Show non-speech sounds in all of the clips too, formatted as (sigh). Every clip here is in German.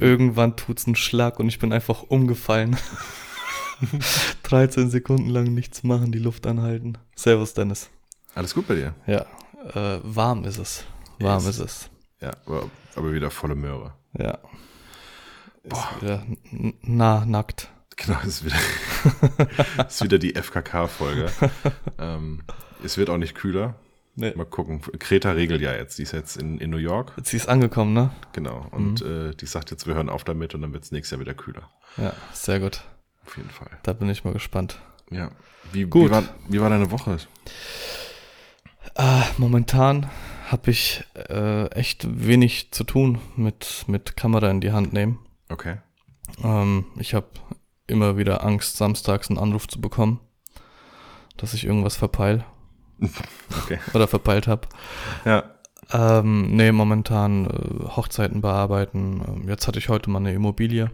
Irgendwann tut's einen Schlag und ich bin einfach umgefallen. (laughs) 13 Sekunden lang nichts machen, die Luft anhalten. Servus, Dennis. Alles gut bei dir? Ja, äh, warm ist es. Warm Yes. ist es. Ja, aber, aber wieder volle Möhre. Ja. Ist wieder n- nah, nackt. Genau, es ist wieder, (laughs) es ist wieder die FKK-Folge. ähm, es wird auch nicht kühler. Nee. Mal gucken. Kreta regelt ja jetzt. Die ist jetzt in, in New York. Sie ist angekommen, ne? Genau. Und äh, die sagt jetzt, wir hören auf damit und dann wird es nächstes Jahr wieder kühler. Ja, sehr gut. Auf jeden Fall. Da bin ich mal gespannt. Ja. Wie, Gut. Wie, war, wie war deine Woche? Ah, momentan habe ich äh, echt wenig zu tun mit, mit Kamera in die Hand nehmen. Okay. Ähm, ich habe immer wieder Angst, samstags einen Anruf zu bekommen, dass ich irgendwas verpeil Okay. (laughs) oder verpeilt habe. Ja. Ähm, nee, momentan äh, Hochzeiten bearbeiten. Ähm, jetzt hatte ich heute mal eine Immobilie.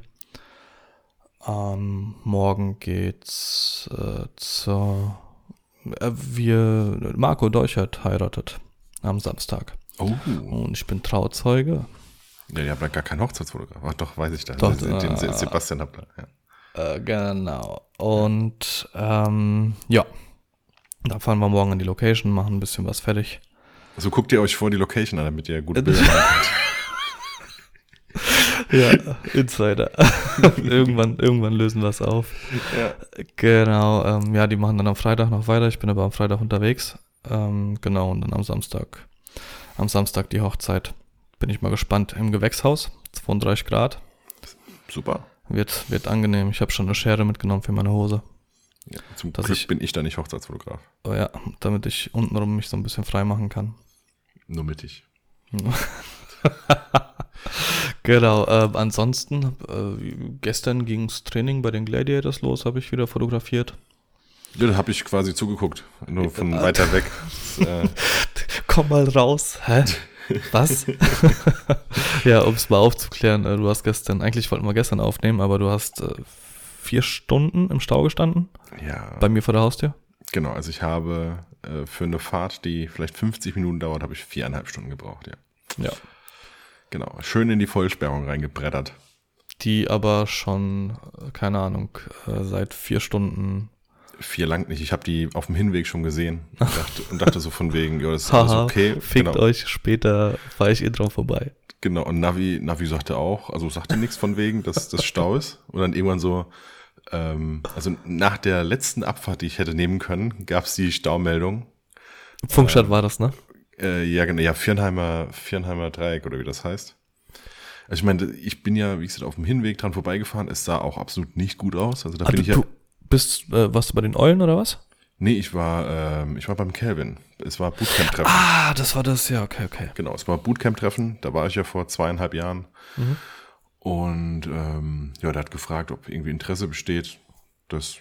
Ähm, morgen geht's äh, zur. Äh, wir. Marco Deuchert heiratet am Samstag. Oh. Und ich bin Trauzeuge. Ja, ihr habt ja gar keinen Hochzeitsfotograf. Ach doch, weiß ich das. Doch, den, den äh, Sebastian habt ihr. Ja. Äh, genau. Und ähm, ja. Da fahren wir morgen in die Location, machen ein bisschen was fertig. Also guckt ihr euch vor die Location an, damit ihr gute Bilder (laughs) könnt. Ja, Insider. (laughs) irgendwann, irgendwann lösen wir es auf. Ja. Genau, ähm, ja, die machen dann am Freitag noch weiter. Ich bin aber am Freitag unterwegs. Ähm, genau, und dann am Samstag, am Samstag die Hochzeit. Bin ich mal gespannt. Im Gewächshaus, 32 Grad. Super. Wird, wird angenehm. Ich habe schon eine Schere mitgenommen für meine Hose. Ja, zum Dass Glück ich- bin ich da nicht Hochzeitsfotograf. Oh ja, damit ich untenrum mich so ein bisschen frei machen kann. Nur mittig. (laughs) Genau, äh, ansonsten, äh, gestern ging's Training bei den Gladiators los, habe ich wieder fotografiert. Ja, da habe ich quasi zugeguckt. Nur von Ja. weiter weg. Das, (laughs) äh, Komm mal raus. Hä? Was? (laughs) ja, um es mal aufzuklären, äh, du hast gestern, eigentlich wollten wir gestern aufnehmen, aber du hast äh, vier Stunden im Stau gestanden, ja, bei mir vor der Haustür. genau. Also ich habe äh, für eine Fahrt, die vielleicht 50 Minuten dauert, habe ich viereinhalb Stunden gebraucht. Ja, Ja. genau. Schön in die Vollsperrung reingebrettert. Die aber schon, äh, keine Ahnung, äh, seit vier Stunden. Vier lang nicht. Ich habe die auf dem Hinweg schon gesehen (laughs) und dachte, und dachte so von wegen, ja, das ist alles okay. fickt Genau, euch, später fahre ich eh drauf vorbei. genau. Und Navi, Navi sagte auch, also sagte nichts von wegen, dass das Stau ist. Und dann irgendwann so, ähm, also nach der letzten Abfahrt, die ich hätte nehmen können, gab es die Staumeldung. Funkstadt war das, ne? Äh, ja, genau, ja, Vierenheimer, Vierenheimer Dreieck oder wie das heißt. Also ich meine, ich bin ja, wie gesagt, auf dem Hinweg dran vorbeigefahren. Es sah auch absolut nicht gut aus. Also da Ah, bin du, ich ja. du bist, äh, warst du bei den Eulen oder was? Nee, ich war, ähm, ich war beim Kelvin. Es war Bootcamp-Treffen. Ah, das war das, ja, okay, okay. Genau, es war Bootcamp-Treffen. Da war ich ja vor zweieinhalb Jahren. Mhm. Und ähm, ja, der hat gefragt, ob irgendwie Interesse besteht, dass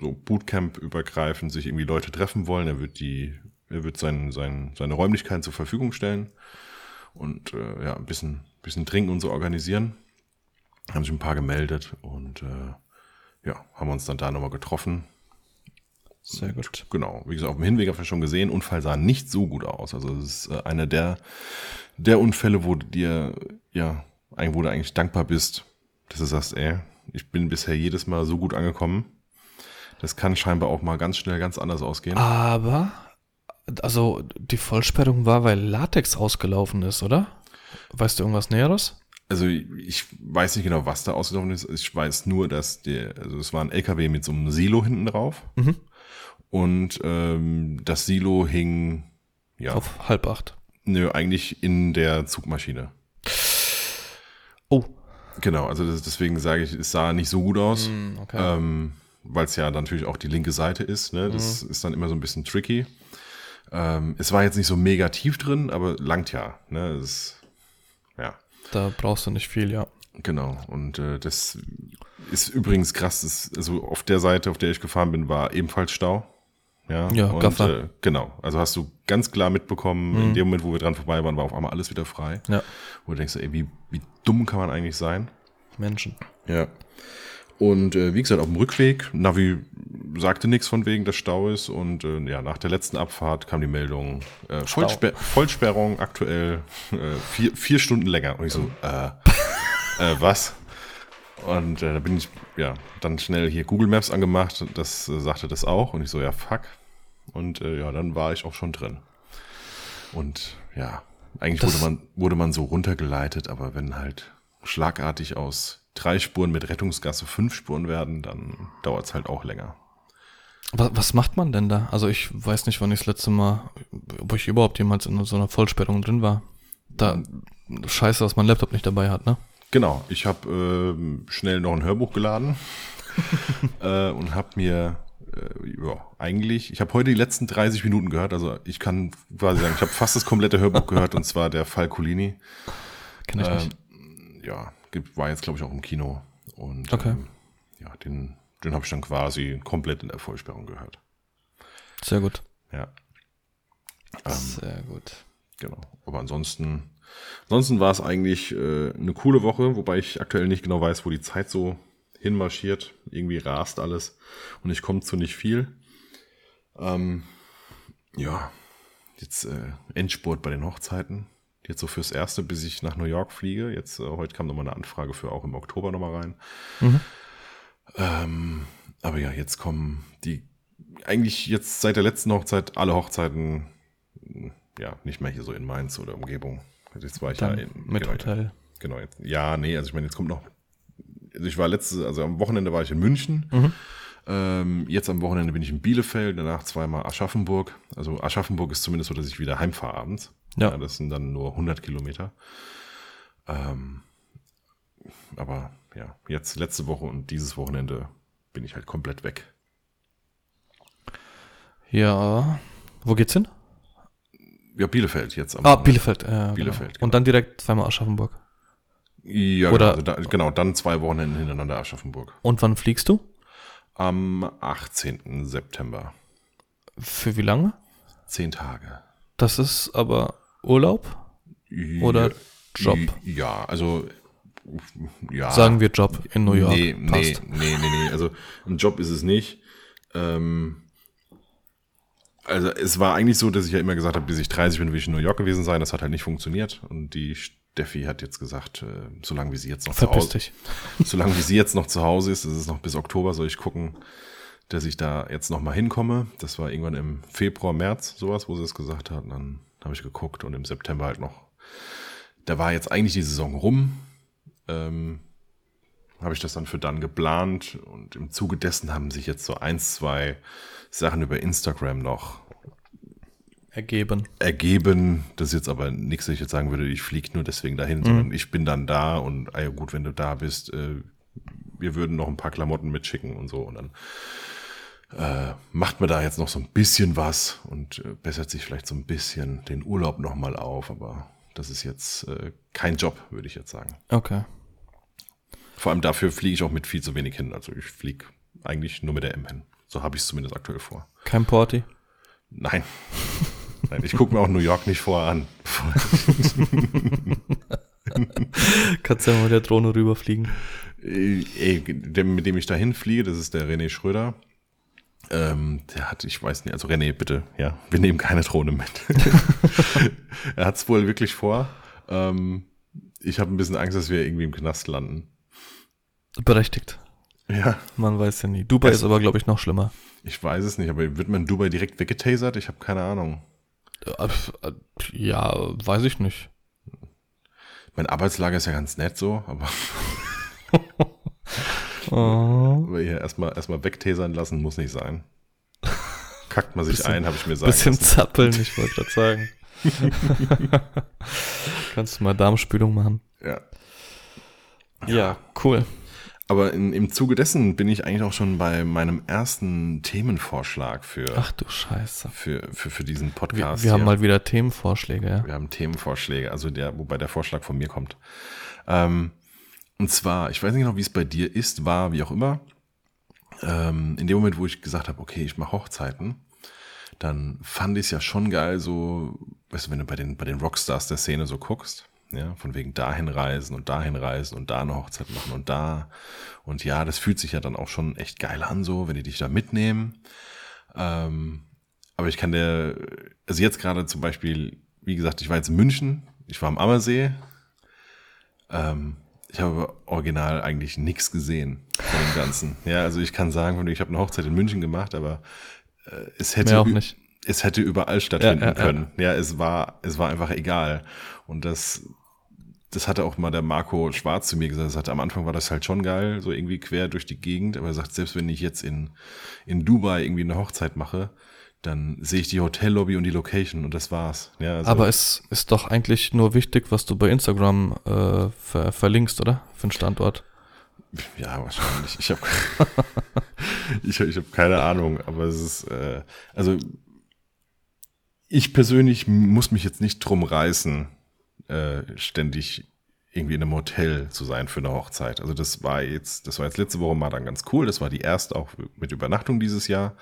so Bootcamp übergreifend sich irgendwie Leute treffen wollen. Er wird die, er wird sein, sein, seine Räumlichkeiten zur Verfügung stellen und äh, ja, ein bisschen, bisschen trinken und so organisieren. Haben sich ein paar gemeldet und äh, ja, haben uns dann da nochmal getroffen. Sehr gut. Genau, wie gesagt, auf dem Hinweg habe ich schon gesehen, Unfall sah nicht so gut aus. Also es ist äh, einer der, der Unfälle, wo dir, ja, wo du eigentlich dankbar bist, dass du sagst, ey, ich bin bisher jedes Mal so gut angekommen. Das kann scheinbar auch mal ganz schnell ganz anders ausgehen. Aber, also die Vollsperrung war, weil Latex ausgelaufen ist, oder? Weißt du irgendwas Näheres? Also ich weiß nicht genau, was da ausgelaufen ist. Ich weiß nur, dass der, also es war ein LKW mit so einem Silo hinten drauf. Mhm. Und ähm, das Silo hing, ja, Auf halb acht. nö, eigentlich in der Zugmaschine. Genau, also das, deswegen sage ich, es sah nicht so gut aus, Hm, okay. ähm, weil es ja natürlich auch die linke Seite ist. Ne? Das ist dann immer so ein bisschen tricky. Ähm, es war jetzt nicht so mega tief drin, aber langt ja. Ne? Es, ja, Da brauchst du nicht viel, ja. genau. Und äh, das ist übrigens krass. Das, also auf der Seite, auf der ich gefahren bin, war ebenfalls Stau. Ja, Ja, und, Gaffer. Äh, genau. Also hast du ganz klar mitbekommen, in dem Moment, wo wir dran vorbei waren, war auf einmal alles wieder frei. Ja. Wo du denkst, ey, wie, wie dumm kann man eigentlich sein? Menschen. Ja. Und äh, wie gesagt, auf dem Rückweg, Navi sagte nichts von wegen, dass Stau ist. Und äh, ja, nach der letzten Abfahrt kam die Meldung, äh, Vollsper Vollsperrung aktuell äh, vier, vier Stunden länger. Und ich so, äh, (laughs) äh, was? Und äh, da bin ich ja dann schnell hier Google Maps angemacht. Das äh, sagte das auch. Und ich so, ja, fuck. Und äh, ja, dann war ich auch schon drin. Und ja, eigentlich Das- wurde man, wurde man so runtergeleitet, aber wenn halt schlagartig aus drei Spuren mit Rettungsgasse fünf Spuren werden, dann dauert es halt auch länger. Was, was macht man denn da? Also ich weiß nicht, wann ich das letzte Mal, ob ich überhaupt jemals in so einer Vollsperrung drin war. Da, scheiße, dass mein Laptop nicht dabei hat, ne? Genau, ich habe ähm, schnell noch ein Hörbuch geladen (laughs) äh, und habe mir äh, ja, eigentlich, ich habe heute die letzten 30 Minuten gehört, also ich kann quasi sagen, ich habe fast das komplette Hörbuch gehört und zwar der Fall Colini. Kenn ich nicht. Ähm, ja, war jetzt glaube ich auch im Kino und Okay. ähm, ja, den, den habe ich dann quasi komplett in der Vollsperrung gehört. Sehr gut. Ja, Sehr gut. genau. Aber ansonsten, ansonsten war es eigentlich äh, eine coole Woche, wobei ich aktuell nicht genau weiß, wo die Zeit so hinmarschiert. Irgendwie rast alles und ich komme zu nicht viel. Ähm, ja, jetzt äh, Endspurt bei den Hochzeiten. Jetzt so fürs Erste, bis ich nach New York fliege. Jetzt, äh, heute kam nochmal eine Anfrage für auch im Oktober nochmal rein. Mhm. Ähm, aber ja, jetzt kommen die, eigentlich jetzt seit der letzten Hochzeit, alle Hochzeiten, ja, nicht mehr hier so in Mainz oder Umgebung. Jetzt war ich Dann ja in, mit genau, Hotel. Genau, jetzt, ja, nee, also ich meine, jetzt kommt noch, also ich war letztes, also am Wochenende war ich in München. Mhm. Ähm, jetzt am Wochenende bin ich in Bielefeld, danach zweimal Aschaffenburg. Also Aschaffenburg ist zumindest so, dass ich wieder heimfahre abends. Ja. das sind dann nur 100 Kilometer. Ähm, aber ja, jetzt letzte Woche und dieses Wochenende bin ich halt komplett weg. Ja. Wo geht's hin? Ja, Bielefeld jetzt am Ah, Wochenende. Bielefeld. Äh, Bielefeld, Genau. Und dann direkt zweimal Aschaffenburg. Ja, Oder- genau, also da, genau, dann zwei Wochenenden hintereinander Aschaffenburg. Und wann fliegst du? Am 18. September. Für wie lange? Zehn Tage. Das ist aber Urlaub? Oder Job? Ja, also ja. Sagen wir Job in New York. Nee, nee, Passt. nee, nee, nee. Also ein Job ist es nicht. Ähm, also es war eigentlich so, dass ich ja immer gesagt habe, bis ich 30 bin, will ich in New York gewesen sein. Das hat halt nicht funktioniert. Und die Steffi hat jetzt gesagt, äh, solange wie sie jetzt noch zu Verpiss Hause, dich. (laughs) solange wie sie jetzt noch zu Hause ist, das ist noch bis Oktober, soll ich gucken, dass ich da jetzt noch mal hinkomme. Das war irgendwann im Februar, März, sowas, wo sie es gesagt hat. Und dann habe ich geguckt und im September halt noch. Da war jetzt eigentlich die Saison rum. Ähm, habe ich das dann für dann geplant und im Zuge dessen haben sich jetzt so ein, zwei Sachen über Instagram noch Ergeben. ergeben. Das ist jetzt aber nichts, dass ich jetzt sagen würde, ich fliege nur deswegen dahin, sondern ich bin dann da und ah ja gut, wenn du da bist, äh, wir würden noch ein paar Klamotten mitschicken und so und dann äh, macht man da jetzt noch so ein bisschen was und äh, bessert sich vielleicht so ein bisschen den Urlaub nochmal auf, aber das ist jetzt äh, kein Job, würde ich jetzt sagen. Okay. Vor allem dafür fliege ich auch mit viel zu wenig hin. Also ich fliege eigentlich nur mit der M hin. So habe ich es zumindest aktuell vor. Kein Porty. Nein. Nein, ich gucke mir auch New York nicht vorher an. (laughs) Kannst ja mal mit der Drohne rüberfliegen. Äh, ey, der, mit dem ich dahin fliege, das ist der René Schröder. Ähm, der hat, ich weiß nicht, also René, bitte, ja, wir nehmen keine Drohne mit. (laughs) er hat es wohl wirklich vor. Ähm, ich habe ein bisschen Angst, dass wir irgendwie im Knast landen. Berechtigt. Ja, Man weiß ja nie. Dubai Es- ist aber, glaube ich, noch schlimmer. ich weiß es nicht, aber wird man in Dubai direkt weggetasert? Ich habe keine Ahnung. Ja, weiß ich nicht. Mein Arbeitslager ist ja ganz nett so, aber, (laughs) Oh, aber hier erstmal erstmal wegtasern lassen muss nicht sein. Kackt man sich Bisschen- ein, habe ich mir sagen bisschen lassen. zappeln, ich wollte gerade sagen. (laughs) Kannst du mal Darmspülung machen? Ja. Ja, cool. Aber in, im Zuge dessen bin ich eigentlich auch schon bei meinem ersten Themenvorschlag für, Ach du Scheiße. für, für, für diesen Wir, Podcast. wir haben hier. mal wieder Themenvorschläge, ja. wir haben Themenvorschläge, also der, wobei der Vorschlag von mir kommt. Ähm, und zwar, ich weiß nicht genau, wie es bei dir ist, war, wie auch immer. Ähm, in dem Moment, wo ich gesagt habe, okay, ich mache Hochzeiten, dann fand ich es ja schon geil, so, weißt du, wenn du bei den, bei den Rockstars der Szene so guckst, Ja, von wegen dahin reisen und dahin reisen und da eine Hochzeit machen und da. Und ja, das fühlt sich ja dann auch schon echt geil an, so, wenn die dich da mitnehmen. Ähm, aber ich kann dir, also jetzt gerade zum Beispiel, wie gesagt, ich war jetzt in München, ich war am Ammersee. Ähm, ich habe original eigentlich nichts gesehen von dem Ganzen. (laughs) Ja, also ich kann sagen, ich habe eine Hochzeit in München gemacht, aber äh, es hätte Mehr auch nicht. es hätte überall stattfinden Ja, ja, ja. können. Ja, es war es war einfach egal. Und das das hatte auch mal der Marco Schwarz zu mir gesagt. Er sagte, am Anfang war das halt schon geil, so irgendwie quer durch die Gegend. Aber er sagt, selbst wenn ich jetzt in, in Dubai irgendwie eine Hochzeit mache, dann sehe ich die Hotellobby und die Location und das war's. Ja, also, Aber es ist doch eigentlich nur wichtig, was du bei Instagram äh, ver verlinkst, oder? Für den Standort. Ja, wahrscheinlich. Ich habe (laughs) ich, ich hab keine Ahnung, aber es ist, äh, also ich persönlich muss mich jetzt nicht drum reißen, äh, ständig irgendwie in einem Hotel zu sein für eine Hochzeit. Also das war jetzt, das war jetzt letzte Woche mal dann ganz cool. Das war die erste auch mit Übernachtung dieses Jahr.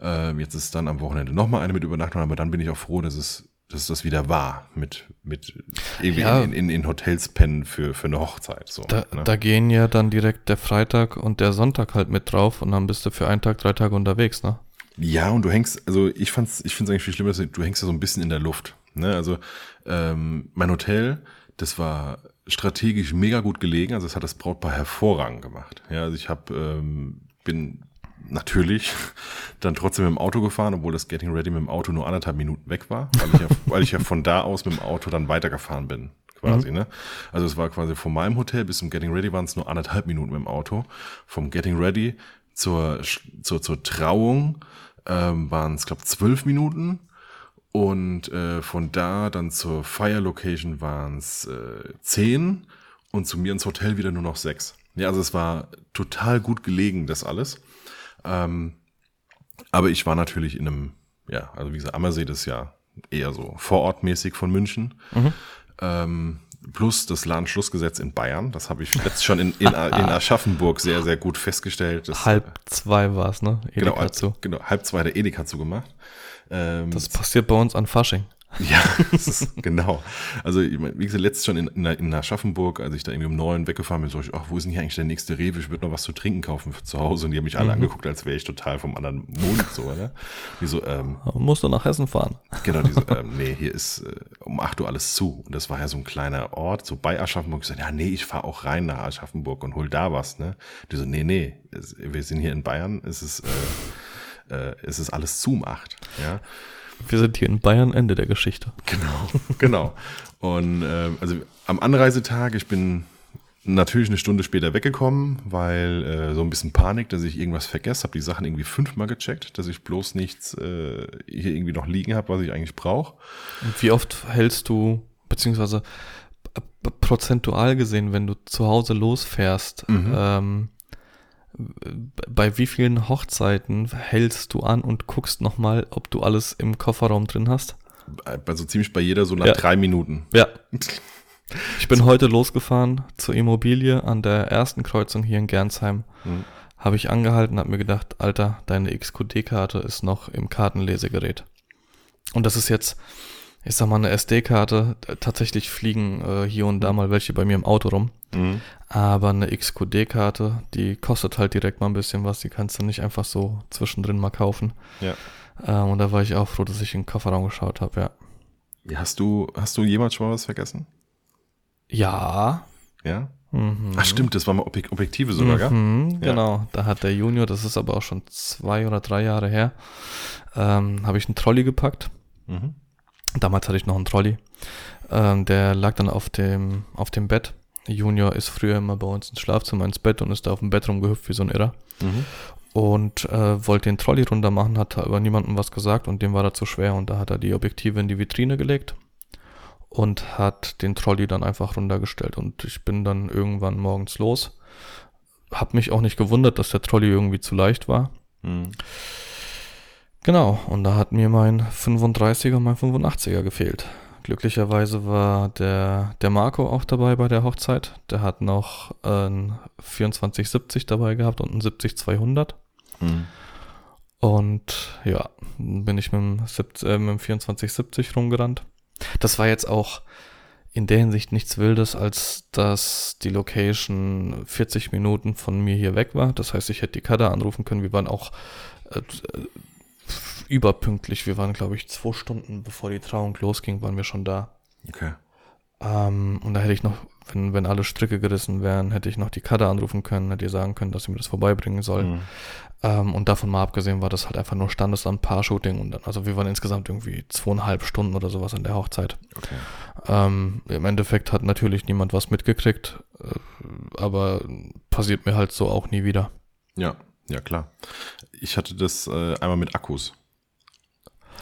Ähm, jetzt ist dann am Wochenende nochmal eine mit Übernachtung, aber dann bin ich auch froh, dass es, dass das wieder war mit, mit irgendwie Ja. in, in, in Hotels pennen für, für eine Hochzeit. So, Da, ne? da gehen ja dann direkt der Freitag und der Sonntag halt mit drauf und dann bist du für einen Tag, drei Tage unterwegs, ne? Ja, und du hängst, also ich fand's, ich finde es eigentlich viel schlimmer, du hängst ja so ein bisschen in der Luft. Ne? Also ähm, mein Hotel, das war strategisch mega gut gelegen, also es hat das Brautpaar hervorragend gemacht. Ja, also ich habe ähm, bin natürlich (laughs) dann trotzdem mit dem Auto gefahren, obwohl das Getting Ready mit dem Auto nur anderthalb Minuten weg war, weil ich ja, (laughs) weil ich ja von da aus mit dem Auto dann weitergefahren bin. Quasi, ne? Also es war quasi von meinem Hotel bis zum Getting Ready waren es nur anderthalb Minuten mit dem Auto. Vom Getting Ready zur, zur, zur Trauung ähm, waren es, glaube zwölf Minuten. Und äh, von da dann zur Fire Location waren es äh, zehn und zu mir ins Hotel wieder nur noch sechs. Ja, also es war total gut gelegen, das alles. Ähm, aber ich war natürlich in einem, ja, also wie gesagt, Ammersee das ist ja eher so vorortmäßig von München. Ähm, plus das Ladenschlussgesetz in Bayern. Das habe ich letzt schon in, in, (laughs) in Aschaffenburg sehr, sehr gut festgestellt. Das, Halb zwei war es, ne? genau, Edeka halb, zu. genau, halb zwei der Edeka zugemacht. Ähm, Das passiert bei uns an Fasching. (laughs) ja, ist, genau. Also, wie gesagt, letztes schon in, in, in Aschaffenburg, als ich da irgendwie um neun weggefahren bin, so ich, ach, wo ist denn hier eigentlich der nächste Rewe? Ich würde noch was zu trinken kaufen für zu Hause. Und die haben mich alle angeguckt, als wäre ich total vom anderen Mond, so, oder? Die so, ähm, Man muss doch nach Hessen fahren. genau, die so, (laughs) ähm, nee, hier ist äh, um 8 Uhr alles zu. Und das war ja so ein kleiner Ort, so bei Aschaffenburg. Ich so, ja, nee, ich fahre auch rein nach Aschaffenburg und hol da was, ne? Die so, nee, nee, wir sind hier in Bayern, es ist, äh, äh, es ist alles zu um 8, ja? Wir sind hier in Bayern, Ende der Geschichte. Genau, (laughs) genau. Und ähm, also am Anreisetag, ich bin natürlich eine Stunde später weggekommen, weil äh, so ein bisschen Panik, dass ich irgendwas vergesse, habe die Sachen irgendwie fünfmal gecheckt, dass ich bloß nichts äh, hier irgendwie noch liegen habe, was ich eigentlich brauche. Und wie oft hältst du, beziehungsweise p- prozentual gesehen, wenn du zu Hause losfährst, ähm, bei wie vielen Hochzeiten hältst du an und guckst nochmal, ob du alles im Kofferraum drin hast? Also ziemlich bei jeder so nach Ja. drei Minuten. Ja. (laughs) Ich bin heute losgefahren zur Immobilie an der ersten Kreuzung hier in Gernsheim. Mhm. Habe ich angehalten, habe mir gedacht, Alter, deine XQD-Karte ist noch im Kartenlesegerät. Und das ist jetzt, ich sag mal, eine SD-Karte. Tatsächlich fliegen äh, hier und da mal welche bei mir im Auto rum. Mhm. Aber eine XQD-Karte, die kostet halt direkt mal ein bisschen was. Die kannst du nicht einfach so zwischendrin mal kaufen. Ja. Ähm, und da war ich auch froh, dass ich in den Kofferraum geschaut habe, ja. Ja, Hast du, hast du jemals schon mal was vergessen? Ja. Ja? Mhm. Ach stimmt, das war mal Objek Objektive sogar, gell? Mhm, Ja. Genau, da hat der Junior, das ist aber auch schon zwei oder drei Jahre her, ähm, habe ich einen Trolley gepackt. Mhm. Damals hatte ich noch einen Trolley. Ähm, der lag dann auf dem, auf dem Bett. Junior ist früher immer bei uns ins Schlafzimmer ins Bett und ist da auf dem Bett rumgehüpft wie so ein Irrer. Mhm. Und äh, wollte den Trolley runter machen, hat aber niemandem was gesagt und dem war er zu schwer und da hat er die Objektive in die Vitrine gelegt und hat den Trolley dann einfach runtergestellt und ich bin dann irgendwann morgens los. Hab mich auch nicht gewundert, dass der Trolley irgendwie zu leicht war. Mhm. Genau, und da hat mir mein 35er und mein 85er gefehlt. Glücklicherweise war der, der Marco auch dabei bei der Hochzeit. Der hat noch ein 2470 dabei gehabt und ein 70-200. Mhm. Und ja, bin ich mit dem, 70, äh, mit dem 2470 rumgerannt. Das war jetzt auch, in der Hinsicht nichts Wildes, als dass die Location 40 Minuten von mir hier weg war. Das heißt, ich hätte die Kader anrufen können. Wir waren auch äh, überpünktlich. Wir waren, glaube ich, zwei Stunden bevor die Trauung losging, waren wir schon da. Okay. Ähm, und da hätte ich noch, wenn, wenn alle Stricke gerissen wären, hätte ich noch die Kader anrufen können, hätte ihr sagen können, dass sie mir das vorbeibringen soll. Mhm. Ähm, und davon mal abgesehen war das halt einfach nur Standesamt, Paar-Shooting und dann, also wir waren insgesamt irgendwie zweieinhalb Stunden oder sowas an der Hochzeit. Okay. Ähm, Im Endeffekt hat natürlich niemand was mitgekriegt, äh, aber passiert mir halt so auch nie wieder. Ja, ja klar. Ich hatte das äh, einmal mit Akkus.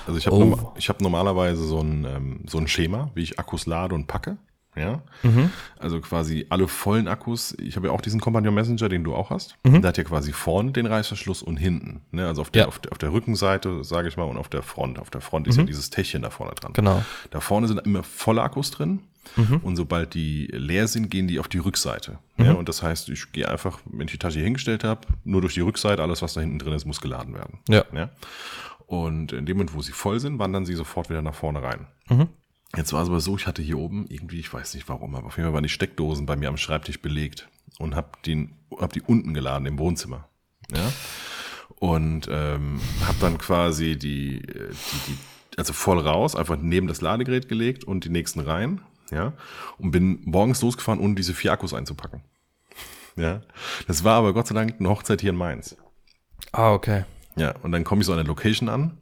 Also ich habe Oh. norma ich hab normalerweise so ein, ähm, so ein Schema, wie ich Akkus lade und packe. Ja, Mhm. also quasi alle vollen Akkus. Ich habe ja auch diesen Companion Messenger, den du auch hast. Mhm. Der hat ja quasi vorne den Reißverschluss und hinten. Ne? Also auf der, Ja. auf, der, auf der Rückenseite, sage ich mal, und auf der Front. Auf der Front ist ja dieses Täschchen da vorne dran. Genau. Da vorne sind immer volle Akkus drin. Mhm. Und sobald die leer sind, gehen die auf die Rückseite. Ja, und das heißt, ich gehe einfach, wenn ich die Tasche hier hingestellt habe, nur durch die Rückseite, alles, was da hinten drin ist, muss geladen werden. Ja. Ja? Und in dem Moment, wo sie voll sind, wandern sie sofort wieder nach vorne rein. Mhm. Jetzt war es aber so, ich hatte hier oben irgendwie, ich weiß nicht warum, aber auf jeden Fall waren die Steckdosen bei mir am Schreibtisch belegt und habe hab die unten geladen im Wohnzimmer. Ja? Und ähm, habe dann quasi die, äh, die, die, also voll raus, einfach neben das Ladegerät gelegt und die nächsten rein. Ja? Und bin morgens losgefahren, ohne diese vier Akkus einzupacken. Ja? Das war aber Gott sei Dank eine Hochzeit hier in Mainz. Ah, okay. Ja, und dann komme ich so an der Location an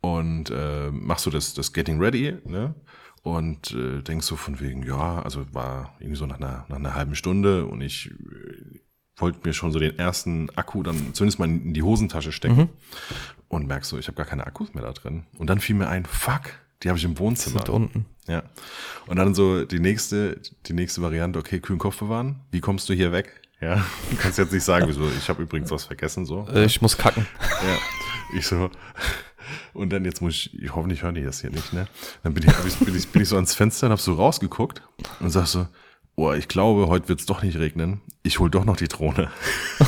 und äh, machst du das, das Getting Ready, ne? Und äh, denkst so von wegen, ja, also war irgendwie so nach einer, nach einer halben Stunde und ich äh, wollte mir schon so den ersten Akku dann zumindest mal in die Hosentasche stecken und merkst so, ich habe gar keine Akkus mehr da drin. Und dann fiel mir ein, fuck, die habe ich im Wohnzimmer. Sind unten. Ja. Und dann so die nächste, die nächste Variante, okay, kühlen Kopf bewahren. Wie kommst du hier weg? Ja. Du (laughs) kannst jetzt nicht sagen, wieso, ich habe übrigens was vergessen, so. Äh, ich muss kacken. Ja. Ich so. Und dann jetzt muss ich, ich hoffentlich hören die das hier nicht, ne? Dann bin ich, bin ich, bin ich, bin ich so ans Fenster und hab so rausgeguckt und sag so, oh, ich glaube, heute wird's doch nicht regnen. Ich hol doch noch die Drohne. (laughs)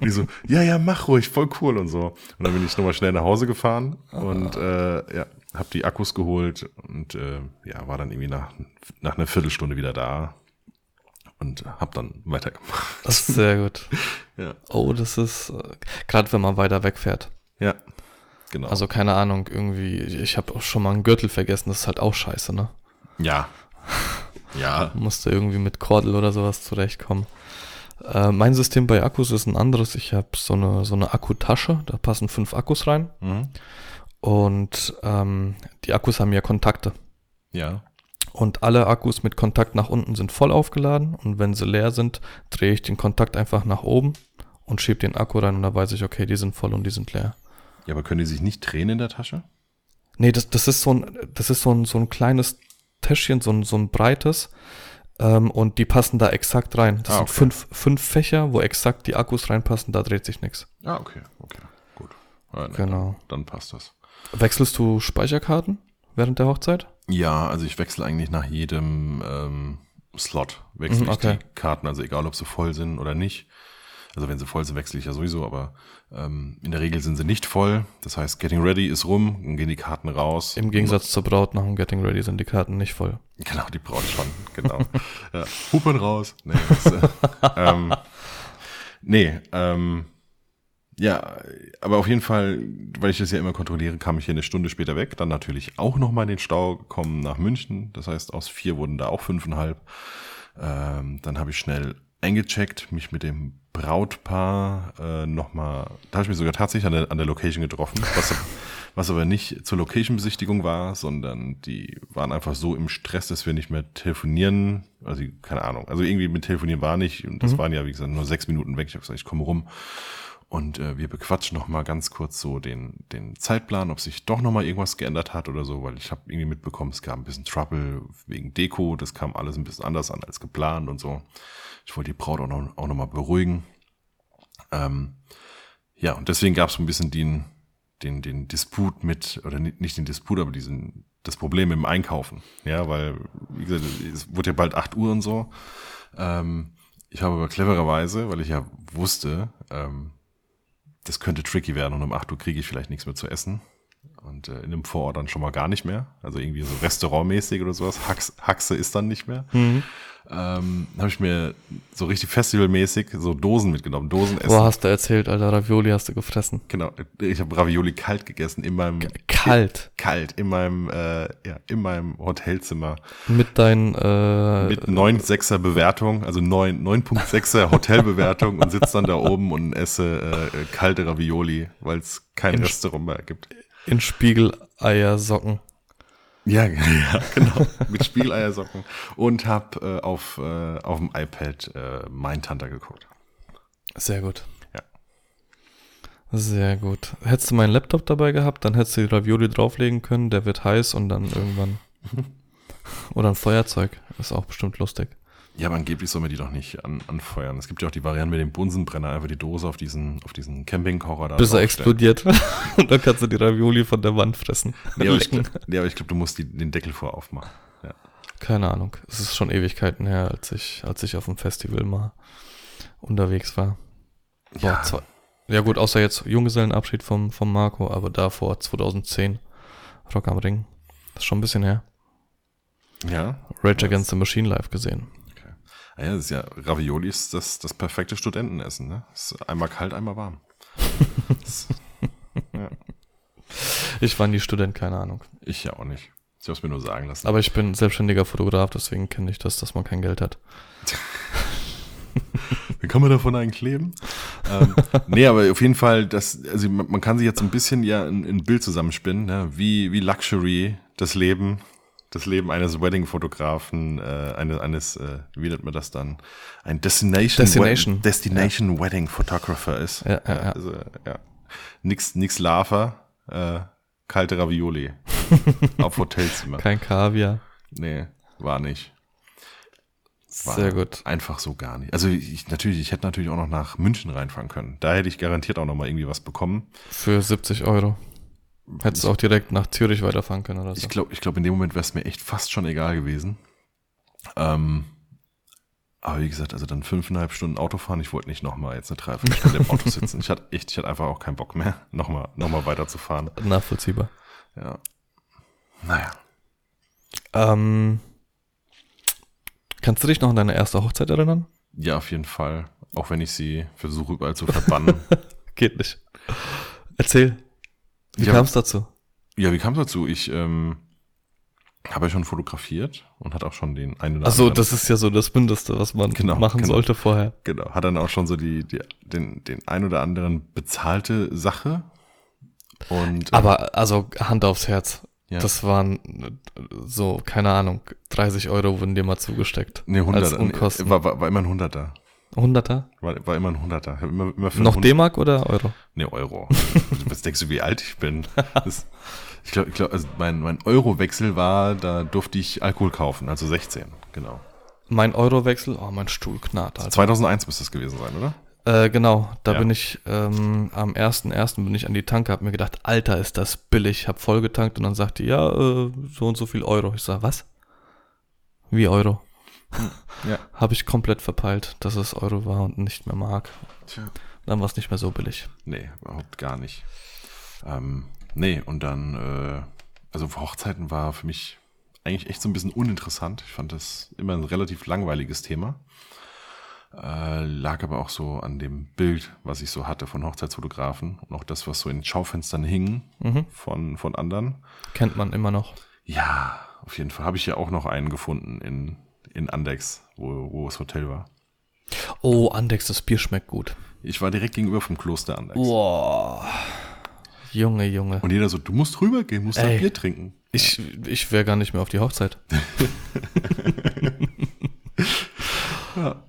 und die so, ja, ja, mach ruhig, voll cool und so. Und dann bin ich nochmal schnell nach Hause gefahren und äh, ja, hab die Akkus geholt und äh, ja, war dann irgendwie nach, nach einer Viertelstunde wieder da und hab dann weitergemacht. Das ist sehr gut. (laughs) Ja, Oh, das ist, äh, gerade wenn man weiter wegfährt. ja, genau. Also keine Ahnung, irgendwie, ich habe auch schon mal einen Gürtel vergessen, das ist halt auch scheiße, ne? Ja. (laughs) Ja. Musste irgendwie mit Kordel oder sowas zurechtkommen. Äh, mein System bei Akkus ist ein anderes. Ich habe so eine, so eine Akkutasche, da passen fünf Akkus rein. Mhm. Und ähm, die Akkus haben ja Kontakte. Ja. Und alle Akkus mit Kontakt nach unten sind voll aufgeladen. Und wenn sie leer sind, drehe ich den Kontakt einfach nach oben und schiebe den Akku rein und da weiß ich, okay, die sind voll und die sind leer. Ja, aber können die sich nicht drehen in der Tasche? Nee, das, das ist so ein, das ist so ein, so ein kleines Täschchen, so ein, so ein breites. Ähm, und die passen da exakt rein. Das Ah, sind okay. fünf, fünf Fächer, wo exakt die Akkus reinpassen, da dreht sich nichts. Ah, okay, okay, gut. Ja, Genau. Dann, dann passt das. Wechselst du Speicherkarten während der Hochzeit? Ja, also ich wechsle eigentlich nach jedem ähm, Slot. Wechsle Mhm, ich okay. die Karten, also egal ob sie voll sind oder nicht. Also wenn sie voll sind, wechsle ich ja sowieso, aber ähm, in der Regel sind sie nicht voll. Das heißt, Getting Ready ist rum, dann gehen die Karten raus. Im Gegensatz zur Braut nach dem Getting Ready sind die Karten nicht voll. Genau, die Braut schon, genau. (laughs) ja, Hupen raus. Nee, das, äh, (laughs) ähm, nee ähm, ja, aber auf jeden Fall, weil ich das ja immer kontrolliere, kam ich hier eine Stunde später weg. Dann natürlich auch nochmal in den Stau gekommen nach München. Das heißt, aus vier wurden da auch fünfeinhalb. Ähm, dann habe ich schnell eingecheckt, mich mit dem Brautpaar äh, nochmal, da habe ich mich sogar tatsächlich an der, an der Location getroffen, was, was aber nicht zur Location-Besichtigung war, sondern die waren einfach so im Stress, dass wir nicht mehr telefonieren, also keine Ahnung, also irgendwie mit telefonieren war nicht und das waren ja, wie gesagt, nur sechs Minuten weg. Ich habe gesagt, ich komme rum und äh, wir bequatschen noch mal ganz kurz so den, den Zeitplan, ob sich doch noch mal irgendwas geändert hat oder so, weil ich habe irgendwie mitbekommen, es gab ein bisschen Trouble wegen Deko, das kam alles ein bisschen anders an als geplant und so. Ich wollte die Braut auch noch, auch noch mal beruhigen. Ähm, ja, und deswegen gab es ein bisschen den, den, den Disput mit, oder nicht, nicht den Disput, aber diesen, das Problem im Einkaufen. Ja, weil, wie gesagt, es wurde ja bald 8 Uhr und so. Ähm, ich habe aber clevererweise, weil ich ja wusste, ähm, das könnte tricky werden und um 8 Uhr kriege ich vielleicht nichts mehr zu essen, Und äh, in einem Vorort dann schon mal gar nicht mehr. Also irgendwie so restaurantmäßig oder sowas. Hax, Haxe ist dann nicht mehr. Mhm. Ähm, habe ich mir so richtig festivalmäßig so Dosen mitgenommen. Dosen essen. Boah, hast du erzählt, Alter, Ravioli hast du gefressen. Genau. Ich habe Ravioli kalt gegessen in meinem Kalt. kalt in meinem äh, ja in meinem Hotelzimmer Mit deinen, äh, mit 9,6er Bewertung, also 9 9.6er (laughs) Hotelbewertung und sitze dann da oben und esse äh, kalte Ravioli, weil es kein In- Restaurant mehr gibt. in Spiegeleiersocken. Ja, (laughs) ja, genau. Mit Spieleiersocken. Und hab äh, auf, äh, auf dem iPad äh, Mindhunter geguckt. Sehr gut. Ja. Sehr gut. Hättest du meinen Laptop dabei gehabt, dann hättest du die Ravioli drauflegen können, der wird heiß und dann irgendwann. (laughs) Oder ein Feuerzeug. Ist auch bestimmt lustig. Ja, aber angeblich soll man die doch nicht an, anfeuern. Es gibt ja auch die Variante mit dem Bunsenbrenner, einfach die Dose auf diesen, auf diesen Campingkocher da Bis er explodiert. (laughs) und dann kannst du die Ravioli von der Wand fressen. Nee, aber ich, nee, aber ich glaube, du musst die, den Deckel vor aufmachen. Ja. Keine Ahnung. Es ist schon Ewigkeiten her, als ich, als ich auf dem Festival mal unterwegs war. Boah, Ja. zwei, ja gut, außer jetzt Junggesellenabschied vom, vom Marco, aber davor 2010 Rock am Ring. Das ist schon ein bisschen her. Ja. Rage? Against the Machine live gesehen. Ah Ja, das ist ja, Ravioli ist das, das perfekte Studentenessen, ne? Ist einmal kalt, einmal warm. (laughs) Ja. Ich war nie Student, keine Ahnung. Ich ja auch nicht. Ich hab's mir nur sagen lassen. Aber ich bin selbstständiger Fotograf, deswegen kenne ich das, dass man kein Geld hat. (laughs) Wie kann man davon eigentlich leben? ähm, nee, aber auf jeden Fall, das, also man, man kann sich jetzt ein bisschen ja ein, ein Bild zusammenspinnen, ne? wie, wie Luxury das Leben, das Leben eines Wedding-Fotografen, äh, eine, eines, äh, wie nennt man das dann? Ein Destination, Destination. Wed- Destination Wedding Photographer ist. Ja, ja, ja. Also, ja. Nix, nix Lava, äh, kalte Ravioli (laughs) auf Hotelzimmer. Kein Kaviar. Nee, war nicht. War Sehr gut. Einfach so gar nicht. Also ich natürlich, ich hätte natürlich auch noch nach München reinfahren können. Da hätte ich garantiert auch noch mal irgendwie was bekommen. Für 70 Euro. Hättest du auch direkt nach Zürich weiterfahren können oder so. Ich glaube, ich glaube, in dem Moment wäre es mir echt fast schon egal gewesen. Ähm, aber wie gesagt, also dann fünfeinhalb Stunden Auto fahren. Ich wollte nicht noch mal jetzt eine Dreiviertelstunde im Auto (laughs) sitzen. Ich hatte echt, ich hatte einfach auch keinen Bock mehr, noch mal, noch mal weiterzufahren. Nachvollziehbar. Ja. Naja. Ähm, kannst du dich noch an deine erste Hochzeit erinnern? Ja, auf jeden Fall. Auch wenn ich sie versuche überall zu verbannen. (laughs) Geht nicht. Erzähl. Wie Ja. kam es dazu? Ja, wie kam es dazu? Ich ähm, habe ja schon fotografiert und hat auch schon den einen oder Achso, anderen. das ist ja so das Mindeste, was man Genau, machen genau. sollte vorher. genau, hat dann auch schon so die, die den, den ein oder anderen bezahlte Sache. Und äh, Aber also Hand aufs Herz. ja, Das waren so, keine Ahnung, 30 Euro wurden dir mal zugesteckt. nee, 100, als nee, Unkosten. war, war, war immer ein Hunderter. Hunderter? War, war immer ein Hunderter. Immer, immer Noch D-Mark oder Euro? Nee, Euro. Was denkst du, wie alt ich bin? Das, ich glaube, glaub, also mein, mein Eurowechsel war, da durfte ich Alkohol kaufen, also 16, genau. Mein Eurowechsel, oh, mein Stuhl knarrt, Alter. 2001 müsste das gewesen sein, oder? Äh, genau, da Ja. bin ich ähm, am 1.1. bin ich an die Tanke, hab mir gedacht, Alter, ist das billig. Hab voll getankt und dann sagte die, ja, äh, so und so viel Euro. Ich sag, was? Wie Euro? Ja. Habe ich komplett verpeilt, dass es Euro war und nicht mehr Mark. Tja. Dann war es nicht mehr so billig. Nee, überhaupt gar nicht. Ähm, nee, und dann, äh, also Hochzeiten war für mich eigentlich echt so ein bisschen uninteressant. Ich fand das immer ein relativ langweiliges Thema. Äh, lag aber auch so an dem Bild, was ich so hatte von Hochzeitsfotografen und auch das, was so in Schaufenstern hing Mhm. von, von anderen. Kennt man immer noch. Ja, auf jeden Fall. Habe ich ja auch noch einen gefunden in, in Andex, wo, wo das Hotel war. Oh, Andex, das Bier schmeckt gut. Ich war direkt gegenüber vom Kloster Andex. Boah. Junge, Junge. Und jeder so, du musst rübergehen, musst ein Ey. Bier trinken. Ich, ich wäre gar nicht mehr auf die Hochzeit. (laughs) Ja.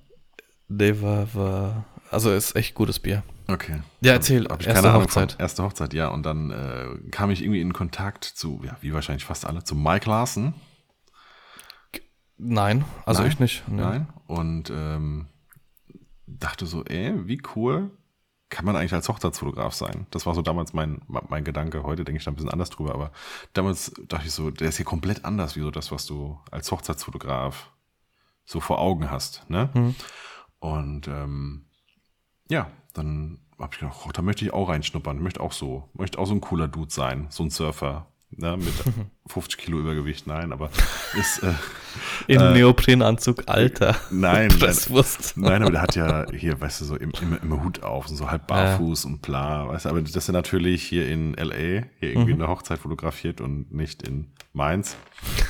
Nee, war, war, also ist echt gutes Bier. Okay. Ja, erzähl, Hab ich erste keine Ahnung Hochzeit. Von. Erste Hochzeit, ja. Und dann äh, kam ich irgendwie in Kontakt zu, ja, wie wahrscheinlich fast alle, zu Mike Larsen. Nein, also Nein? ich nicht. Nee. Nein. Und ähm, dachte so, ey, wie cool kann man eigentlich als Hochzeitsfotograf sein? Das war so damals mein, mein Gedanke. Heute denke ich da ein bisschen anders drüber, aber damals dachte ich so, der ist hier komplett anders, wie so das, was du als Hochzeitsfotograf so vor Augen hast. Ne? Hm. Und ähm, ja, dann habe ich gedacht, oh, da möchte ich auch reinschnuppern. Möchte auch so, möchte auch so ein cooler Dude sein, so ein Surfer. Ne, mit (laughs) 50 Kilo Übergewicht, nein, aber (laughs) ist äh, Im äh, Neoprenanzug, Alter. Nein, (laughs) nein, nein, aber der hat ja hier, weißt du, so immer, immer, immer Hut auf und so halb barfuß ja. und bla, weißt du, aber dass er natürlich hier in LA hier irgendwie mhm. eine Hochzeit fotografiert und nicht in Mainz,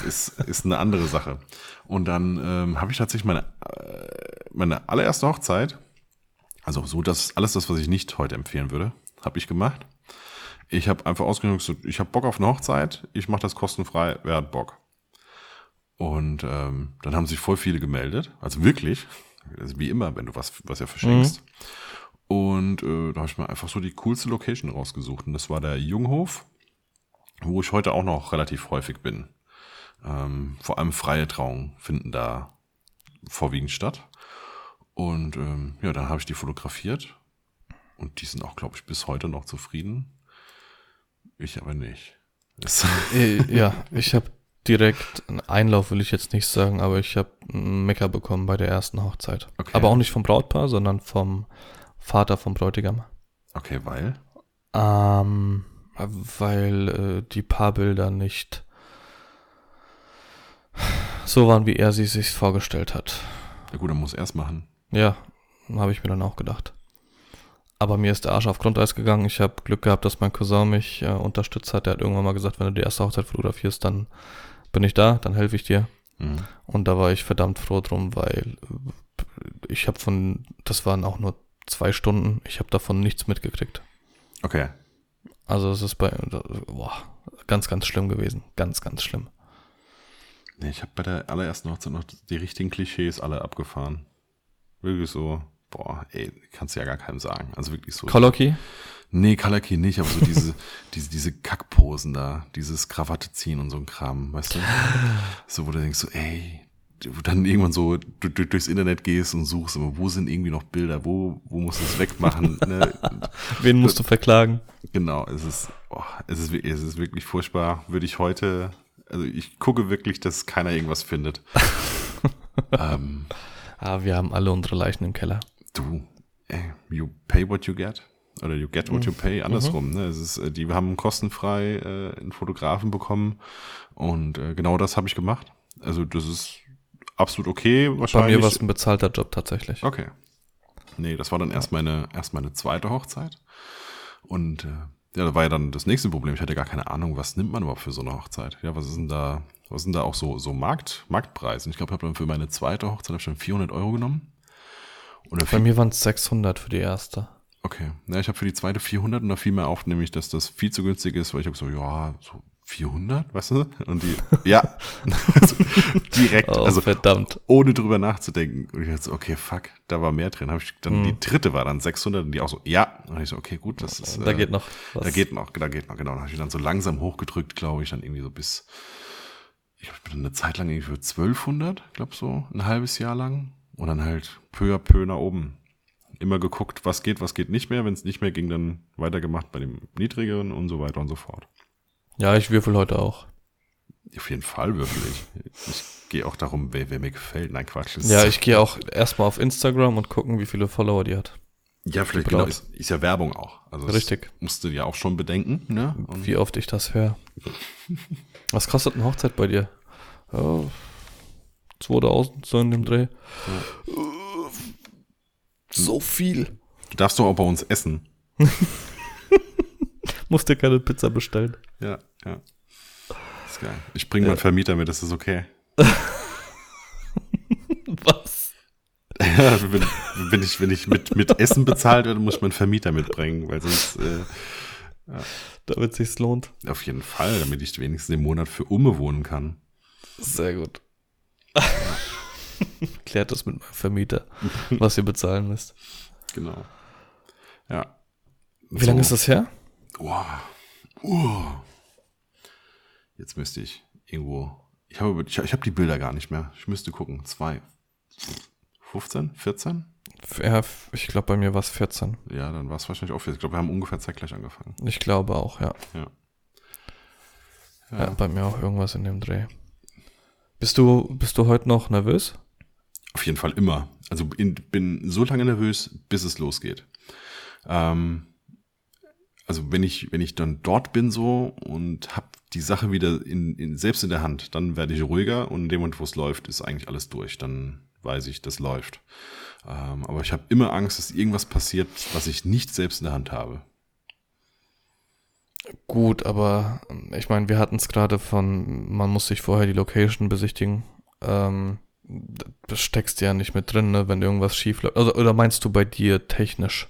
ist, ist eine andere Sache. Und dann ähm, habe ich tatsächlich meine, äh, meine allererste Hochzeit, also so das, alles das, was ich nicht heute empfehlen würde, habe ich gemacht. Ich habe einfach ausgenutzt, ich habe Bock auf eine Hochzeit, ich mache das kostenfrei, wer hat Bock? Und ähm, dann haben sich voll viele gemeldet, also wirklich, also wie immer, wenn du was, was ja verschenkst. Mhm. Und äh, da habe ich mir einfach so die coolste Location rausgesucht. Und das war der Junghof, wo ich heute auch noch relativ häufig bin. Ähm, vor allem freie Trauungen finden da vorwiegend statt. Und ähm, ja, dann habe ich die fotografiert. Und die sind auch, glaube ich, bis heute noch zufrieden. Ich aber nicht. Äh, ja, ich habe direkt einen Einlauf, will ich jetzt nicht sagen, aber ich habe einen Mecker bekommen bei der ersten Hochzeit. Okay. Aber auch nicht vom Brautpaar, sondern vom Vater vom Bräutigam. Okay, weil? Ähm, weil äh, die Paarbilder nicht so waren, wie er sie sich vorgestellt hat. Ja gut, er muss erst machen. Ja, habe ich mir dann auch gedacht. Aber mir ist der Arsch auf Grundeis gegangen. Ich habe Glück gehabt, dass mein Cousin mich äh, unterstützt hat. Der hat irgendwann mal gesagt, wenn du die erste Hochzeit fotografierst, dann bin ich da, dann helfe ich dir. Mhm. Und da war ich verdammt froh drum, weil ich habe von, das waren auch nur zwei Stunden, ich habe davon nichts mitgekriegt. Okay. Also es ist bei, boah, ganz, ganz schlimm gewesen. Ganz, ganz schlimm. Nee, ich habe bei der allerersten Hochzeit noch die richtigen Klischees alle abgefahren. Wirklich so, boah, ey, kannst du ja gar keinem sagen. Also wirklich so. Koloki? Nee, Kalaki nicht, aber so diese, (laughs) diese, diese Kackposen da, dieses Krawatte ziehen und so ein Kram, weißt du? (laughs) So, wo du denkst so, ey, du dann irgendwann so du, du, durchs Internet gehst und suchst, aber wo sind irgendwie noch Bilder, wo, wo musst du es wegmachen? (laughs) ne? Wen musst du verklagen? Genau, es ist, oh, es ist, es ist wirklich furchtbar. Würde ich heute, also ich gucke wirklich, dass keiner irgendwas findet. ähm, ah, wir haben alle unsere Leichen im Keller. Du, ey, you pay what you get. Oder you get what you mhm. pay, andersrum. Mhm. Ne? Es ist, äh, die haben kostenfrei äh, einen Fotografen bekommen und äh, genau das habe ich gemacht. Also das ist absolut okay. Wahrscheinlich. Bei mir war es ein bezahlter Job tatsächlich. Okay. Nee, das war dann erst meine, erst meine zweite Hochzeit. Und äh, ja, da war ja dann das nächste Problem. Ich hatte gar keine Ahnung, was nimmt man überhaupt für so eine Hochzeit? Ja, was ist denn da, was sind da auch so, so Markt, Marktpreise? Und ich glaube, ich habe dann für meine zweite Hochzeit schon 400 Euro genommen. Oder Bei mir waren es 600 für die erste. Okay. Ja, ich habe für die zweite 400 und da fiel mir auf, nämlich, dass das viel zu günstig ist, weil ich habe so, ja, so 400, weißt du? Und die, (laughs) ja, also direkt, oh, also verdammt, ohne drüber nachzudenken. Und ich dachte so, okay, fuck, da war mehr drin. Hab ich dann hm. die dritte war dann 600 und die auch so, ja. Und ich so, okay, gut, das ist. Da äh, geht noch. Was. Da geht noch, da geht noch, genau. Da habe ich dann so langsam hochgedrückt, glaube ich, dann irgendwie so bis, ich habe eine Zeit lang irgendwie für 1200, glaube so, ein halbes Jahr lang. Und dann halt peu à peu nach oben immer geguckt, was geht, was geht nicht mehr. Wenn es nicht mehr ging, dann weitergemacht bei dem niedrigeren und so weiter und so fort. Ja, ich würfel heute auch. Auf jeden Fall würfel ich. Ich gehe auch darum, wer, wer mir gefällt. Nein, Quatsch. Ja, ich gehe auch erstmal auf Instagram und gucken, wie viele Follower die hat. Ja, vielleicht genau, ist, ist ja Werbung auch. Also Richtig. Musst du ja auch schon bedenken. Ne? Und wie oft ich das höre. (laughs) Was kostet eine Hochzeit bei dir? Oh, 2000, so in dem Dreh. Ja. So viel. Du darfst doch auch bei uns essen. (laughs) Musst dir keine Pizza bestellen. Ja, ja. Ist geil. Ich bringe ja. meinen Vermieter mit, das ist okay. (laughs) Was? Ja, wenn, wenn, ich, wenn ich mit, mit Essen bezahlt werde, muss ich meinen Vermieter mitbringen, weil sonst. Äh, ja. Damit sich's lohnt. Auf jeden Fall, damit ich wenigstens im Monat für Umme wohnen kann. Sehr gut. (laughs) Klärt das mit meinem Vermieter, was ihr bezahlen müsst. Genau. Ja. Wie so. lange ist das her? Wow. Uh. Jetzt müsste ich irgendwo. Ich habe ich, ich hab die Bilder gar nicht mehr. Ich müsste gucken. Zwei. 15? 14? Ja, ich glaube, bei mir war es 14. Ja, dann war es wahrscheinlich auch 14. Ich glaube, wir haben ungefähr zeitgleich angefangen. Ich glaube auch, ja. Ja. ja. ja. bei mir auch irgendwas in dem Dreh. Bist du, bist du heute noch nervös? Auf jeden Fall immer. Also in, bin so lange nervös, bis es losgeht. Ähm, also wenn ich, wenn ich dann dort bin so und habe die Sache wieder in, in, selbst in der Hand, dann werde ich ruhiger und in dem Moment, wo es läuft, ist eigentlich alles durch. Dann weiß ich, das läuft. Ähm, aber ich habe immer Angst, dass irgendwas passiert, was ich nicht selbst in der Hand habe. Gut, aber ich meine, wir hatten es gerade von, man muss sich vorher die Location besichtigen. Ähm, das steckst du ja nicht mit drin, ne, wenn irgendwas schief läuft. Also, oder meinst du bei dir technisch?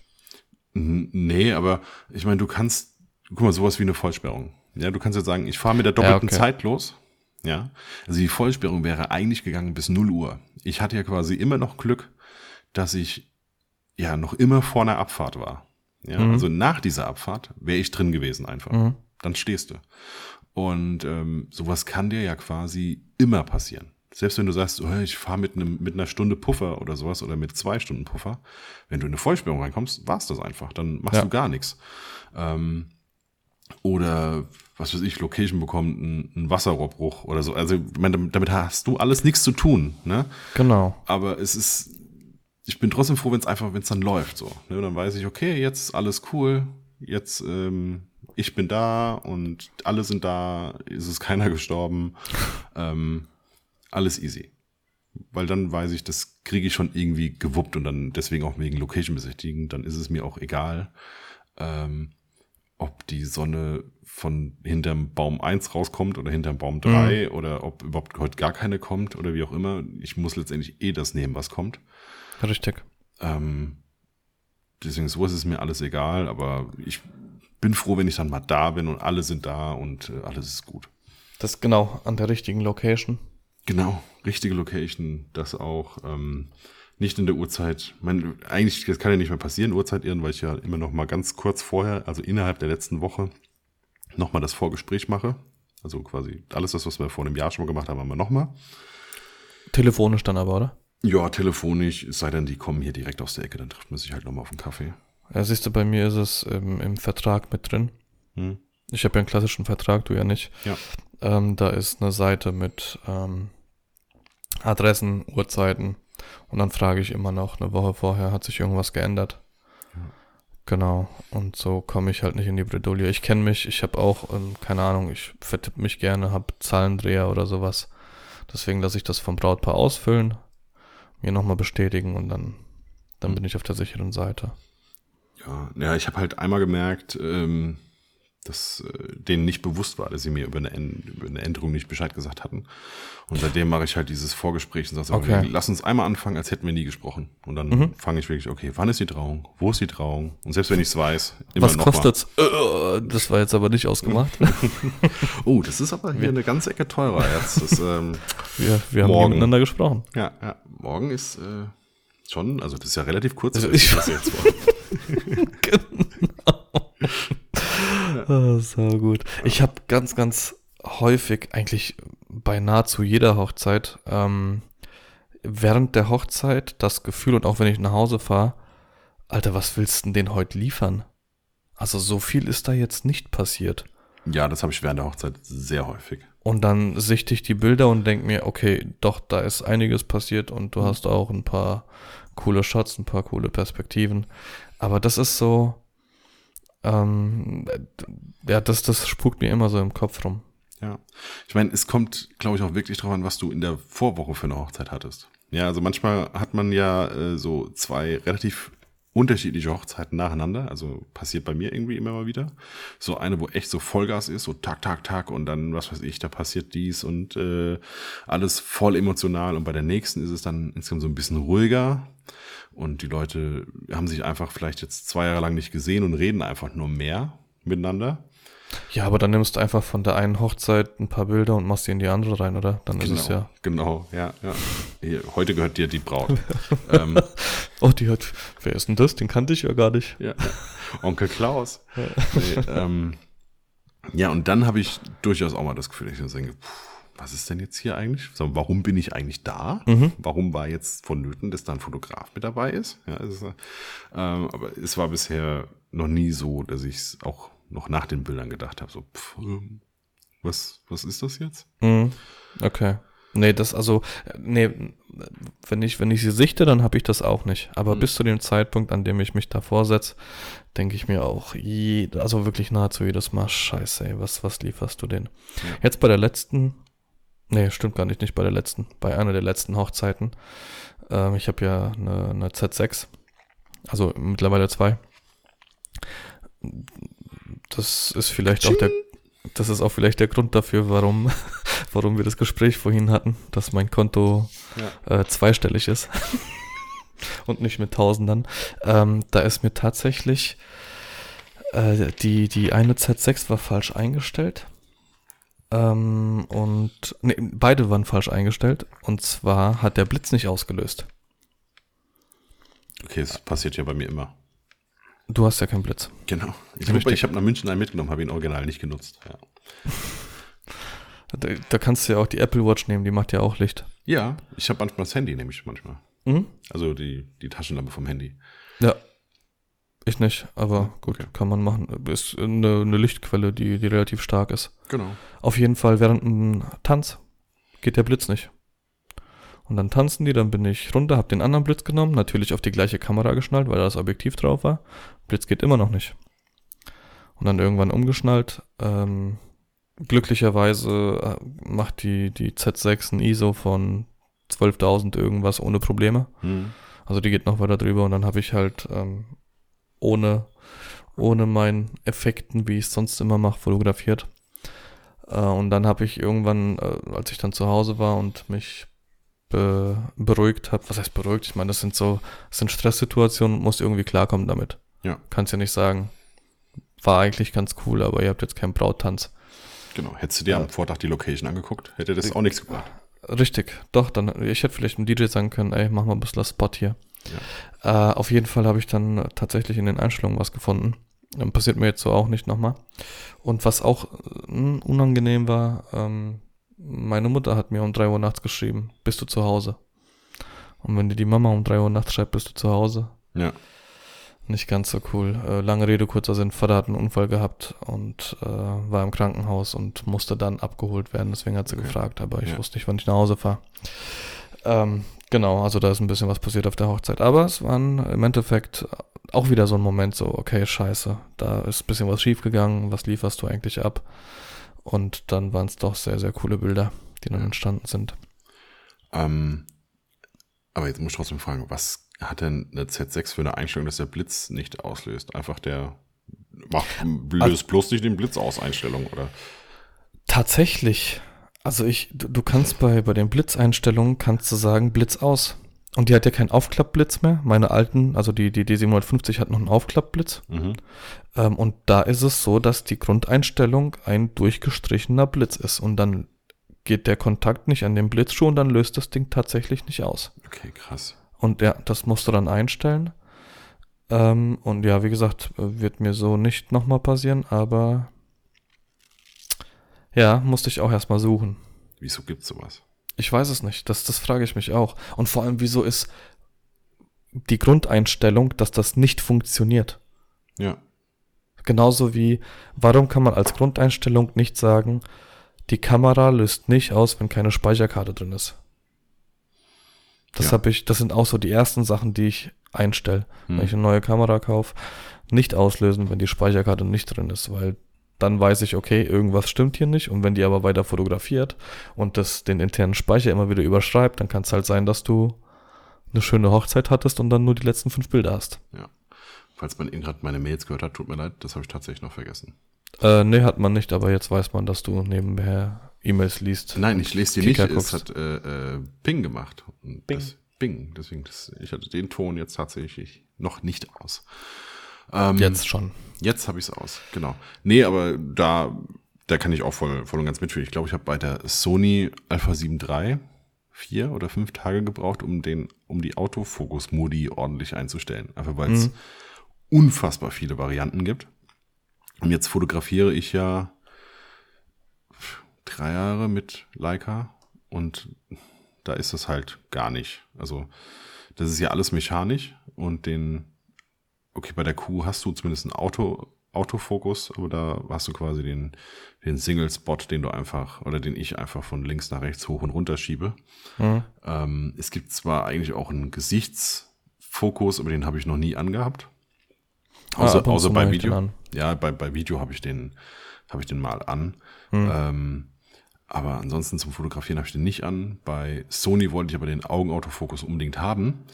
Nee, aber ich meine, du kannst, guck mal, sowas wie eine Vollsperrung. Ja, du kannst jetzt sagen, ich fahre mit der doppelten ja, okay. Zeit los. Ja, also die Vollsperrung wäre eigentlich gegangen bis 0 Uhr. Ich hatte ja quasi immer noch Glück, dass ich ja noch immer vor einer Abfahrt war. Ja, mhm. also nach dieser Abfahrt wäre ich drin gewesen einfach. Mhm. Dann stehst du. Und ähm, sowas kann dir ja quasi immer passieren. Selbst wenn du sagst, oh, ich fahre mit, einem, mit einer Stunde Puffer oder sowas oder mit zwei Stunden Puffer, wenn du in eine Vollsperrung reinkommst, war's das einfach. Dann machst ja. du gar nichts. Ähm, oder was weiß ich, Location bekommt einen, einen Wasserrohrbruch oder so. Also ich meine, damit hast du alles nichts zu tun. Ne? Genau. Aber es ist, ich bin trotzdem froh, wenn es einfach, wenn es dann läuft so. Ne? Dann weiß ich, okay, jetzt alles cool, jetzt ähm, ich bin da und alle sind da, ist es keiner (laughs) gestorben, ähm, alles easy. Weil dann weiß ich, das kriege ich schon irgendwie gewuppt und dann deswegen auch wegen Location besichtigen, dann ist es mir auch egal. Ähm, ob die Sonne von hinterm Baum 1 rauskommt oder hinterm Baum 3 mhm. oder ob überhaupt heute gar keine kommt oder wie auch immer. Ich muss letztendlich eh das nehmen, was kommt. Richtig. Ähm, deswegen so ist es mir alles egal, aber ich bin froh, wenn ich dann mal da bin und alle sind da und äh, alles ist gut. Das genau an der richtigen Location. Genau, richtige Location, das auch. Ähm, nicht in der Uhrzeit. Mein, eigentlich, das kann ja nicht mehr passieren, Uhrzeit irren, weil ich ja immer noch mal ganz kurz vorher, also innerhalb der letzten Woche, noch mal das Vorgespräch mache. Also quasi alles das, was wir vor einem Jahr schon mal gemacht haben, haben wir noch mal. Telefonisch dann aber, oder? Ja, telefonisch, es sei denn, die kommen hier direkt aus der Ecke, dann trifft man sich halt noch mal auf einen Kaffee. Ja, siehst du, bei mir ist es im, im Vertrag mit drin. Hm. Ich habe ja einen klassischen Vertrag, du ja nicht. Ja. Ähm, da ist eine Seite mit ähm, Adressen, Uhrzeiten, und dann frage ich immer noch, eine Woche vorher, hat sich irgendwas geändert? Ja. Genau. Und so komme ich halt nicht in die Bredouille. Ich kenne mich, ich habe auch, ähm, keine Ahnung, ich vertippe mich gerne, habe Zahlendreher oder sowas. Deswegen lasse ich das vom Brautpaar ausfüllen, mir nochmal bestätigen und dann, dann mhm. bin ich auf der sicheren Seite. Ja, ja ich habe halt einmal gemerkt, ähm, dass äh, denen nicht bewusst war, dass sie mir über eine, über eine Änderung nicht Bescheid gesagt hatten. Und seitdem mache ich halt dieses Vorgespräch und sage, okay. okay, lass uns einmal anfangen, als hätten wir nie gesprochen. Und dann mhm. fange ich wirklich, okay, wann ist die Trauung? Wo ist die Trauung? Und selbst wenn ich es weiß, immer Was noch kostet's? Mal. Äh, das war jetzt aber nicht ausgemacht. (laughs) oh, das ist aber hier eine ganze Ecke teurer jetzt. Das, ähm, (laughs) wir, wir haben morgen. miteinander gesprochen. Ja, ja. Morgen ist äh, schon, also das ist ja relativ kurz. Also ich, was (laughs) jetzt genau. oh, (laughs) so gut. Ich habe ganz, ganz häufig, eigentlich bei nahezu jeder Hochzeit, ähm, während der Hochzeit das Gefühl und auch wenn ich nach Hause fahre, Alter, was willst du denn den heute liefern? Also so viel ist da jetzt nicht passiert. Ja, das habe ich während der Hochzeit sehr häufig. Und dann sichte ich die Bilder und denke mir, okay, doch, da ist einiges passiert und du mhm. hast auch ein paar coole Shots, ein paar coole Perspektiven. Aber das ist so, ähm, ja, das, das spukt mir immer so im Kopf rum. Ja. Ich meine, es kommt, glaube ich, auch wirklich drauf an, was du in der Vorwoche für eine Hochzeit hattest. Ja, also manchmal hat man ja äh, so zwei relativ unterschiedliche Hochzeiten nacheinander. Also passiert bei mir irgendwie immer mal wieder. So eine, wo echt so Vollgas ist, so Tag, Tag, Tag und dann, was weiß ich, da passiert dies und äh, alles voll emotional. Und bei der nächsten ist es dann insgesamt so ein bisschen ruhiger. Und die Leute haben sich einfach vielleicht jetzt zwei Jahre lang nicht gesehen und reden einfach nur mehr miteinander. Ja, aber dann nimmst du einfach von der einen Hochzeit ein paar Bilder und machst die in die andere rein, oder? Dann genau, ist es ja. Genau, ja, ja. Hier, heute gehört dir die Braut. (laughs) ähm, oh, die hat. Wer ist denn das? Den kannte ich ja gar nicht. Ja. Onkel Klaus. Ja, nee, ähm, ja und dann habe ich durchaus auch mal das Gefühl, ich denke, pff, was ist denn jetzt hier eigentlich? Warum bin ich eigentlich da? Mhm. Warum war jetzt vonnöten, dass da ein Fotograf mit dabei ist? Ja, ist ähm, aber es war bisher noch nie so, dass ich es auch noch nach den Bildern gedacht habe, so, pff, ähm, was, was ist das jetzt? Mhm. Okay. Nee, das also, nee, wenn ich, wenn ich sie sichte, dann habe ich das auch nicht. Aber Mhm. bis zu dem Zeitpunkt, an dem ich mich davor setze, denke ich mir auch, je, also wirklich nahezu jedes Mal, scheiße, ey, was, was lieferst du denn? Ja. Jetzt bei der letzten, nee, stimmt gar nicht, nicht bei der letzten, bei einer der letzten Hochzeiten. Ähm, ich habe ja eine, eine Z6, also mittlerweile zwei. Das ist vielleicht auch der, das ist auch vielleicht der Grund dafür, warum, (laughs) warum wir das Gespräch vorhin hatten, dass mein Konto Ja. äh, zweistellig ist (laughs) und nicht mit Tausendern. Ähm, da ist mir tatsächlich äh, die, die eine Z6 war falsch eingestellt. Ähm, und nee, beide waren falsch eingestellt. Und zwar hat der Blitz nicht ausgelöst. Okay, das passiert ja bei mir immer. Du hast ja keinen Blitz. Genau. Ich habe hab nach München einen mitgenommen, habe ihn original nicht genutzt. Ja. Da, da kannst du ja auch die Apple Watch nehmen, die macht ja auch Licht. Ja, ich habe manchmal das Handy, nehme ich manchmal. Mhm. Also die, die Taschenlampe vom Handy. Ja. Ich nicht, aber gut, Okay. kann man machen. Ist eine, eine Lichtquelle, die, die relativ stark ist. Genau. Auf jeden Fall während einem Tanz geht der Blitz nicht. Und dann tanzen die, dann bin ich runter, hab den anderen Blitz genommen, natürlich auf die gleiche Kamera geschnallt, weil da das Objektiv drauf war. Blitz geht immer noch nicht. Und dann irgendwann umgeschnallt. Ähm, glücklicherweise äh, macht die, die Z6 ein ISO von 12.000 irgendwas ohne Probleme. Hm. Also die geht noch weiter drüber und dann habe ich halt ähm, ohne, ohne meinen Effekten, wie ich es sonst immer mache, fotografiert. Äh, und dann habe ich irgendwann, äh, als ich dann zu Hause war und mich be beruhigt habe, was heißt beruhigt? Ich meine, das sind so, das sind Stresssituationen und musst irgendwie klarkommen damit. Ja. Kannst ja nicht sagen, war eigentlich ganz cool, aber ihr habt jetzt keinen Brauttanz. Genau. Hättest du dir Ja. am Vortag die Location angeguckt, hätte das auch nichts gebracht. Richtig, doch, dann, ich hätte vielleicht dem DJ sagen können, ey, mach mal ein bisschen Spot hier. Äh, auf jeden Fall habe ich dann tatsächlich in den Einstellungen was gefunden. Ähm, passiert mir jetzt so auch nicht nochmal. Und was auch äh, unangenehm war, ähm, meine Mutter hat mir um 3 Uhr nachts geschrieben, bist du zu Hause? Und wenn dir die Mama um 3 Uhr nachts schreibt, bist du zu Hause, Ja. nicht ganz so cool. Äh, lange Rede, kurzer Sinn, Vater hat einen Unfall gehabt und äh, war im Krankenhaus und musste dann abgeholt werden. Deswegen hat sie Okay. gefragt, aber ich Ja. wusste nicht, wann ich nach Hause fahre. Ähm, genau, also da ist ein bisschen was passiert auf der Hochzeit. Aber es war im Endeffekt auch wieder so ein Moment, so, okay, scheiße, da ist ein bisschen was schiefgegangen, was lieferst du eigentlich ab? Und dann waren es doch sehr, sehr coole Bilder, die dann entstanden sind. Ähm, aber jetzt muss ich trotzdem fragen, was hat denn eine Z6 für eine Einstellung, dass der Blitz nicht auslöst? Einfach der macht, löst bloß nicht den Blitz aus Einstellung, oder? Tatsächlich. Also ich, du, du kannst bei, bei den Blitzeinstellungen kannst du sagen Blitz aus. Und die hat ja keinen Aufklappblitz mehr. Meine alten, also die, die D750 hat noch einen Aufklappblitz. Mhm. Ähm, und da ist es so, dass die Grundeinstellung ein durchgestrichener Blitz ist. Und dann geht der Kontakt nicht an den Blitzschuh und dann löst das Ding tatsächlich nicht aus. Okay, krass. Und ja, das musst du dann einstellen. Ähm, und ja, wie gesagt, wird mir so nicht nochmal passieren, aber ja, musste ich auch erstmal suchen. Wieso gibt's sowas? Ich weiß es nicht. Das, das frage ich mich auch. Und vor allem, wieso ist die Grundeinstellung, dass das nicht funktioniert? Ja. Genauso wie, warum kann man als Grundeinstellung nicht sagen, die Kamera löst nicht aus, wenn keine Speicherkarte drin ist? Das Ja. habe ich, das sind auch so die ersten Sachen, die ich einstelle. Hm. Wenn ich eine neue Kamera kaufe, nicht auslösen, wenn die Speicherkarte nicht drin ist, weil dann weiß ich, okay, irgendwas stimmt hier nicht. Und wenn die aber weiter fotografiert und das den internen Speicher immer wieder überschreibt, dann kann es halt sein, dass du eine schöne Hochzeit hattest und dann nur die letzten fünf Bilder hast. Falls man gerade meine Mails gehört hat, tut mir leid, das habe ich tatsächlich noch vergessen. Äh, nee, hat man nicht, aber jetzt weiß man, dass du nebenher E-Mails liest. Nein, ich lese die nicht. Kicker Es guckst. hat äh, äh, Bing gemacht. Und Bing. Das, Bing. Deswegen, das, ich hatte den Ton jetzt tatsächlich noch nicht aus. Ähm, Jetzt schon. Jetzt habe ich es aus, genau. Nee, aber da, da kann ich auch voll, voll und ganz mitfühlen. Ich glaube, ich habe bei der Sony Alpha 7 III vier oder fünf Tage gebraucht, um den, um die Autofokus-Modi ordentlich einzustellen. Einfach weil es Mhm. unfassbar viele Varianten gibt. Und jetzt fotografiere ich ja drei Jahre mit Leica und da ist es halt gar nicht. Also das ist ja alles mechanisch und den, okay, bei der Kuh hast du zumindest einen Auto, Autofokus, aber da hast du quasi den, den Single-Spot, den du einfach, oder den ich einfach von links nach rechts hoch und runter schiebe. Mhm. Ähm, es gibt zwar eigentlich auch einen Gesichtsfokus, aber den habe ich noch nie angehabt. Außer, ah, außer bei Video. Ja, bei, bei Video habe ich den, habe ich den mal an. Mhm. Ähm, aber ansonsten zum Fotografieren habe ich den nicht an. Bei Sony wollte ich aber den Augenautofokus unbedingt haben.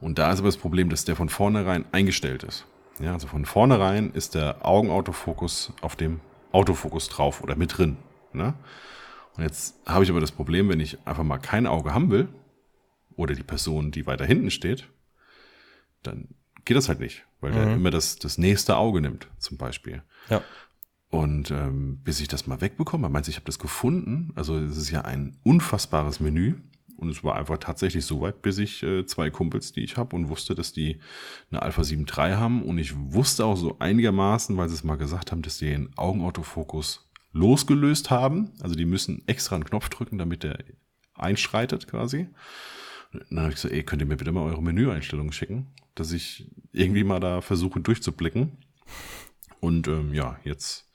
Und da ist aber das Problem, dass der von vornherein eingestellt ist. Ja, also von vornherein ist der Augenautofokus auf dem Autofokus drauf oder mit drin. Ne? Und jetzt habe ich aber das Problem, wenn ich einfach mal kein Auge haben will, oder die Person, die weiter hinten steht, dann geht das halt nicht, weil mhm. der immer das, das nächste Auge nimmt, zum Beispiel. Ja. Und ähm, bis ich das mal wegbekomme, meinst ich habe das gefunden. Also es ist ja ein unfassbares Menü. Und es war einfach tatsächlich so weit, bis ich äh, zwei Kumpels, die ich habe, und wusste, dass die eine Alpha 7 III haben. Und ich wusste auch so einigermaßen, weil sie es mal gesagt haben, dass die den Augenautofokus losgelöst haben. Also die müssen extra einen Knopf drücken, damit der einschreitet quasi. Und dann habe ich gesagt, ey, könnt ihr mir bitte mal eure Menüeinstellungen schicken, dass ich irgendwie mal da versuche durchzublicken. Und ähm, ja, jetzt,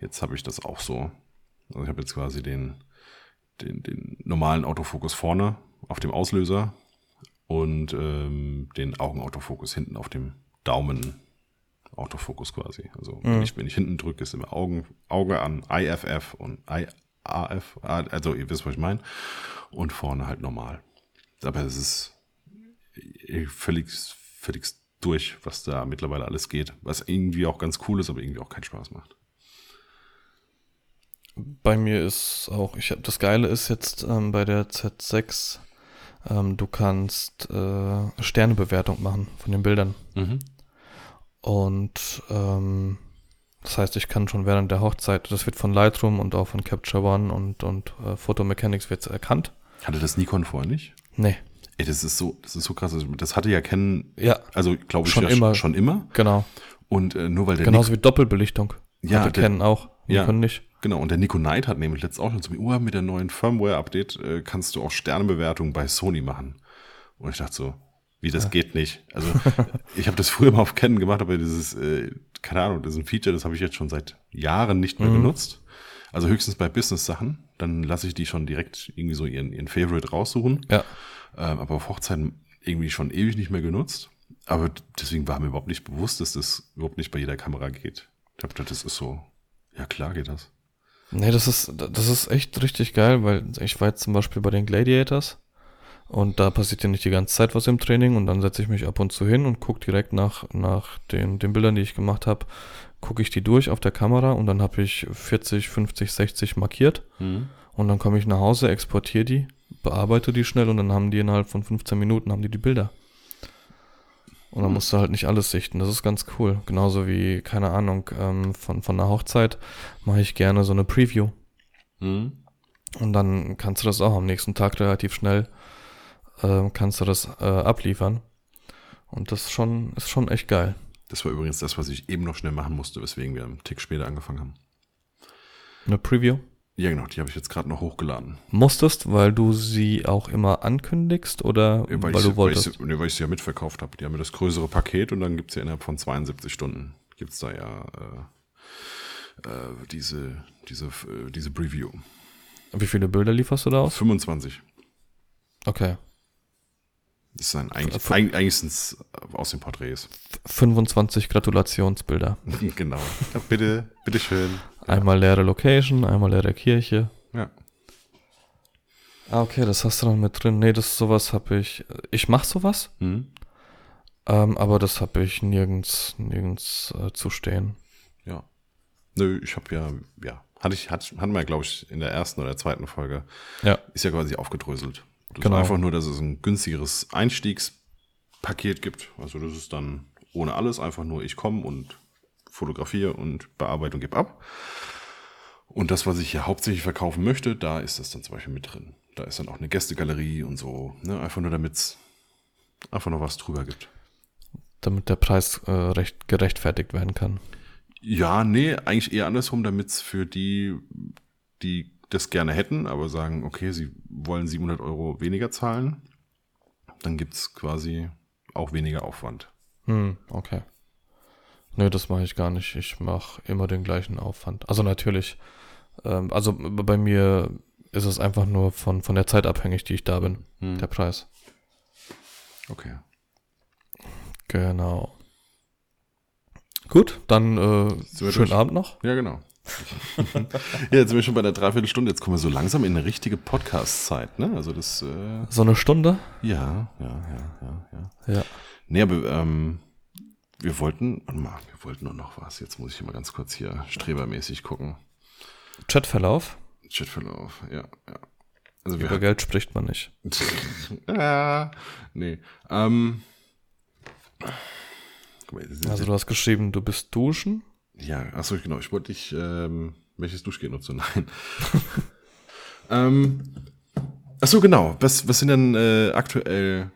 jetzt habe ich das auch so. Also ich habe jetzt quasi den den, den normalen Autofokus vorne auf dem Auslöser und ähm, den Augenautofokus hinten auf dem Daumen Autofokus quasi. Also mhm. wenn, ich, wenn ich hinten drücke, ist immer Augen, Auge an IFF und IAF, also ihr wisst, was ich meine. Und vorne halt normal. Aber es ist völlig, völlig durch, was da mittlerweile alles geht. Was irgendwie auch ganz cool ist, aber irgendwie auch keinen Spaß macht bei mir ist auch, ich habe das Geile ist jetzt ähm, bei der Z6, ähm, du kannst äh, Sternebewertung machen von den Bildern. Mhm. Und ähm, das heißt, ich kann schon während der Hochzeit, das wird von Lightroom und auch von Capture One und, und äh, Photomechanics wird erkannt. Hatte das Nikon vorher nicht? Nee. Ey, das ist so, das ist so krass. Das hatte ja Ken, ja, also glaube ich schon ja immer. schon immer. Genau. Und äh, nur weil der Genauso Nik wie Doppelbelichtung. Ja, hatte Ken auch. Ja. nicht. Genau, und der Nico Knight hat nämlich letztens auch schon zu mir, oh, mit der neuen Firmware-Update äh, kannst du auch Sternebewertungen bei Sony machen. Und ich dachte so, wie das ja. geht nicht. Also ich habe das früher mal auf Canon gemacht, aber dieses, äh, keine Ahnung, das ist ein Feature, das habe ich jetzt schon seit Jahren nicht mehr mhm. benutzt. Also höchstens bei Business-Sachen, dann lasse ich die schon direkt irgendwie so ihren, ihren Favorite raussuchen. Ja. Ähm, aber auf Hochzeiten irgendwie schon ewig nicht mehr genutzt. Aber deswegen war mir überhaupt nicht bewusst, dass das überhaupt nicht bei jeder Kamera geht. Ich habe gedacht, das ist so, ja klar geht das. Nee, das ist, das ist echt richtig geil, weil ich war jetzt zum Beispiel bei den Gladiators und da passiert ja nicht die ganze Zeit was im Training und dann setze ich mich ab und zu hin und gucke direkt nach, nach den, den Bildern, die ich gemacht habe, gucke ich die durch auf der Kamera und dann habe ich 40, 50, 60 markiert mhm. und dann komme ich nach Hause, exportiere die, bearbeite die schnell und dann haben die innerhalb von 15 Minuten haben die die Bilder. Und dann musst du halt nicht alles sichten. Das ist ganz cool. Genauso wie, keine Ahnung, ähm, von, von einer Hochzeit mache ich gerne so eine Preview. Mhm. Und dann kannst du das auch am nächsten Tag relativ schnell, äh, kannst du das äh, abliefern. Und das ist schon, ist schon echt geil. Das war übrigens das, was ich eben noch schnell machen musste, weswegen wir einen Tick später angefangen haben. Eine Preview? Ja, genau, die habe ich jetzt gerade noch hochgeladen. Musstest, weil du sie auch immer ankündigst oder ja, weil, weil du wolltest? Weil ich, nee, weil ich sie ja mitverkauft habe. Die haben mir das größere Paket und dann gibt es ja innerhalb von 72 Stunden gibt es da ja äh, äh, diese, diese, äh, diese Preview. Wie viele Bilder lieferst du da aus? 25. Okay. Das ist ein, eigentlich, eigentlich sind es aus den Porträts. 25 Gratulationsbilder. (laughs) genau. Ja, bitte, bitteschön. Einmal leere Location, einmal leere Kirche. Ja. Ah, okay, das hast du dann mit drin. Nee, das sowas habe ich. Ich mache sowas, mhm. ähm, aber das habe ich nirgends, nirgends äh, zu stehen. Ja. Nö, ich habe ja, ja, hatte ich, hat, hatten wir, glaube ich, in der ersten oder zweiten Folge. Ja. Ist ja quasi aufgedröselt. Das genau. einfach nur, dass es ein günstigeres Einstiegspaket gibt. Also das ist dann ohne alles, einfach nur ich komme und fotografiere und bearbeite und gebe ab. Und das, was ich hier hauptsächlich verkaufen möchte, da ist das dann zum Beispiel mit drin. Da ist dann auch eine Gästegalerie und so. Ne? Einfach nur, damit es einfach noch was drüber gibt. Damit der Preis äh, recht gerechtfertigt werden kann. Ja, nee, eigentlich eher andersrum, damit es für die, die das gerne hätten, aber sagen, okay, sie wollen 700 Euro weniger zahlen, dann gibt es quasi auch weniger Aufwand. Hm, okay. Nö, das mache ich gar nicht. Ich mache immer den gleichen Aufwand. Also natürlich, ähm, also bei mir ist es einfach nur von, von der Zeit abhängig, die ich da bin, Hm. der Preis. Okay. Genau. Gut, dann äh, schönen? Abend noch. Ja, genau. (laughs) ja, jetzt sind wir schon bei der Dreiviertelstunde. Jetzt kommen wir so langsam in eine richtige Podcast-Zeit, ne? Also das, äh, So eine Stunde? ja, ja, ja, ja, ja. Ja. Nee, aber ähm, wir wollten, warte mal, wir wollten nur noch was. Jetzt muss ich mal ganz kurz hier strebermäßig gucken. Chatverlauf. Chatverlauf, ja, ja. Also Über Geld spricht man nicht. (laughs) ah, nee. Ähm, mal, Also du hast geschrieben, du bist duschen. Ja, achso, genau. Ich wollte dich, ähm, welches Duschgel nutzt du? (laughs) Nein. (laughs) ähm, achso, genau. Was, was sind denn äh, aktuell,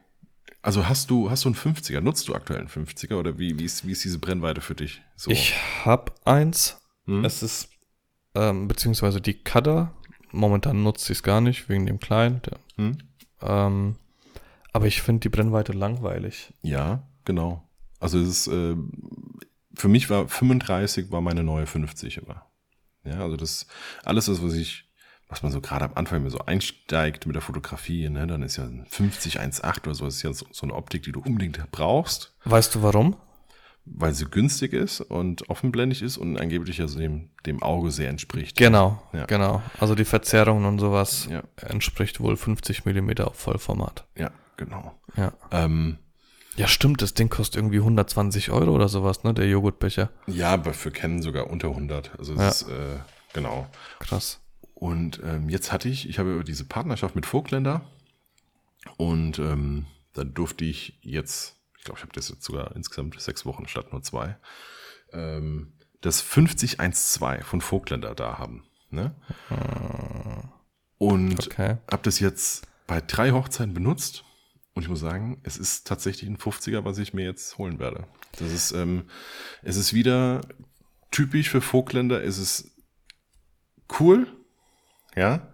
also hast du, hast du einen 50er? Nutzt du aktuell einen 50er oder wie, wie, ist, wie ist diese Brennweite für dich? So. Ich hab eins. Hm? Es ist, ähm, beziehungsweise die Cutter. Momentan nutze ich es gar nicht, wegen dem Kleinen. Der, Hm? ähm, aber ich finde die Brennweite langweilig. Ja, genau. Also es ist, äh, für mich war 35 war meine neue 50 immer. Ja, also das, alles das, was ich, was man so gerade am Anfang mir so einsteigt mit der Fotografie, ne, dann ist ja ein 50 1.8 oder so, ist ja so, so eine Optik, die du unbedingt brauchst, Weißt du warum? weil sie günstig ist und offenblendig ist und angeblich ja so dem, dem Auge sehr entspricht. Genau, Ja. genau. Also die Verzerrungen und sowas Ja. entspricht wohl 50 Millimeter auf Vollformat. Ja, genau. Ja. Ähm, Ja, stimmt, das Ding kostet irgendwie 120 Euro oder sowas, ne? Der Joghurtbecher. ja, aber für Canon sogar unter 100. Also es Ja. ist, äh, genau. Krass. Und ähm, jetzt hatte ich, ich habe diese Partnerschaft mit Vogtländer und ähm, da durfte ich jetzt, ich glaube, ich habe das jetzt sogar insgesamt sechs Wochen statt nur zwei, ähm, das 5012 von Vogtländer da haben. Ne? Und Okay. habe das jetzt bei drei Hochzeiten benutzt und ich muss sagen, es ist tatsächlich ein 50er, was ich mir jetzt holen werde. Das ist, ähm, es ist wieder typisch für Vogtländer, es ist cool, ja.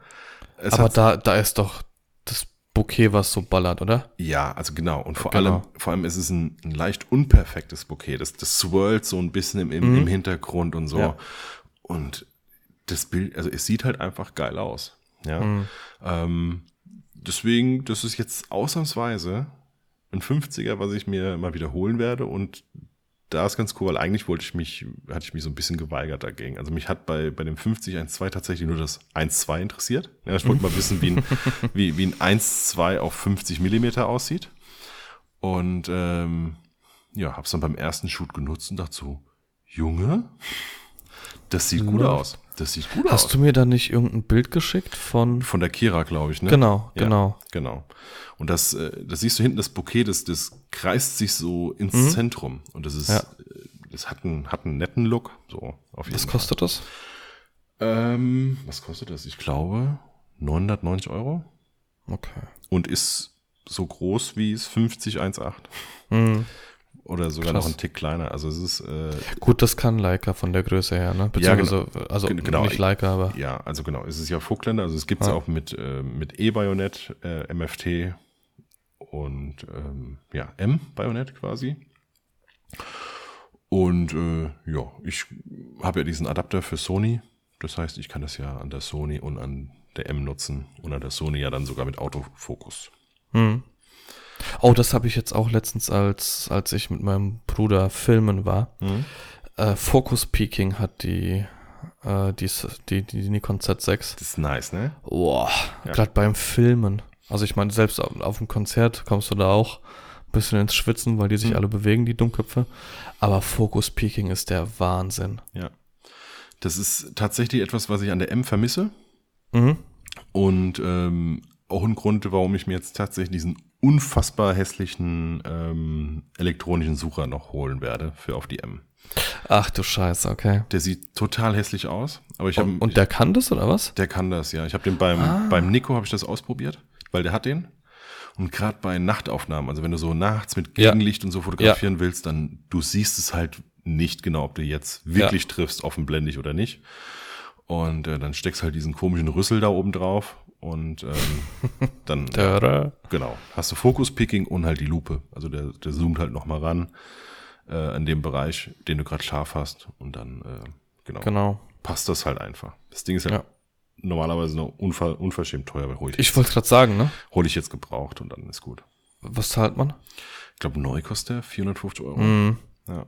Es Aber da, da ist doch das Bouquet, was so ballert, oder? ja, also genau. Und vor Genau. allem, vor allem ist es ein, ein leicht unperfektes Bouquet. Das, das swirlt so ein bisschen im, im, im Hintergrund und so. Mhm. Ja. Und das Bild, also es sieht halt einfach geil aus. Ja. Mhm. Ähm, deswegen, das ist jetzt ausnahmsweise ein 50er, was ich mir mal wiederholen werde. Und da ist ganz cool, weil eigentlich wollte ich mich, hatte ich mich so ein bisschen geweigert dagegen. Also mich hat bei, bei dem 50-1.2 tatsächlich nur das 1.2 interessiert. Ja, ich wollte mal wissen, wie ein, (laughs) wie, wie ein 1.2 auf 50 Millimeter aussieht. Und ähm, ja, hab's dann beim ersten Shoot genutzt und dachte so, Junge, das sieht gut aus. Das sieht gut aus. Hast du mir da nicht irgendein Bild geschickt von. Von der Kira, glaube ich, ne? Genau, Ja, genau. Genau. Und das, äh, das siehst du hinten, das Bouquet, das, das kreist sich so ins Zentrum. Und das ist, Mhm. Ja. äh, das hat einen, hat einen netten Look. So, auf jeden Was Fall. kostet das? Ähm, was kostet das? Ich glaube 990 Euro. Okay. Und ist so groß wie es 5018. Hm. Oder sogar Krass. noch ein Tick kleiner. Also es ist, äh, Gut, das kann Leica von der Größe her, ne? Ja, Beziehungsweise, also Gen- genau. nicht Leica, aber. ja, also genau, es ist ja Vogtländer. Also es gibt es Ja. auch mit, äh, mit E-Bajonett, äh, MFT und ähm, ja, M-Bajonett quasi. Und äh, ja, ich habe ja diesen Adapter für Sony. Das heißt, ich kann das ja an der Sony und an der M nutzen und an der Sony ja dann sogar mit Autofokus. Hm. Oh, das habe ich jetzt auch letztens, als, als ich mit meinem Bruder filmen war. Äh, Focus Peaking hat die, äh, die, die, die Nikon Z6. Das ist nice, ne? Boah, Ja. gerade beim Filmen. Also ich meine, selbst auf, auf dem Konzert kommst du da auch ein bisschen ins Schwitzen, weil die sich Mhm. alle bewegen, die Dummköpfe. Aber Focus Peaking ist der Wahnsinn. Ja. Das ist tatsächlich etwas, was ich an der M vermisse. Mhm. Und ähm, auch ein Grund, warum ich mir jetzt tatsächlich diesen unfassbar hässlichen ähm, elektronischen Sucher noch holen werde für auf die M. Ach du Scheiße, okay. Der sieht total hässlich aus, aber ich habe Und, und der kann das, oder was? der kann das, ja. Ich habe den beim Ah. beim Nico habe ich das ausprobiert, weil der hat den. Und gerade bei Nachtaufnahmen, also wenn du so nachts mit Ja. Gegenlicht und so fotografieren willst, dann du siehst es halt nicht genau, ob du jetzt wirklich triffst, offenblendig oder nicht. Und äh, dann steckst halt diesen komischen Rüssel da oben drauf und ähm, (laughs) dann Tada. genau hast du Fokus-Picking und halt die Lupe. Also der, der zoomt halt noch mal ran. äh, in dem Bereich, den du gerade scharf hast. Und dann, äh, genau, Genau. passt das halt einfach. Das Ding ist ja, Ja. normalerweise noch unver unverschämt teuer, aber hol ich, Ich wollte gerade sagen, ne? hol ich jetzt gebraucht und dann ist gut. Was zahlt man? Ich glaube, neu kostet der 450 Euro. Mhm. Ja.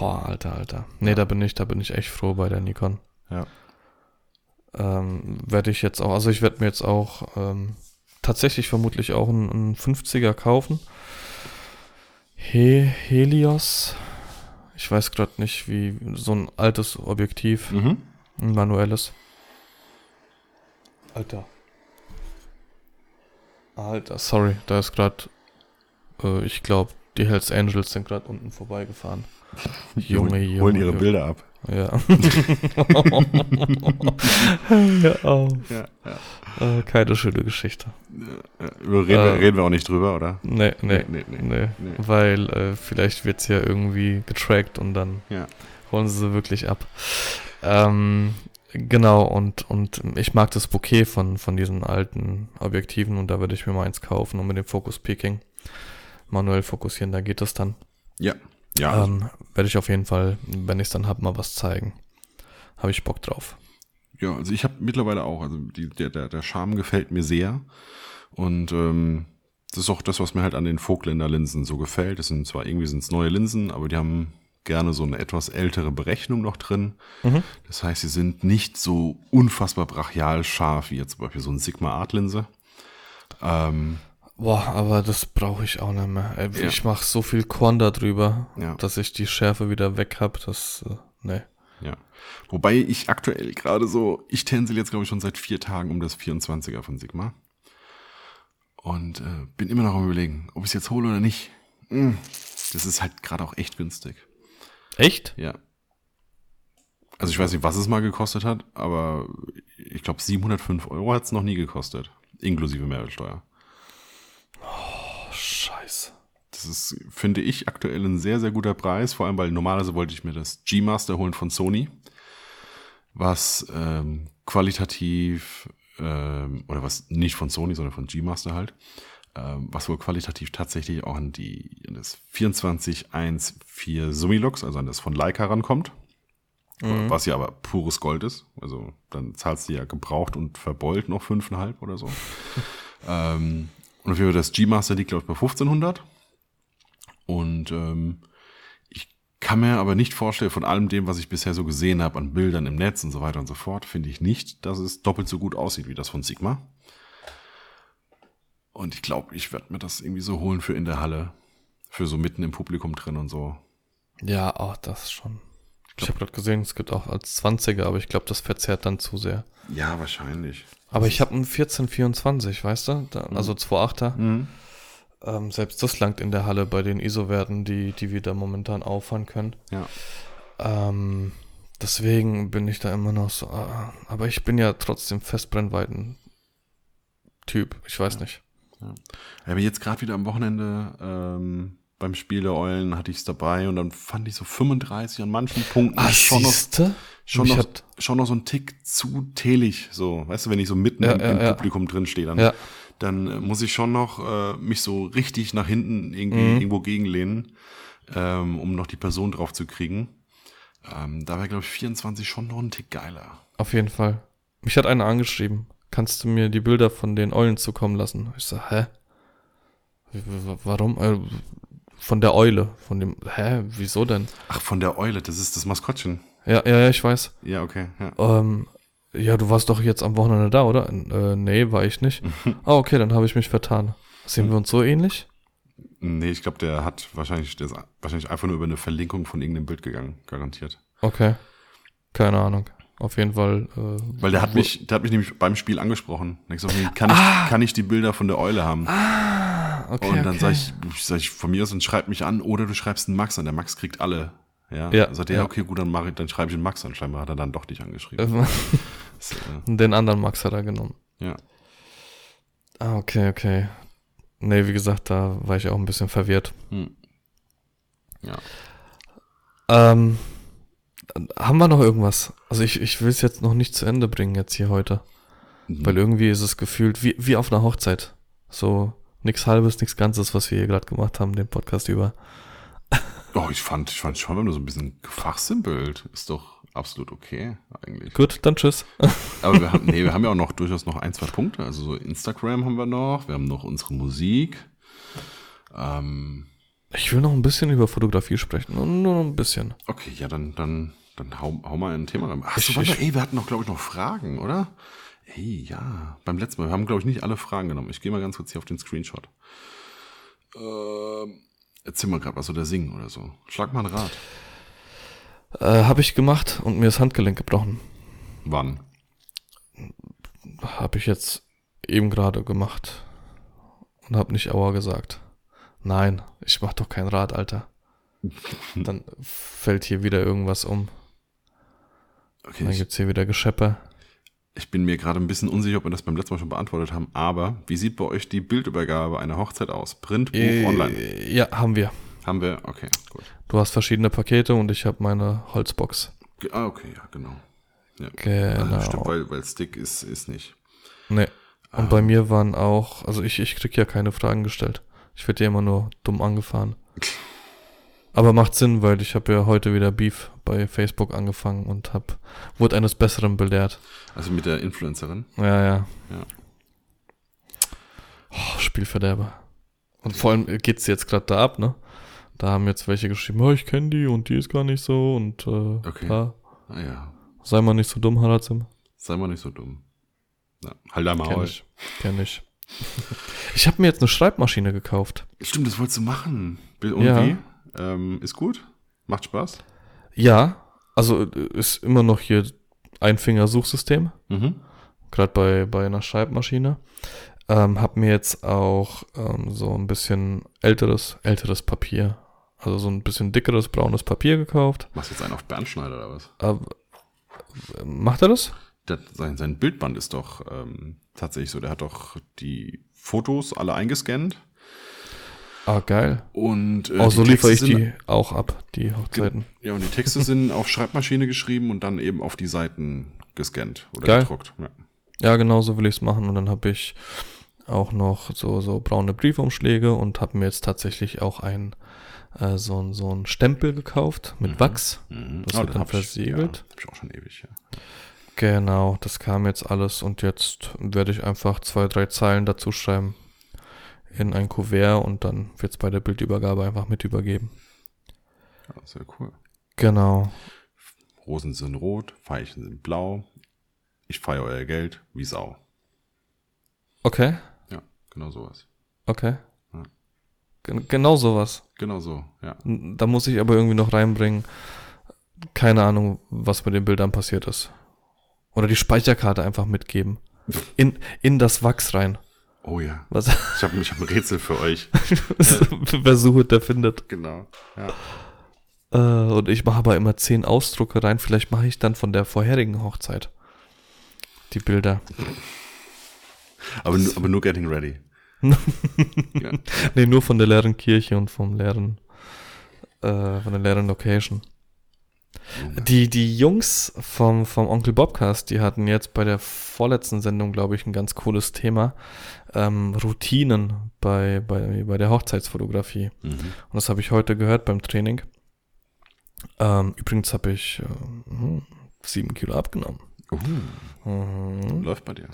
Boah, Alter, Alter. Nee, da bin ich, da bin ich echt froh bei der Nikon. Ja. Ähm, werde ich jetzt auch, also ich werde mir jetzt auch ähm, tatsächlich vermutlich auch einen, einen 50er kaufen. He Helios. Ich weiß gerade nicht, wie so ein altes Objektiv, Mhm. ein manuelles. Alter. Alter, sorry, da ist gerade, äh, ich glaube, die Hells Angels sind gerade unten vorbeigefahren. (laughs) Junge, Junge. Holen ihre. Bilder ab. Ja. (laughs) Hör auf. Ja, ja. Äh, keine schöne Geschichte. Über reden, wir, Äh, reden wir auch nicht drüber, oder? Nee, nee, Nee, nee, nee. nee. Weil äh, vielleicht wird es ja irgendwie getrackt und dann Ja. holen sie sie wirklich ab. Ähm, genau, und, und ich mag das Bouquet von, von diesen alten Objektiven und da würde ich mir mal eins kaufen und mit dem Focus Peaking manuell fokussieren, da geht das dann. Ja. Ja, Ähm, werde ich auf jeden Fall, wenn ich es dann hab, mal was zeigen. Habe ich Bock drauf. ja, also ich habe mittlerweile auch, also die, der, der, der Charme gefällt mir sehr. Und ähm, das ist auch das, was mir halt an den Vogtländer Linsen so gefällt. Das sind zwar irgendwie sind's neue Linsen, aber die haben gerne so eine etwas ältere Berechnung noch drin. Mhm. Das heißt, sie sind nicht so unfassbar brachial scharf wie jetzt zum Beispiel so ein Sigma Art Linse. Ähm, Boah, aber das brauche ich auch nicht mehr. Ey, Ja. Ich mache so viel Korn da drüber, Ja. dass ich die Schärfe wieder weg hab. Das, äh, nee. Ja. Wobei ich aktuell gerade so, ich tänzel jetzt glaube ich schon seit vier Tagen um das 24er von Sigma. Und äh, bin immer noch am überlegen, ob ich es jetzt hole oder nicht. Mm, Das ist halt gerade auch echt günstig. Echt? Ja. Also ich weiß nicht, was es mal gekostet hat, aber ich glaube 705 Euro hat es noch nie gekostet. Inklusive Mehrwertsteuer. Oh, scheiße. Das ist, finde ich, aktuell ein sehr, sehr guter Preis. Vor allem, weil normalerweise wollte ich mir das G-Master holen von Sony. Was ähm, qualitativ, ähm, oder was nicht von Sony, sondern von G-Master halt, ähm, was wohl qualitativ tatsächlich auch an die an das 2414 Summilux, also an das von Leica rankommt. Was ja aber pures Gold ist. Also dann zahlst du ja gebraucht und verbeult noch 5,5 oder so. (laughs) ähm, und für das G-Master liegt, glaube ich, bei 1500. Und ähm, ich kann mir aber nicht vorstellen, von allem dem, was ich bisher so gesehen habe an Bildern im Netz und so weiter und so fort, finde ich nicht, dass es doppelt so gut aussieht wie das von Sigma. Und ich glaube, ich werde mir das irgendwie so holen für in der Halle. Für so mitten im Publikum drin und so. Ja, ach, das schon. Ich habe gerade gesehen, es gibt auch als 20er, aber ich glaube, das verzerrt dann zu sehr. Ja, wahrscheinlich. Aber ich habe einen 1424, weißt du? Da, also 2.8er. Mhm. Ähm, selbst das langt in der Halle bei den ISO-Werten, die, die wir da momentan auffahren können. Ja. Ähm, deswegen bin ich da immer noch so. ah, aber ich bin ja trotzdem Festbrennweiten-Typ. Ich weiß nicht. Ja, aber jetzt gerade wieder am Wochenende ähm, beim Spiel der Eulen hatte ich es dabei und dann fand ich so 35 an manchen Punkten Ah, schon noch, schon, noch, schon noch so ein Tick zu telig. So, weißt du, wenn ich so mitten Ja, im, ja, im ja. Publikum drin stehe, dann, Ja. dann äh, muss ich schon noch äh, mich so richtig nach hinten irgendwie Mhm. irgendwo gegenlehnen, ähm, um noch die Person drauf zu kriegen. Ähm, da wäre, glaube ich, 24 schon noch ein Tick geiler. Auf jeden Fall. Mich hat einer angeschrieben. Kannst du mir die Bilder von den Eulen zukommen lassen? Ich so, hä? W- Warum? Von der Eule. Von dem. Hä? Wieso denn? Ach, von der Eule, das ist das Maskottchen. Ja, ja, ja, ich weiß. Ja, okay. Ja. Ähm, ja, du warst doch jetzt am Wochenende da, oder? Äh, nee, war ich nicht. (laughs) ah, okay, dann habe ich mich vertan. Sehen wir uns so ähnlich? Nee, ich glaube, der hat wahrscheinlich, der ist wahrscheinlich einfach nur über eine Verlinkung von irgendeinem Bild gegangen, garantiert. Okay. Keine Ahnung. Auf jeden Fall. Äh, Weil der hat mich, der hat mich nämlich beim Spiel angesprochen. Da hab ich gesagt, kann ich, kann ich die Bilder von der Eule haben? Ah, okay. und dann okay. sag ich, sag ich von mir aus und schreib mich an oder du schreibst einen Max an. Der Max kriegt alle. Ja. Ja, Sagt er, ja. okay, gut, dann mache ich, dann schreibe ich einen Max an. Scheinbar hat er dann doch dich angeschrieben. Äh, (laughs) Den anderen Max hat er genommen. ja. Ah, okay, okay. Nee, wie gesagt, da war ich auch ein bisschen verwirrt. Hm. Ja. Ähm, haben wir noch irgendwas? Also ich, ich will es jetzt noch nicht zu Ende bringen jetzt hier heute. Mhm. Weil irgendwie ist es gefühlt wie, wie auf einer Hochzeit. So nix halbes, nix Ganzes, was wir hier gerade gemacht haben, den Podcast über. (laughs) Oh, ich fand, ich fand schon, wenn du so ein bisschen gefachsimpelt, ist doch absolut okay eigentlich. Gut, dann tschüss. (laughs) Aber wir haben, nee, wir haben ja auch noch durchaus noch ein, zwei Punkte. Also so Instagram haben wir noch, wir haben noch unsere Musik. Ähm, Ich will noch ein bisschen über Fotografie sprechen. Nur, nur ein bisschen. okay, ja, dann, dann, dann hau, hau mal ein Thema rein. Ach so, Ich- warte, ich- ey, wir hatten noch, glaube ich, noch Fragen, oder? Ey, ja, beim letzten Mal. Wir haben, glaube ich, nicht alle Fragen genommen. Ich gehe mal ganz kurz hier auf den Screenshot. Ähm, erzähl mal gerade was oder singen oder so. Schlag mal ein Rad. Äh, habe ich gemacht und mir das Handgelenk gebrochen. Wann? Habe ich jetzt eben gerade gemacht. Und habe nicht Aua gesagt. Nein, ich mach doch kein Rad, Alter. (laughs) Dann fällt hier wieder irgendwas um. Okay, Dann ich, gibt's hier wieder Gescheppe. ich bin mir gerade ein bisschen unsicher, ob wir das beim letzten Mal schon beantwortet haben. Aber wie sieht bei euch die Bildübergabe einer Hochzeit aus? Print, Buch, online? Äh, Ja, haben wir. Haben wir? Okay, gut. Du hast verschiedene Pakete und ich habe meine Holzbox. Ah, okay, ja, genau. Ja. Genau. Ah, stimmt, weil, weil Stick ist, ist nicht. Nee. Und bei mir waren auch, also ich, ich krieg ja keine Fragen gestellt. Ich werde ja immer nur dumm angefahren. Aber macht Sinn, weil ich habe ja heute wieder Beef bei Facebook angefangen und hab, wurde eines Besseren belehrt. Also mit der Influencerin. Ja, ja. Ja. Oh, Spielverderber. Und vor allem geht's jetzt gerade da ab, ne? Da haben jetzt welche geschrieben, oh, ich kenne die und die ist gar nicht so und äh, Okay. ja, Naja, sei mal nicht so dumm, Harazim. Ah sei mal nicht so dumm. Ja, halt dein Kenn Maul. ich. Kenn ich. Ich habe mir jetzt eine Schreibmaschine gekauft. Stimmt, das wolltest du machen. Und Ja. wie? Ähm, ist gut? Macht Spaß? Ja, also äh, ist immer noch hier Einfingersuchsystem, Mhm. gerade bei, bei einer Schreibmaschine. Ähm, hab mir jetzt auch ähm, so ein bisschen älteres, älteres Papier, also so ein bisschen dickeres braunes Papier gekauft. Machst jetzt einen auf Bernschneider oder was? Aber, macht er das? Der, sein, sein Bildband ist doch ähm, tatsächlich so. Der hat doch die Fotos alle eingescannt. Ah, geil. Und äh, oh, so liefere ich die auch ab, die Hochzeiten. Ja, und die Texte sind auf Schreibmaschine geschrieben und dann eben auf die Seiten gescannt oder Geil. gedruckt. Ja. Ja, genau so will ich es machen. Und dann habe ich auch noch so, so braune Briefumschläge und habe mir jetzt tatsächlich auch ein, äh, so, ein- so ein Stempel gekauft mit Wachs. Mhm. Das Ah, wird dann hab ich- versiegelt. Ja, hab ich auch schon ewig, ja. Genau, das kam jetzt alles und jetzt werde ich einfach zwei, drei Zeilen dazu schreiben in ein Kuvert und dann wird es bei der Bildübergabe einfach mit übergeben. ja. Sehr cool. Genau. Rosen sind rot, Veilchen sind blau. Ich feiere euer Geld wie Sau. Okay, Ja, genau sowas. okay. Ja. Gen genau sowas. Genau so, ja. Da muss ich aber irgendwie noch reinbringen, keine Ahnung, was mit den Bildern passiert ist. Oder die Speicherkarte einfach mitgeben. In, in das Wachs rein. Oh ja. Was Ich habe ich hab ein Rätsel für euch. (laughs) wer sucht, der findet. Genau. Ja. Äh, und ich mache aber immer zehn Ausdrucke rein. Vielleicht mache ich dann von der vorherigen Hochzeit die Bilder. Aber, nu- aber nur getting ready. (laughs) ja. Nee, nur von der leeren Kirche und vom leeren, äh, von der leeren Location. Die, die Jungs vom, vom Onkel Bobcast, die hatten jetzt bei der vorletzten Sendung, glaube ich, ein ganz cooles Thema. Ähm, Routinen bei, bei, bei der Hochzeitsfotografie. Mhm. Und das habe ich heute gehört beim Training. Ähm, übrigens habe ich äh, sieben Kilo abgenommen. Uh, Mhm. läuft bei dir.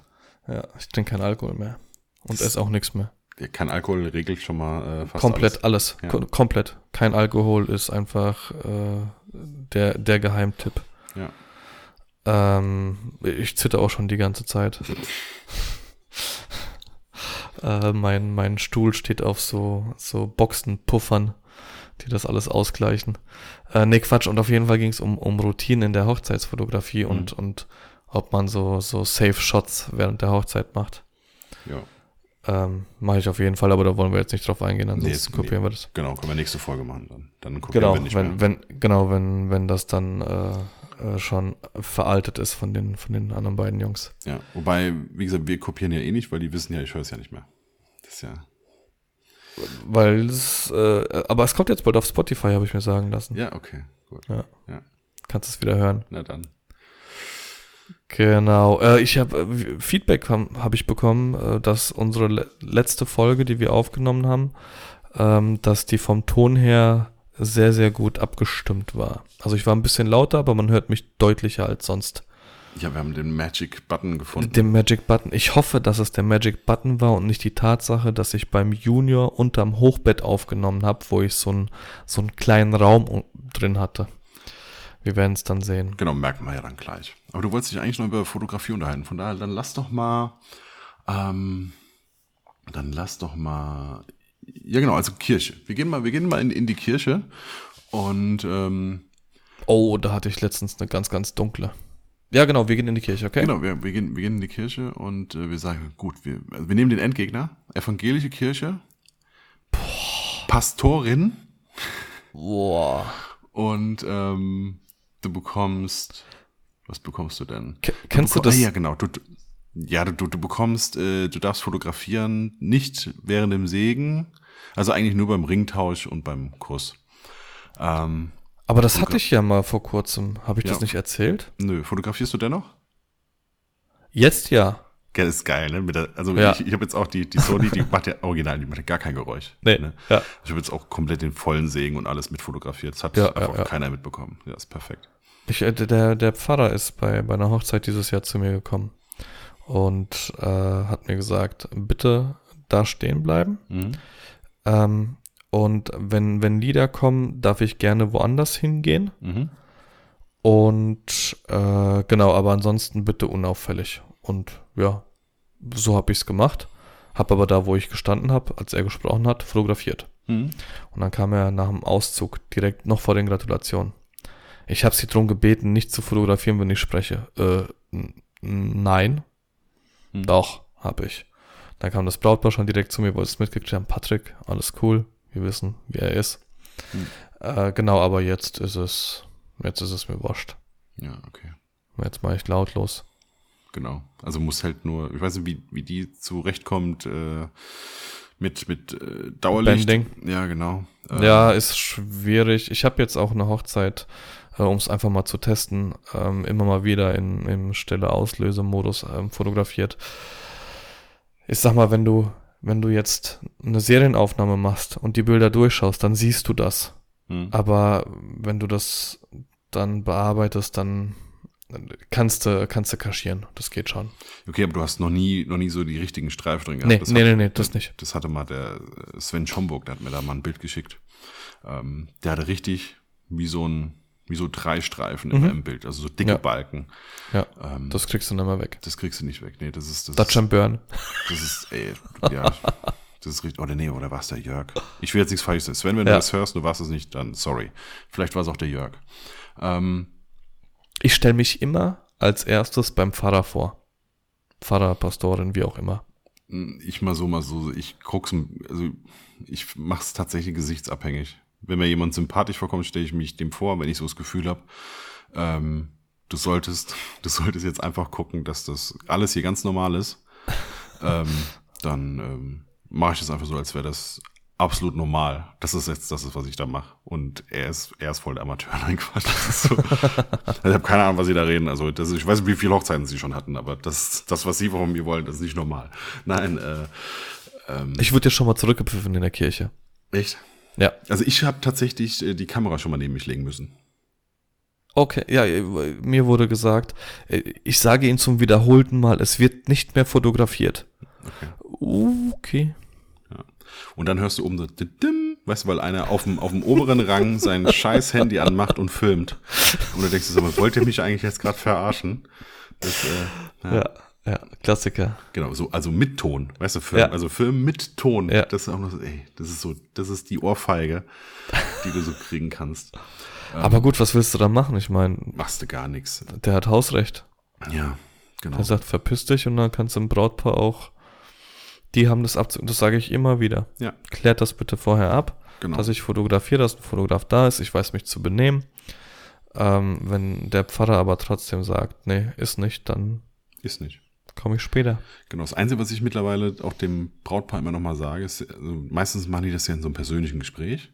Ja, ich trinke keinen Alkohol mehr. Und esse auch nichts mehr. Ja, Kein Alkohol regelt schon mal äh, fast komplett alles. Ja. Ko komplett. Kein Alkohol ist einfach äh, der, der Geheimtipp. Ja. Ähm, ich zitter auch schon die ganze Zeit. (laughs) äh, mein, mein Stuhl steht auf so, so Boxenpuffern, die das alles ausgleichen. Äh, nee, Quatsch. Und auf jeden Fall ging es um, um Routinen in der Hochzeitsfotografie und, und ob man so, so Safe Shots während der Hochzeit macht. Ja, Ähm, Mache ich auf jeden Fall, aber da wollen wir jetzt nicht drauf eingehen, ansonsten Nee, kopieren nee. wir das. genau. Können wir nächste Folge machen dann. Dann kopieren Genau, wir nicht wenn, mehr. wenn, genau, wenn, wenn das dann äh, äh, schon veraltet ist von den, von den anderen beiden Jungs. Ja, wobei, wie gesagt, wir kopieren ja eh nicht, weil die wissen ja, ich höre es ja nicht mehr. Das ist ja. Weil es, äh, aber es kommt jetzt bald auf Spotify, habe ich mir sagen lassen. Ja, okay, gut. Ja. Ja. Kannst es wieder hören. Na dann. Genau. Äh, ich habe äh, Feedback habe hab ich bekommen, äh, dass unsere le letzte Folge, die wir aufgenommen haben, ähm, dass die vom Ton her sehr, sehr gut abgestimmt war. Also ich war ein bisschen lauter, aber man hört mich deutlicher als sonst. Ja, wir haben den Magic Button gefunden. Den Magic Button. Ich hoffe, dass es der Magic Button war und nicht die Tatsache, dass ich beim Junior unterm Hochbett aufgenommen habe, wo ich so, ein, so einen kleinen Raum drin hatte. Wir werden es dann sehen. Genau, merken wir ja dann gleich. Aber du wolltest dich eigentlich noch über Fotografie unterhalten. Von daher, dann lass doch mal, ähm, dann lass doch mal, ja genau, also Kirche. Wir gehen mal, wir gehen mal in, in die Kirche und ähm, Oh, da hatte ich letztens eine ganz, ganz dunkle. Ja, genau, wir gehen in die Kirche, okay? Genau, wir, wir, gehen, wir gehen in die Kirche und äh, wir sagen, gut, wir, also wir nehmen den Endgegner, evangelische Kirche, Boah. Pastorin. Boah. Und ähm, du bekommst, was bekommst du denn? K kennst du, du das? Ah, ja, genau. Du, ja, du, du bekommst, äh, du darfst fotografieren, nicht während dem Segen, also eigentlich nur beim Ringtausch und beim Kuss. Ähm, aber das hatte ich ja mal vor kurzem. Habe ich ja. das nicht erzählt? Nö, fotografierst du dennoch? Jetzt ja. Ja, ist geil, ne? Der, also ja. ich, ich habe jetzt auch die, die Sony, die macht ja original, die macht ja gar kein Geräusch. Nee, ne? ja. Ich habe jetzt auch komplett den vollen Segen und alles mit fotografiert. Das hat ja, einfach keiner mitbekommen. Ja, ist perfekt. Ich, äh, der, der Pfarrer ist bei, bei einer Hochzeit dieses Jahr zu mir gekommen und äh, hat mir gesagt, bitte da stehen bleiben. Mhm. Ähm, und wenn, wenn Lieder kommen, darf ich gerne woanders hingehen. Mhm. Und äh, genau, aber ansonsten bitte unauffällig. Und ja, so habe ich es gemacht. Habe aber da, wo ich gestanden habe, als er gesprochen hat, fotografiert. Mhm. Und dann kam er nach dem Auszug direkt noch vor den Gratulationen. Ich habe sie darum gebeten, nicht zu fotografieren, wenn ich spreche. Äh, nein. Mhm. Doch, habe ich. Dann kam das Brautpaar schon direkt zu mir, wollte es mitgekriegt haben. Patrick, alles cool. Wir wissen, wie er ist. Mhm. Äh, genau, aber jetzt ist es, jetzt ist es mir wurscht. Ja, okay. Jetzt mache ich lautlos. Genau. Also muss halt nur, ich weiß nicht, wie, wie die zurechtkommt äh, mit, mit äh, Dauerlicht. Bending. Ja, genau. Ähm, ja, ist schwierig. Ich habe jetzt auch eine Hochzeit, äh, um es einfach mal zu testen, ähm, immer mal wieder in, im stille Auslösemodus ähm, fotografiert. Ich sag mal, wenn du, wenn du jetzt eine Serienaufnahme machst und die Bilder durchschaust, dann siehst du das. Hm. Aber wenn du das dann bearbeitest, dann kannst du, kannst du kaschieren. Das geht schon. Okay, aber du hast noch nie, noch nie so die richtigen Streifen drin gehabt. Nee, das nee, nee, nee, das nicht. Das hatte mal der Sven Schomburg, der hat mir da mal ein Bild geschickt. Ähm, der hatte richtig wie so ein, wie so drei Streifen mhm. im Bild, also so dicke ja. Balken. Ja, ähm, das kriegst du nicht mehr weg. Das kriegst du nicht weg. Nee, das ist, das Dutch and Burn. Das ist, ey, ja. Das ist richtig. Oder nee, oder war es der Jörg? Ich will jetzt nichts falsch sagen. Sven, wenn ja. du das hörst, du warst es nicht, dann sorry. Vielleicht war es auch der Jörg. Ähm, ich stelle mich immer als erstes beim Pfarrer vor. Pfarrer, Pastorin, wie auch immer. Ich mal so, mal so. Ich guck's, also ich mach's tatsächlich gesichtsabhängig. Wenn mir jemand sympathisch vorkommt, stelle ich mich dem vor, wenn ich so das Gefühl habe, ähm, du solltest, (laughs) du solltest jetzt einfach gucken, dass das alles hier ganz normal ist. (laughs) ähm, dann ähm, mache ich das einfach so, als wäre das absolut normal. Das ist jetzt das, ist, was ich da mache. Und er ist, er ist voll der Amateur. (laughs) Nein, Quatsch. So. ich habe keine Ahnung, was sie da reden. Also das ist, ich weiß nicht, wie viele Hochzeiten sie schon hatten, aber das, das was sie von mir wollen, das ist nicht normal. Nein. Äh, ähm, ich wurde ja schon mal zurückgepfiffen in der Kirche. Echt? Ja. Also ich habe tatsächlich äh, die Kamera schon mal neben mich legen müssen. Okay, ja, äh, mir wurde gesagt, äh, ich sage Ihnen zum wiederholten Mal, es wird nicht mehr fotografiert. Okay. Okay. Und dann hörst du oben so, dim, weißt du, weil einer auf dem, auf dem oberen Rang sein (laughs) scheiß Handy anmacht und filmt. Und du denkst so, wollt ihr mich eigentlich jetzt gerade verarschen? Das, äh, ja. ja. Ja, Klassiker. Genau, so, also mit Ton, weißt du, Film, ja. also Film mit Ton. Ja. Das ist auch noch, ey, das ist so, das ist die Ohrfeige, die du so kriegen kannst. Aber ähm, gut, was willst du da machen? Ich meine. Machst du gar nichts. Der hat Hausrecht. Ja, genau. Er sagt, verpiss dich und dann kannst du im Brautpaar auch die haben das abzu, das sage ich immer wieder. Ja. Klärt das bitte vorher ab, genau. dass ich fotografiere, dass ein Fotograf da ist, ich weiß mich zu benehmen. Ähm, wenn der Pfarrer aber trotzdem sagt, nee, ist nicht, dann ist nicht. Komme ich später. Genau. Das Einzige, was ich mittlerweile auch dem Brautpaar immer nochmal sage, ist, also meistens machen die das ja in so einem persönlichen Gespräch.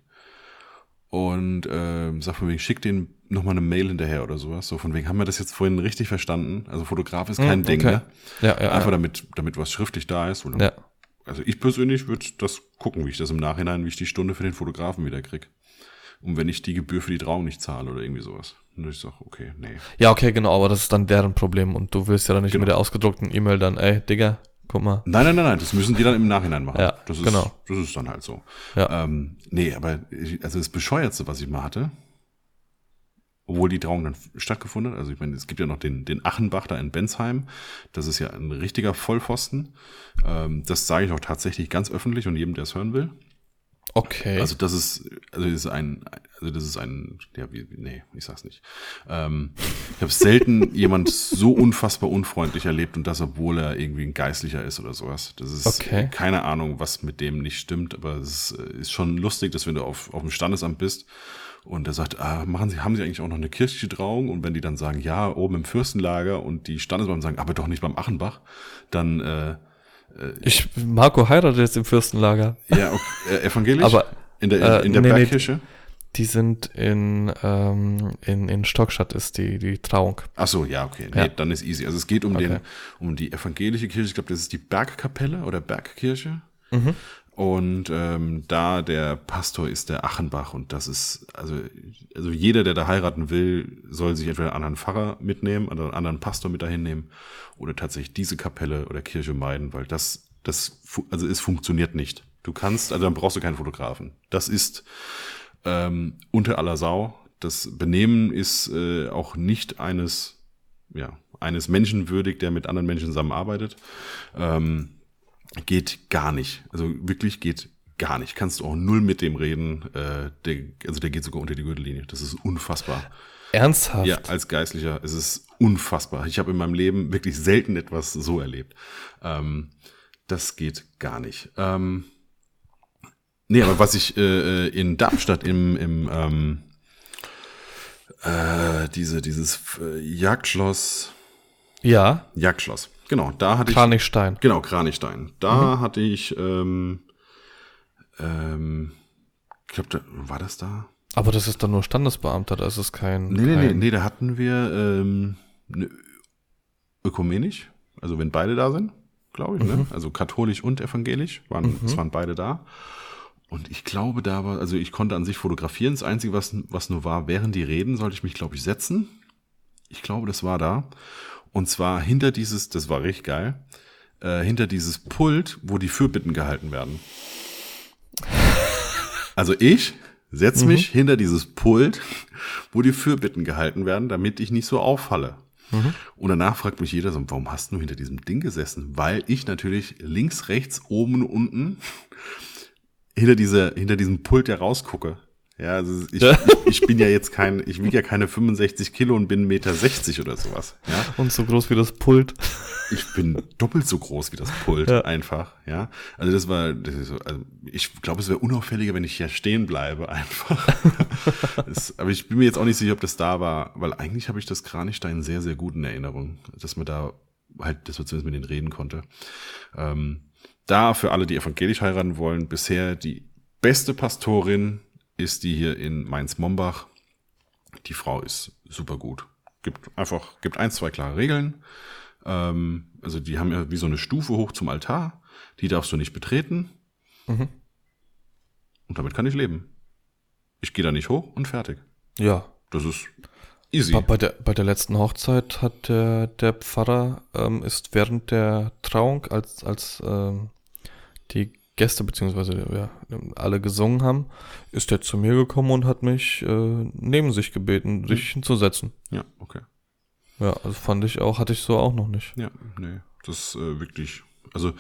Und äh, sag von wegen, schick denen nochmal eine Mail hinterher oder sowas. So von wegen, haben wir das jetzt vorhin richtig verstanden? Also Fotograf ist kein mm, okay. Ding, ne? Ja, ja, Einfach ja. damit, damit was schriftlich da ist. Oder ja. Also ich persönlich würde das gucken, wie ich das im Nachhinein, wie ich die Stunde für den Fotografen wieder krieg. Und wenn ich die Gebühr für die Trauung nicht zahle oder irgendwie sowas. Und ich sage, okay, nee. Ja, okay, genau, aber das ist dann deren Problem und du willst ja dann nicht Genau. mit der ausgedruckten E-Mail dann, ey, Digga, guck mal. Nein, nein, nein, nein, das müssen die dann im Nachhinein machen. Ja, das ist, genau. Das ist dann halt so. Ja. Ähm, nee, aber ich, also das Bescheuertste, was ich mal hatte, obwohl die Trauung dann stattgefunden hat, also ich meine, es gibt ja noch den, den Achenbach da in Bensheim, das ist ja ein richtiger Vollpfosten. Ähm, das sage ich auch tatsächlich ganz öffentlich und jedem, der es hören will. Okay. Also das ist, also das ist ein, also das ist ein, ja, wie, nee, ich sag's nicht. Ähm, ich habe selten (laughs) jemand so unfassbar unfreundlich erlebt und das, obwohl er irgendwie ein Geistlicher ist oder sowas. Das ist Okay. keine Ahnung, was mit dem nicht stimmt, aber es ist, äh, schon lustig, dass wenn du auf, auf dem Standesamt bist und der sagt, ah, machen Sie, haben Sie eigentlich auch noch eine kirchliche Trauung? Und wenn die dann sagen, ja, oben im Fürstenlager und die Standesbeamten sagen, aber doch nicht beim Achenbach, dann äh, ich, Marco heiratet jetzt im Fürstenlager. ja, okay, äh, evangelisch? Aber, in der, in, äh, in der nee, nee, Bergkirche? Die sind in, ähm, in, in Stockstadt ist die, die Trauung. Ach so, ja, okay. Nee, Ja. dann ist easy. Also es geht um Okay. den, um die evangelische Kirche. Ich glaube, das ist die Bergkapelle oder Bergkirche. Mhm. Und ähm, da der Pastor ist der Achenbach und das ist, also, also jeder, der da heiraten will, soll sich entweder einen anderen Pfarrer mitnehmen, oder einen anderen Pastor mit dahin nehmen oder tatsächlich diese Kapelle oder Kirche meiden, weil das, das, also es funktioniert nicht. Du kannst, also dann brauchst du keinen Fotografen. Das ist ähm, unter aller Sau. Das Benehmen ist äh, auch nicht eines, ja, eines Menschen würdig, der mit anderen Menschen zusammenarbeitet. Ähm, geht gar nicht. Also wirklich geht gar nicht. Kannst du auch null mit dem reden. Äh, der, also der geht sogar unter die Gürtellinie. Das ist unfassbar. Ernsthaft? Ja, als Geistlicher ist es unfassbar. Ich habe in meinem Leben wirklich selten etwas so erlebt. Ähm, das geht gar nicht. Ähm, nee, aber was ich äh, äh, in Darmstadt im, im ähm, äh, diese, dieses äh, Jagdschloss, Ja, Jagdschloss, genau, da hatte ich Kranichstein. Genau, Kranichstein. Da hatte ich, ähm, ähm, ich glaube, da, war das da? Aber das ist dann nur Standesbeamter, da ist es kein. Nee, nee, nee, kein nee, da hatten wir ähm, ne, ökumenisch, also wenn beide da sind, glaube ich, ne? Also katholisch und evangelisch, waren, es waren beide da. Und ich glaube, da war, also ich konnte an sich fotografieren. Das Einzige, was, was nur war, während die reden, sollte ich mich, glaube ich, setzen. Ich glaube, das war da. Und zwar hinter dieses, das war richtig geil, äh, hinter dieses Pult, wo die Fürbitten gehalten werden. Also ich setze mich hinter dieses Pult, wo die Fürbitten gehalten werden, damit ich nicht so auffalle. Und danach fragt mich jeder so, warum hast du hinter diesem Ding gesessen? Weil ich natürlich links, rechts, oben und unten hinter dieser, hinter diesem Pult ja rausgucke. Ja, also ich, ich, ich bin ja jetzt kein, ich wiege ja keine 65 Kilo und bin 1,60 Meter oder sowas. Ja, Und so groß wie das Pult. ich bin doppelt so groß wie das Pult, Ja. einfach, ja. Also das war, das ist so, also ich glaube, es wäre unauffälliger, wenn ich hier stehen bleibe, einfach. (laughs) das, aber ich bin mir jetzt auch nicht sicher, ob das da war, weil eigentlich habe ich das Kranichstein sehr, sehr gut in Erinnerung, dass man da halt, dass man zumindest mit denen reden konnte. Ähm, da für alle, die evangelisch heiraten wollen, bisher die beste Pastorin ist die hier in Mainz-Mombach. Die Frau ist super gut. Gibt einfach, gibt ein, zwei klare Regeln. Ähm, also die haben ja wie so eine Stufe hoch zum Altar. Die darfst du nicht betreten. Mhm. Und damit kann ich leben. Ich gehe da nicht hoch und fertig. Ja. Das ist easy. Bei, bei, der, bei der letzten Hochzeit hat der, der Pfarrer ähm, ist während der Trauung, als, als ähm, die Gäste beziehungsweise ja, alle gesungen haben, ist er zu mir gekommen und hat mich äh, neben sich gebeten, sich hinzusetzen. Ja, okay. Ja, also fand ich auch, hatte ich so auch noch nicht. Ja, nee, das ist äh, wirklich, also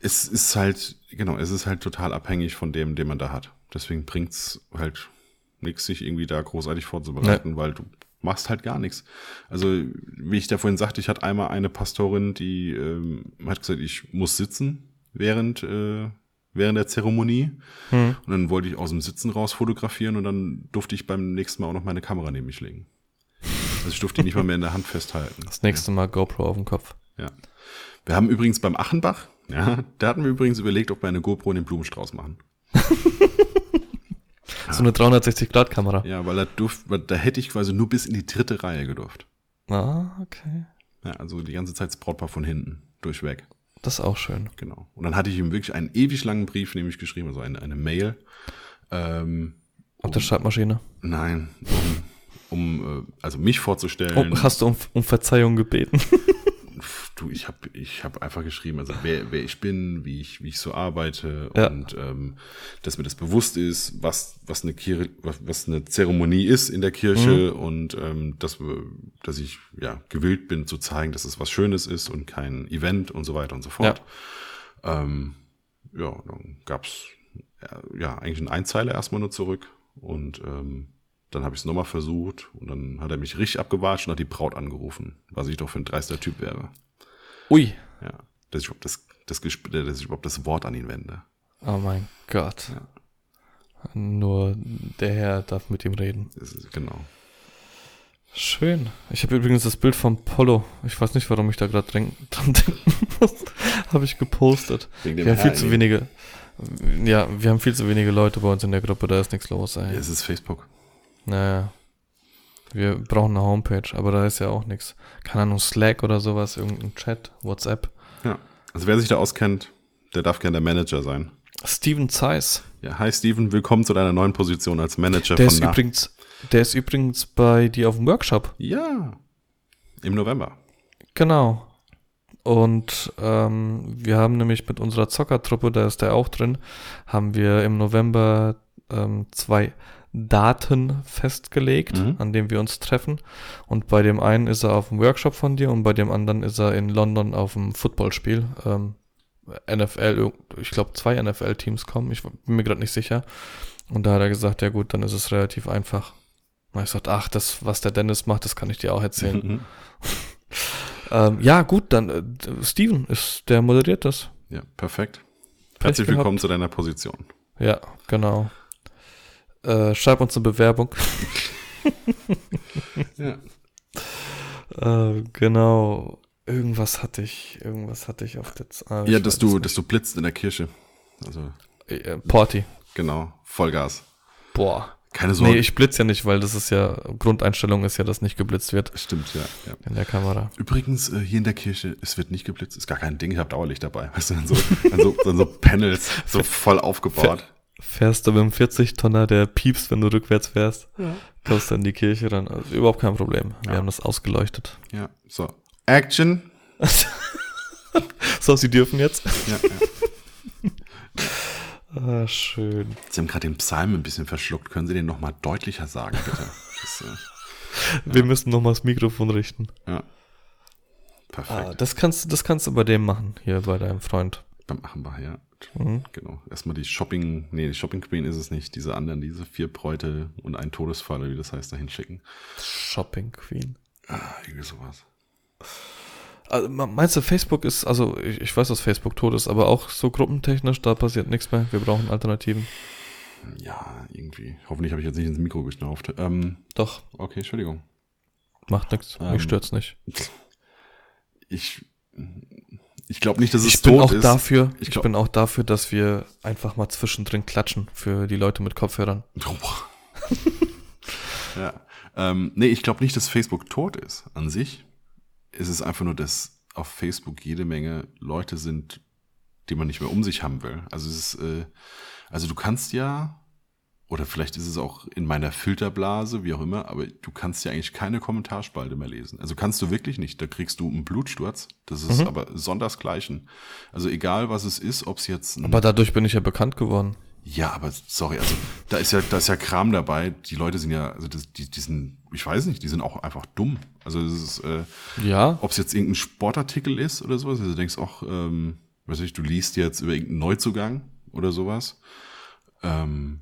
es ist halt, genau, es ist halt total abhängig von dem, den man da hat. Deswegen bringt's halt nichts, sich irgendwie da großartig vorzubereiten, weil du machst halt gar nichts. Also, wie ich da vorhin sagte, ich hatte einmal eine Pastorin, die ähm, hat gesagt, ich muss sitzen während, äh, während der Zeremonie. Hm. Und dann wollte ich aus dem Sitzen raus fotografieren und dann durfte ich beim nächsten Mal auch noch meine Kamera neben mich legen. Also ich durfte die nicht mal mehr in der Hand festhalten. Das nächste Mal GoPro auf dem Kopf. Ja. Wir haben übrigens beim Achenbach, ja, da hatten wir übrigens überlegt, ob wir eine GoPro in den Blumenstrauß machen. (laughs) So eine 360-Grad-Kamera. Ja, weil da, durf, weil da hätte ich quasi nur bis in die dritte Reihe gedurft. Ah, okay. Ja, also die ganze Zeit das Brautpaar von hinten, durchweg. Das ist auch schön. Genau. Und dann hatte ich ihm wirklich einen ewig langen Brief nämlich geschrieben, also eine, eine Mail. Ähm, Auf der Schreibmaschine. Nein, um, um äh, also mich vorzustellen. Oh, hast du um, um Verzeihung gebeten? (laughs) du, ich habe ich hab einfach geschrieben, also wer, wer ich bin, wie ich, wie ich so arbeite Ja. und ähm, dass mir das bewusst ist, was, was eine Kirche, was, was eine Zeremonie ist in der Kirche und ähm, dass, dass ich ja gewillt bin zu zeigen, dass es was Schönes ist und kein Event und so weiter und so fort. Ähm, ja, dann gab's ja, ja eigentlich einen Einzeiler erstmal nur zurück und ähm, dann habe ich es nochmal versucht und dann hat er mich richtig abgewatscht und hat die Braut angerufen, was ich doch für ein dreister Typ wäre. Ui. Ja, dass ich überhaupt das, das, äh, dass ich überhaupt das Wort an ihn wende. Oh mein Gott. Nur der Herr darf mit ihm reden. Genau. Schön. Ich habe übrigens das Bild vom Polo. Ich weiß nicht, warum ich da gerade (laughs) dran denken muss. habe ich gepostet. Wegen Wir haben viel zu wenige. Ja, wir haben viel zu wenige Leute bei uns in der Gruppe, da ist nichts los, Ja, ey. es ist Facebook. Naja. Wir brauchen eine Homepage, aber da ist ja auch nichts. Keine Ahnung, Slack oder sowas, irgendein Chat, WhatsApp. Ja. Also wer sich da auskennt, der darf gerne der Manager sein. Steven Zeiss. Ja, hi Steven, willkommen zu deiner neuen Position als Manager Der von ist übrigens, der ist übrigens bei dir auf dem Workshop. Ja. Im November. Genau. Und ähm, wir haben nämlich mit unserer Zockertruppe, da ist der auch drin, haben wir im November ähm, zwei Daten festgelegt, Mhm. an denen wir uns treffen. Und bei dem einen ist er auf dem Workshop von dir und bei dem anderen ist er in London auf dem Footballspiel. Ähm, NFL, ich glaube zwei NFL-Teams kommen, ich bin mir gerade nicht sicher. Und da hat er gesagt, ja gut, dann ist es relativ einfach. Und ich sagte, ach, das, was der Dennis macht, das kann ich dir auch erzählen. Mhm. (laughs) Ähm, ja, gut, dann äh, Steven ist, der moderiert das. Ja, perfekt. Herzlich willkommen zu deiner Position. Ja, genau. Äh, schreib uns eine Bewerbung. (laughs) Ja. Äh, genau. Irgendwas hatte ich, irgendwas hatte ich auf der Z ah, ich Ja, dass du, nicht. dass du blitzt in der Kirche. Also, Äh, Party. genau, Vollgas. Boah. Keine Sorge. Nee, ich blitz ja nicht, weil das ist ja, Grundeinstellung ist ja, dass nicht geblitzt wird Stimmt, ja. ja. in der Kamera. Übrigens, äh, hier in der Kirche, es wird nicht geblitzt, ist gar kein Ding, ich habe Dauerlicht dabei. Weißt du, dann so, dann so, dann so Panels, so (laughs) voll aufgebaut. Fährst du mit dem 40-Tonner, der piepst, wenn du rückwärts fährst, kommst dann in die Kirche ran. Also überhaupt kein Problem. Wir Ja. haben das ausgeleuchtet. Ja, so. Action. (laughs) So, sie dürfen jetzt. Ja, ja. (laughs) Ah, schön. Sie haben gerade den Psalm ein bisschen verschluckt. Können Sie den nochmal deutlicher sagen, bitte? Das, äh, (laughs) Wir müssen noch mal das Mikrofon richten. ja. Ah, Perfekt. das kannst du, das kannst du bei dem machen, hier bei deinem Freund. Beim Achenbach, ja. Mhm. Genau. Erstmal die Shopping, nee, die Shopping Queen ist es nicht. Diese anderen, diese vier Bräute und ein Todesfall, oder wie das heißt, dahin schicken. Shopping Queen. Ah, irgendwie sowas. Also, me- meinst du, Facebook ist, also ich, ich weiß, dass Facebook tot ist, aber auch so gruppentechnisch, da passiert nichts mehr. Wir brauchen Alternativen. Ja, irgendwie. Hoffentlich habe ich jetzt nicht ins Mikro geschnauft. Ähm, Doch, okay, Entschuldigung. macht nichts. Ähm, Mich stört's nicht. Ich, ich glaube nicht, dass es Ich bin auch ist. dafür, Ich ich, glaub- bin auch dafür, dass wir einfach mal zwischendrin klatschen für die Leute mit Kopfhörern. (laughs) ja. Ähm, nee, ich glaube nicht, dass Facebook tot ist an sich. Es ist einfach nur, dass auf Facebook jede Menge Leute sind, die man nicht mehr um sich haben will. Also es ist, äh, also du kannst ja, oder vielleicht ist es auch in meiner Filterblase, wie auch immer, aber du kannst ja eigentlich keine Kommentarspalte mehr lesen. Also kannst du wirklich nicht. Da kriegst du einen Blutsturz. Das ist Mhm. aber sondersgleichen. Also egal was es ist, ob es jetzt Aber dadurch bin ich ja bekannt geworden. Ja, aber sorry, also da ist ja, da ist ja Kram dabei. Die Leute sind ja, also das, die, die sind, ich weiß nicht, die sind auch einfach dumm. Also es ist, äh, Ja, ob es jetzt irgendein Sportartikel ist oder sowas, also du denkst auch, ähm, weiß ich, du liest jetzt über irgendeinen Neuzugang oder sowas. Ähm,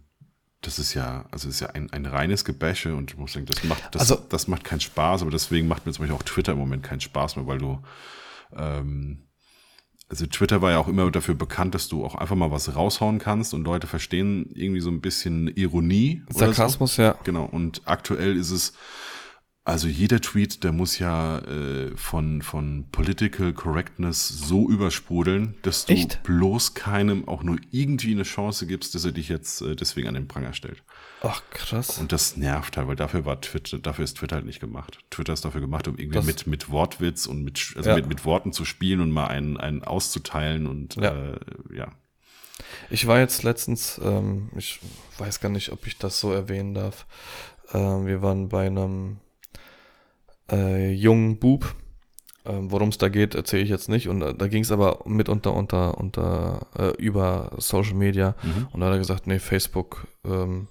das ist ja, also ist ja ein, ein reines Gebäsche und ich muss sagen, das macht, das, Also- das macht keinen Spaß, aber deswegen macht mir zum Beispiel auch Twitter im Moment keinen Spaß mehr, weil du, ähm, also Twitter war ja auch immer dafür bekannt, dass du auch einfach mal was raushauen kannst und Leute verstehen irgendwie so ein bisschen Ironie. oder so. Sarkasmus, ja. Genau, und aktuell ist es, also jeder Tweet, der muss ja äh, von, von Political Correctness so übersprudeln, dass du Echt? bloß keinem auch nur irgendwie eine Chance gibst, dass er dich jetzt äh, deswegen an den Pranger stellt. Ach, krass. Und das nervt halt, weil dafür war Twitter, dafür ist Twitter halt nicht gemacht. Twitter ist dafür gemacht, um irgendwie Das- mit, mit Wortwitz und mit, also Ja. mit, mit Worten zu spielen und mal einen, einen auszuteilen und Ja. Äh, ja. Ich war jetzt letztens, ähm, ich weiß gar nicht, ob ich das so erwähnen darf. Ähm, wir waren bei einem äh, jungen Bub. Ähm, Worum es da geht, erzähle ich jetzt nicht. Und äh, da ging es aber mitunter unter, unter, äh, über Social Media. Mhm. Und da hat er gesagt, nee, Facebook, ähm,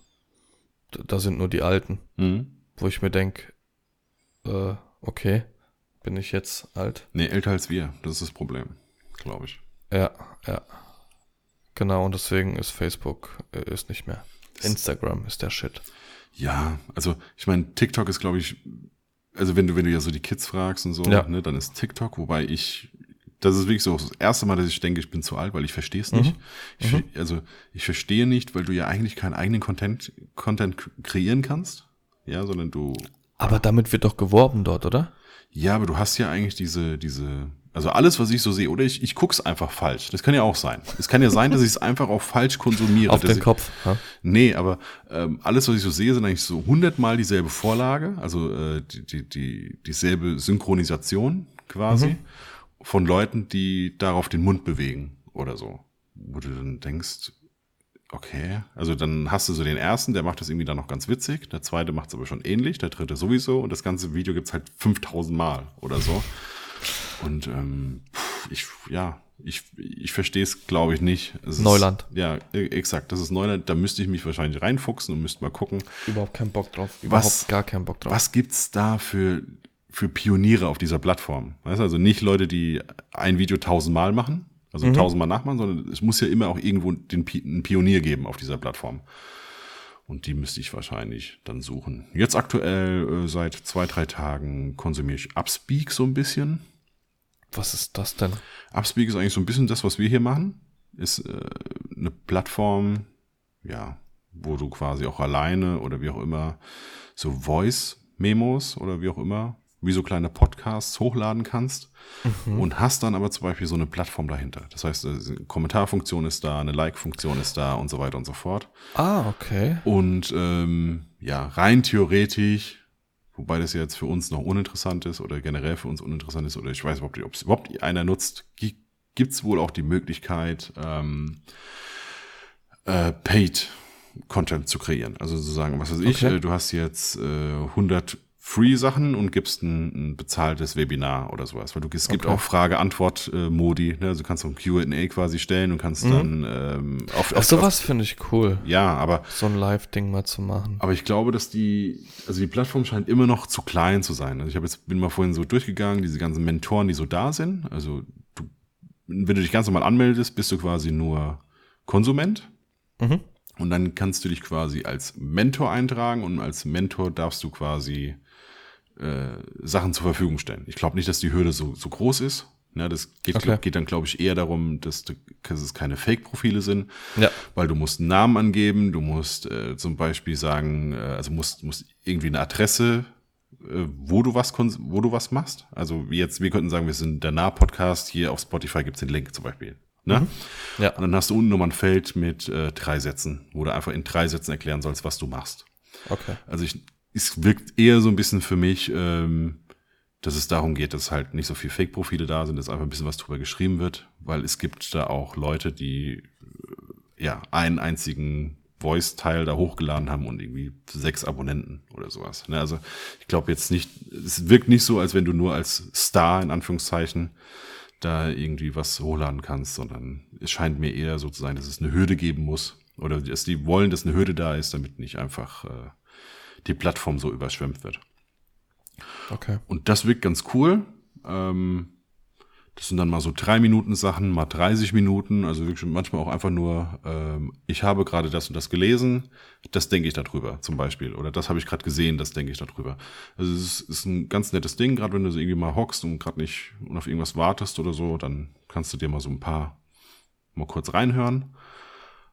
da sind nur die Alten. Mhm. Wo ich mir denke, äh, okay, bin ich jetzt alt? Nee, älter als wir. Das ist das Problem, glaube ich. Ja, ja. Genau, und deswegen ist Facebook äh, ist nicht mehr. Instagram ist der Shit. Ja, also ich meine, TikTok ist, glaube ich, also wenn du, wenn du ja so die Kids fragst und so, Ja. ne, dann ist TikTok, wobei ich, das ist wirklich so das erste Mal, dass ich denke, ich bin zu alt, weil ich verstehe es nicht. Ich, ver- Also ich verstehe nicht, weil du ja eigentlich keinen eigenen Content, Content kreieren kannst. Ja, sondern du, Aber damit wird doch geworben dort, oder? ja, aber du hast ja eigentlich diese, diese, also alles, was ich so sehe, oder ich, ich guck's einfach falsch. Das kann ja auch sein. Es kann ja sein, dass ich es einfach auch falsch konsumiere. Auf den ich, Kopf. Ja? Nee, aber ähm, alles, was ich so sehe, sind eigentlich so hundertmal dieselbe Vorlage, also äh, die, die, die, dieselbe Synchronisation quasi von Leuten, die darauf den Mund bewegen oder so. Wo du dann denkst, okay, also dann hast du so den ersten, der macht das irgendwie dann noch ganz witzig, der zweite macht es aber schon ähnlich, der dritte sowieso und das ganze Video gibt's halt 5000 Mal oder so. Und ähm, ich, ja, ich, ich verstehe es, glaube ich, nicht. Es Neuland. Ist, ja, e- exakt. Das ist Neuland. Da müsste ich mich wahrscheinlich reinfuchsen und müsste mal gucken, Überhaupt keinen Bock drauf. Was- Überhaupt gar keinen Bock drauf. was gibt's da für, für Pioniere auf dieser Plattform? Weißt du, also nicht Leute, die ein Video tausendmal machen, also tausendmal nachmachen, sondern es muss ja immer auch irgendwo den, einen Pionier geben auf dieser Plattform. Und die müsste ich wahrscheinlich dann suchen. Jetzt aktuell, äh, seit zwei, drei Tagen konsumiere ich Upspeak so ein bisschen. Was ist das denn? Upspeak ist eigentlich so ein bisschen das, was wir hier machen. Ist äh, eine Plattform, ja, wo du quasi auch alleine oder wie auch immer so Voice-Memos oder wie auch immer, wie so kleine Podcasts hochladen kannst und hast dann aber zum Beispiel so eine Plattform dahinter. Das heißt, äh, eine Kommentarfunktion ist da, eine Like-Funktion ist da und so weiter und so fort. Ah, okay. Und ähm, ja, rein theoretisch, wobei das jetzt für uns noch uninteressant ist oder generell für uns uninteressant ist, oder ich weiß überhaupt nicht, ob es überhaupt einer nutzt, gibt es wohl auch die Möglichkeit, ähm, äh, Paid Content zu kreieren. Also sozusagen, was weiß ich, Okay. äh, du hast jetzt äh, 100 Free-Sachen und gibst ein, ein bezahltes Webinar oder sowas. Weil du, es gibt Okay. auch Frage-Antwort-Modi. Ne? Also du kannst so ein Q&A quasi stellen und kannst dann ähm, auf, Ach, auf, sowas finde ich cool. ja, aber So ein Live-Ding mal zu machen. aber ich glaube, dass die, also die Plattform scheint immer noch zu klein zu sein. Also ich habe jetzt bin mal vorhin so durchgegangen, diese ganzen Mentoren, die so da sind. Also du, wenn du dich ganz normal anmeldest, bist du quasi nur Konsument. Mhm. Und dann kannst du dich quasi als Mentor eintragen und als Mentor darfst du quasi äh, Sachen zur Verfügung stellen. Ich glaube nicht, dass die Hürde so, so groß ist. Ja, das geht, Okay. geht dann, glaube ich, eher darum, dass, du, dass es keine Fake-Profile sind, Ja. weil du musst einen Namen angeben, du musst äh, zum Beispiel sagen, äh, also musst, musst irgendwie eine Adresse, äh, wo du was wo du was machst. Also jetzt, wir könnten sagen, wir sind der Nah-Podcast, hier auf Spotify gibt's den Link zum Beispiel. Ne? Ja. Und dann hast du unten nochmal ein Feld mit äh, drei Sätzen, wo du einfach in drei Sätzen erklären sollst, was du machst. Okay. Also ich, es wirkt eher so ein bisschen für mich, ähm, dass es darum geht, dass halt nicht so viel Fake-Profile da sind, dass einfach ein bisschen was drüber geschrieben wird, weil es gibt da auch Leute, die äh, ja einen einzigen Voice-Teil da hochgeladen haben und irgendwie sechs Abonnenten oder sowas. Ne, also ich glaube jetzt nicht, es wirkt nicht so, als wenn du nur als Star in Anführungszeichen da irgendwie was hochladen kannst, sondern es scheint mir eher so zu sein, dass es eine Hürde geben muss oder dass die wollen, dass eine Hürde da ist, damit nicht einfach äh, die Plattform so überschwemmt wird. Okay. Und das wirkt ganz cool. Ähm, das sind dann mal so drei Minuten Sachen, mal 30 Minuten, also wirklich manchmal auch einfach nur, ähm, ich habe gerade das und das gelesen, das denke ich darüber zum Beispiel. Oder das habe ich gerade gesehen, das denke ich darüber. Also es ist, ist ein ganz nettes Ding, gerade wenn du so irgendwie mal hockst und gerade nicht und auf irgendwas wartest oder so, dann kannst du dir mal so ein paar mal kurz reinhören.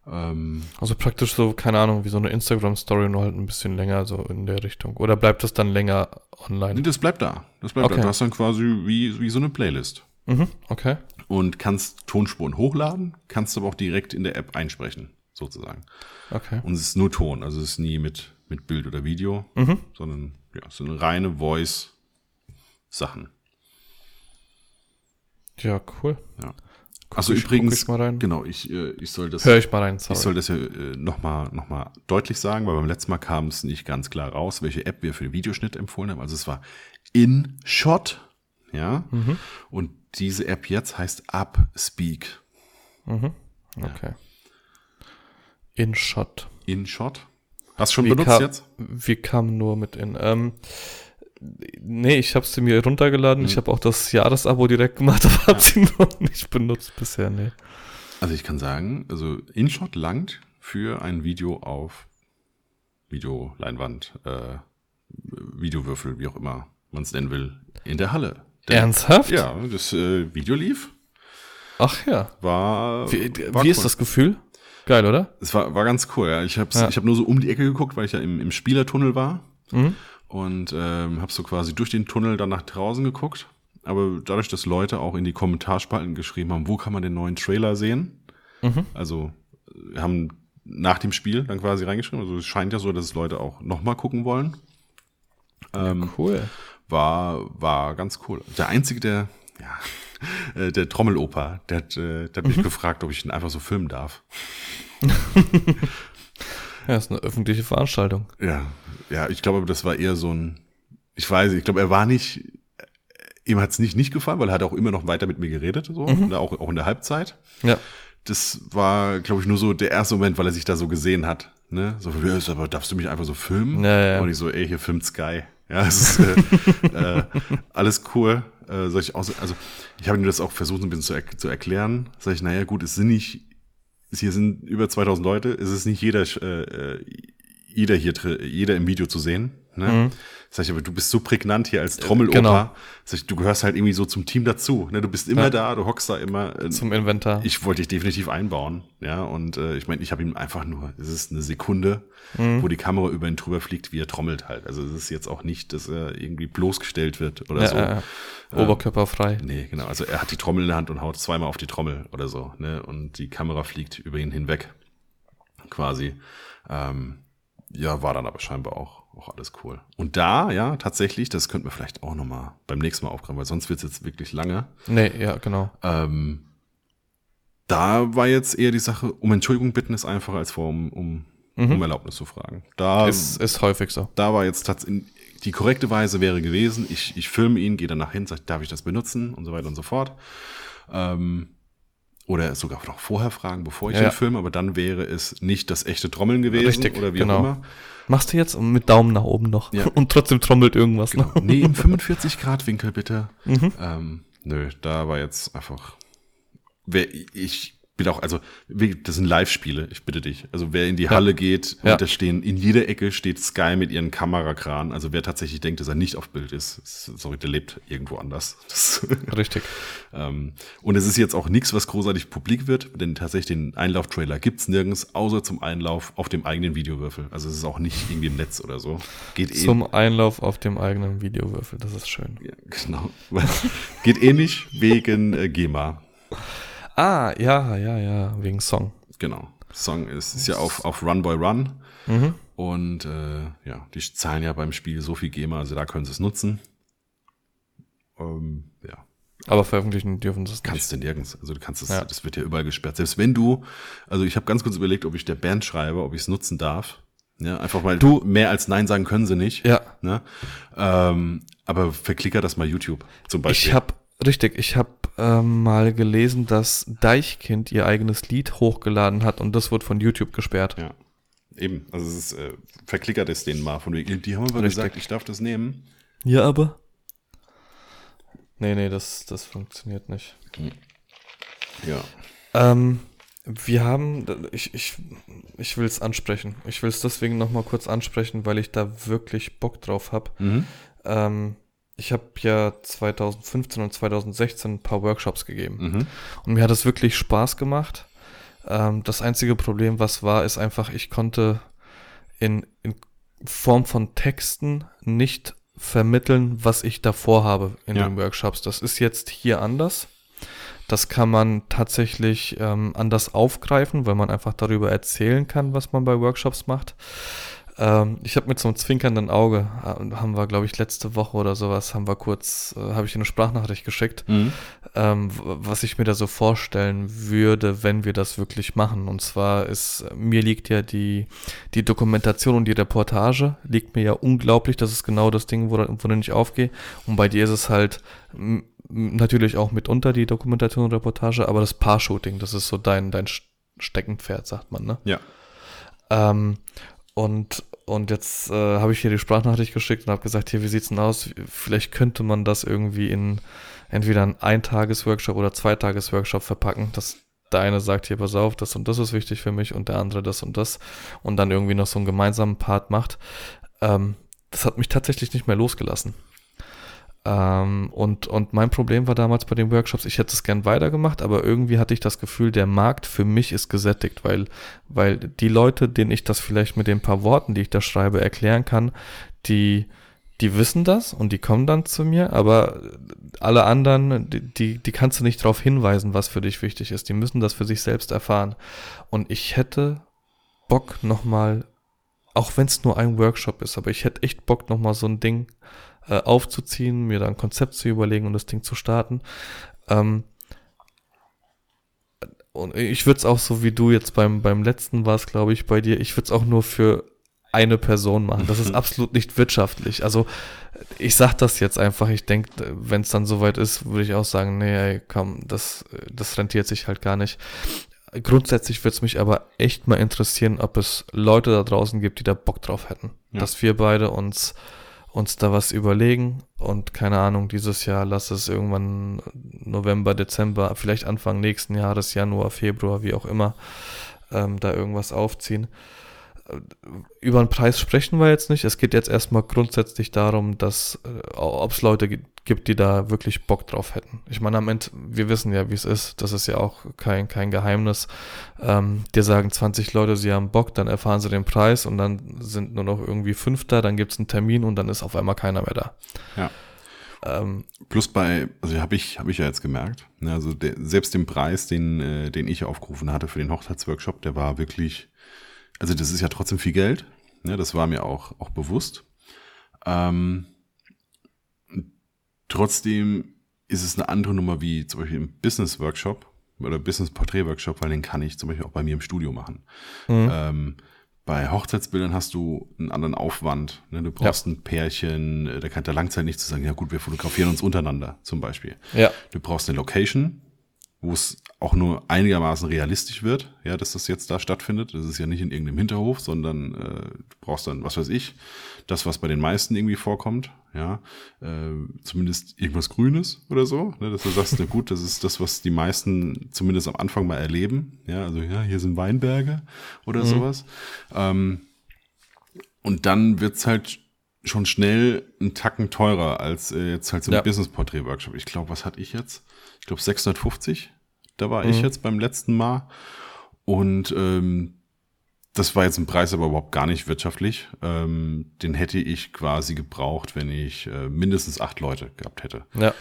Ähm, Also praktisch so, keine Ahnung, wie so eine Instagram-Story, nur halt ein bisschen länger so in der Richtung. Oder bleibt das dann länger nee, online? das bleibt da. Das bleibt Okay. da. Du hast dann quasi wie, wie so eine Playlist. Mhm. Okay. und kannst Tonspuren hochladen, kannst aber auch direkt in der App einsprechen, sozusagen. Okay. Und es ist nur Ton, also es ist nie mit, mit Bild oder Video, Mhm. sondern ja, es sind reine Voice-Sachen. Ja, cool. Ja. Also ich- übrigens, genau, ich, äh, ich soll das, Hör ich mal rein, ich soll das ja äh, nochmal noch mal deutlich sagen, weil beim letzten Mal kam es nicht ganz klar raus, welche App wir für den Videoschnitt empfohlen haben. Also es war InShot, ja, Mhm. und diese App jetzt heißt Upspeak. Okay. InShot. InShot. Hast du schon Wie benutzt kam, jetzt? Wie kam nur mit in? Ähm, nee, ich habe sie mir runtergeladen. Mhm. Ich habe auch das Jahresabo direkt gemacht, (laughs) aber habe sie noch nicht benutzt bisher. Nee. Also ich kann sagen, also InShot langt für ein Video auf Videoleinwand, äh, Videowürfel, wie auch immer man es nennen will, in der Halle. Denn- Ernsthaft? Ja, das äh, Video lief, Ach ja. war, Wie, war wie ist cool. das Gefühl? Geil, oder? Es war, war ganz cool, ja. Ich habe Ja. ich hab nur so um die Ecke geguckt, weil ich ja im, im Spielertunnel war Mhm. Und ähm, habe so quasi durch den Tunnel dann nach draußen geguckt. Aber dadurch, dass Leute auch in die Kommentarspalten geschrieben haben, wo kann man den neuen Trailer sehen? Mhm. Also haben nach dem Spiel dann quasi reingeschrieben. Also es scheint ja so, dass es Leute auch nochmal gucken wollen. Ähm, Cool. war, war ganz cool. Der Einzige, der, ja, äh, der Trommeloper, der hat, äh, der hat mich gefragt, ob ich ihn einfach so filmen darf. (laughs) Ja, ist eine öffentliche Veranstaltung. Ja, ja, ich glaube, das war eher so ein, ich weiß, ich glaube, er war nicht, ihm hat es nicht nicht gefallen, weil er hat auch immer noch weiter mit mir geredet, so, und auch, auch in der Halbzeit. Ja. Das war, glaube ich, nur so der erste Moment, weil er sich da so gesehen hat. Ne? So, ja, ist aber darfst du mich einfach so filmen? Ja, ja. Und ich so, ey, hier filmt Sky. Ja, es ist äh, (laughs) äh, alles cool. Äh, soll ich auch so, also ich habe ihm das auch versucht, ein bisschen zu, er zu erklären. Sag ich, naja, gut, es sind nicht, hier sind über 2000 Leute, es ist nicht jeder, äh, äh, jeder hier, jeder im Video zu sehen. Ne? Sag ich, aber du bist so prägnant hier als Trommeloper. genau. Sag ich, du gehörst halt irgendwie so zum Team dazu. Ne? Du bist immer Ja. da, du hockst da immer. Äh, Zum Inventar. ich wollte dich definitiv einbauen, ja, und äh, ich meine, ich habe ihm einfach nur, es ist eine Sekunde, wo die Kamera über ihn drüber fliegt, wie er trommelt halt. Also es ist jetzt auch nicht, dass er irgendwie bloßgestellt wird oder ja, so. ja, ja. Oberkörperfrei. Nee, genau. Also er hat die Trommel in der Hand und haut zweimal auf die Trommel oder so, ne? Und die Kamera fliegt über ihn hinweg. Quasi. Ähm, ja, war dann aber scheinbar auch, auch alles cool. Und da, ja, tatsächlich, das könnten wir vielleicht auch nochmal beim nächsten Mal aufgreifen, weil sonst wird es jetzt wirklich lange. Nee, ja, genau. Ähm, da war jetzt eher die Sache, um Entschuldigung bitten ist einfacher als vor, um, um, um Erlaubnis zu fragen. Da, Ist, ist häufig so. da war jetzt tatsächlich, die korrekte Weise wäre gewesen, ich, ich filme ihn, gehe danach hin, sage, darf ich das benutzen und so weiter und so fort. Ähm, oder sogar noch vorher fragen, bevor ich Ja. ihn filme, aber dann wäre es nicht das echte Trommeln gewesen Richtig, oder wie genau. auch immer. Machst du jetzt mit Daumen nach oben noch. Ja. (laughs) Und trotzdem trommelt irgendwas Genau. noch. Nee, im 45 Grad Winkel bitte. Mhm. Ähm, nö, da war jetzt einfach. Ich bin auch, also, das sind Live-Spiele, ich bitte dich. Also, wer in die Halle geht, Ja. da stehen, in jeder Ecke steht Sky mit ihren Kamerakran. Also, wer tatsächlich denkt, dass er nicht auf Bild ist, sorry, der lebt irgendwo anders. (laughs) Das, Richtig. ähm, und es ist jetzt auch nichts, was großartig publik wird, denn tatsächlich den Einlauf-Trailer gibt's nirgends, außer zum Einlauf auf dem eigenen Videowürfel. Also, es ist auch nicht irgendwie im Netz oder so. Geht eh Zum Einlauf auf dem eigenen Videowürfel. Das ist schön. Ja, genau. (laughs) Geht eh nicht wegen äh, GEMA. Ah, ja, ja, ja. Wegen Song. Genau. Song ist, ist ja auf, auf Run Boy Run. Mhm. Und äh, ja, die zahlen ja beim Spiel so viel GEMA, also da können sie es nutzen. Ähm, ja, Aber veröffentlichen dürfen sie es nicht. kannst du nirgends. Also du kannst es, Ja. das wird ja überall gesperrt. Selbst wenn du, also ich habe ganz kurz überlegt, ob ich der Band schreibe, ob ich es nutzen darf. Ja, einfach weil Du- mehr als Nein sagen können sie nicht. Ja. Ne? Ähm, aber verklicker das mal YouTube zum Beispiel. Ich habe, richtig, ich habe ähm, mal gelesen, dass Deichkind ihr eigenes Lied hochgeladen hat und das wird von YouTube gesperrt. Ja. Eben, also es ist, äh, verklickert es denen mal von wegen, die haben aber Richtig. gesagt, ich darf das nehmen. Ja, aber. Nee, nee, das, das funktioniert nicht. Ja. Ähm, wir haben, ich, ich, ich will es ansprechen. Ich will es deswegen nochmal kurz ansprechen, weil ich da wirklich Bock drauf habe. Mhm. Ähm, ich habe ja 2015 und 2016 ein paar Workshops gegeben. Mhm. Und mir hat es wirklich Spaß gemacht. Ähm, das einzige Problem, was war, ist einfach, ich konnte in, in Form von Texten nicht vermitteln, was ich davor habe in Ja. den Workshops. Das ist jetzt hier anders. Das kann man tatsächlich ähm, anders aufgreifen, weil man einfach darüber erzählen kann, was man bei Workshops macht. Ähm, ich habe mit so einem zwinkernden Auge, äh, haben wir, glaube ich, letzte Woche oder sowas, haben wir kurz, äh, habe ich eine Sprachnachricht geschickt, mhm. ähm, was ich mir da so vorstellen würde, wenn wir das wirklich machen. Und zwar ist, mir liegt ja die, die Dokumentation und die Reportage, liegt mir ja unglaublich, das ist genau das Ding, worin wo ich aufgehe. Und bei dir ist es halt natürlich auch mitunter die Dokumentation und Reportage, aber das Paar-Shooting, das ist so dein, dein Steckenpferd, sagt man, ne? Ja. Ähm, und, und jetzt äh, habe ich hier die Sprachnachricht geschickt und habe gesagt, hier, wie sieht's denn aus? Vielleicht könnte man das irgendwie in entweder einen Eintages-Workshop oder Zweitages-Workshop verpacken, dass der eine sagt, hier, pass auf, das und das ist wichtig für mich und der andere das und das und dann irgendwie noch so einen gemeinsamen Part macht. Ähm, das hat mich tatsächlich nicht mehr losgelassen. Ähm, und, und mein Problem war damals bei den Workshops, ich hätte es gern weitergemacht, aber irgendwie hatte ich das Gefühl, der Markt für mich ist gesättigt, weil, weil die Leute, denen ich das vielleicht mit den paar Worten, die ich da schreibe, erklären kann, die, die wissen das und die kommen dann zu mir, aber alle anderen, die, die kannst du nicht darauf hinweisen, was für dich wichtig ist. Die müssen das für sich selbst erfahren. Und ich hätte Bock nochmal, auch wenn es nur ein Workshop ist, aber ich hätte echt Bock nochmal so ein Ding äh, aufzuziehen, mir da ein Konzept zu überlegen und das Ding zu starten. Ähm, und ich würde es auch so wie du jetzt beim, beim letzten war es, glaube ich, bei dir, ich würde es auch nur für eine Person machen. Das ist (laughs) absolut nicht wirtschaftlich. Also ich sag das jetzt einfach. Ich denke, wenn es dann soweit ist, würde ich auch sagen, nee, ey, komm, das, das rentiert sich halt gar nicht. Grundsätzlich würde es mich aber echt mal interessieren, ob es Leute da draußen gibt, die da Bock drauf hätten. Ja. Dass wir beide uns uns da was überlegen und keine Ahnung, dieses Jahr lass es irgendwann November, Dezember, vielleicht Anfang nächsten Jahres, Januar, Februar, wie auch immer, ähm, da irgendwas aufziehen über den Preis sprechen wir jetzt nicht. Es geht jetzt erstmal grundsätzlich darum, dass äh, ob es Leute gibt, die da wirklich Bock drauf hätten. Ich meine, am Ende, wir wissen ja, wie es ist. Das ist ja auch kein, kein Geheimnis. Ähm, dir sagen 20 Leute, sie haben Bock, dann erfahren sie den Preis und dann sind nur noch irgendwie fünf da, dann gibt es einen Termin und dann ist auf einmal keiner mehr da. Ja. Ähm, Plus bei, also habe ich, habe ich ja jetzt gemerkt, ne, also der, selbst den Preis, den, äh, den ich aufgerufen hatte für den Hochzeitsworkshop, der war wirklich also das ist ja trotzdem viel Geld, ne, das war mir auch, auch bewusst. Ähm, trotzdem ist es eine andere Nummer wie zum Beispiel im Business Workshop oder Business Portrait Workshop, weil den kann ich zum Beispiel auch bei mir im Studio machen. Mhm. Ähm, bei Hochzeitsbildern hast du einen anderen Aufwand. Ne? Du brauchst ja. ein Pärchen, da kann der Langzeit nicht zu sagen, ja gut, wir fotografieren uns untereinander zum Beispiel. Ja. Du brauchst eine Location, wo es auch nur einigermaßen realistisch wird, ja, dass das jetzt da stattfindet. Das ist ja nicht in irgendeinem Hinterhof, sondern äh, du brauchst dann, was weiß ich, das, was bei den meisten irgendwie vorkommt, ja, äh, zumindest irgendwas Grünes oder so, ne, dass du sagst, na gut, das ist das, was die meisten zumindest am Anfang mal erleben, ja, also ja, hier sind Weinberge oder mhm. sowas. Ähm, und dann wird's halt schon schnell einen Tacken teurer als äh, jetzt halt so ein ja. Business-Portrait-Workshop. Ich glaube, was hatte ich jetzt? Ich glaube 650 da war mhm. ich jetzt beim letzten Mal. Und ähm, das war jetzt ein Preis aber überhaupt gar nicht wirtschaftlich. Ähm, den hätte ich quasi gebraucht, wenn ich äh, mindestens acht Leute gehabt hätte. Ja.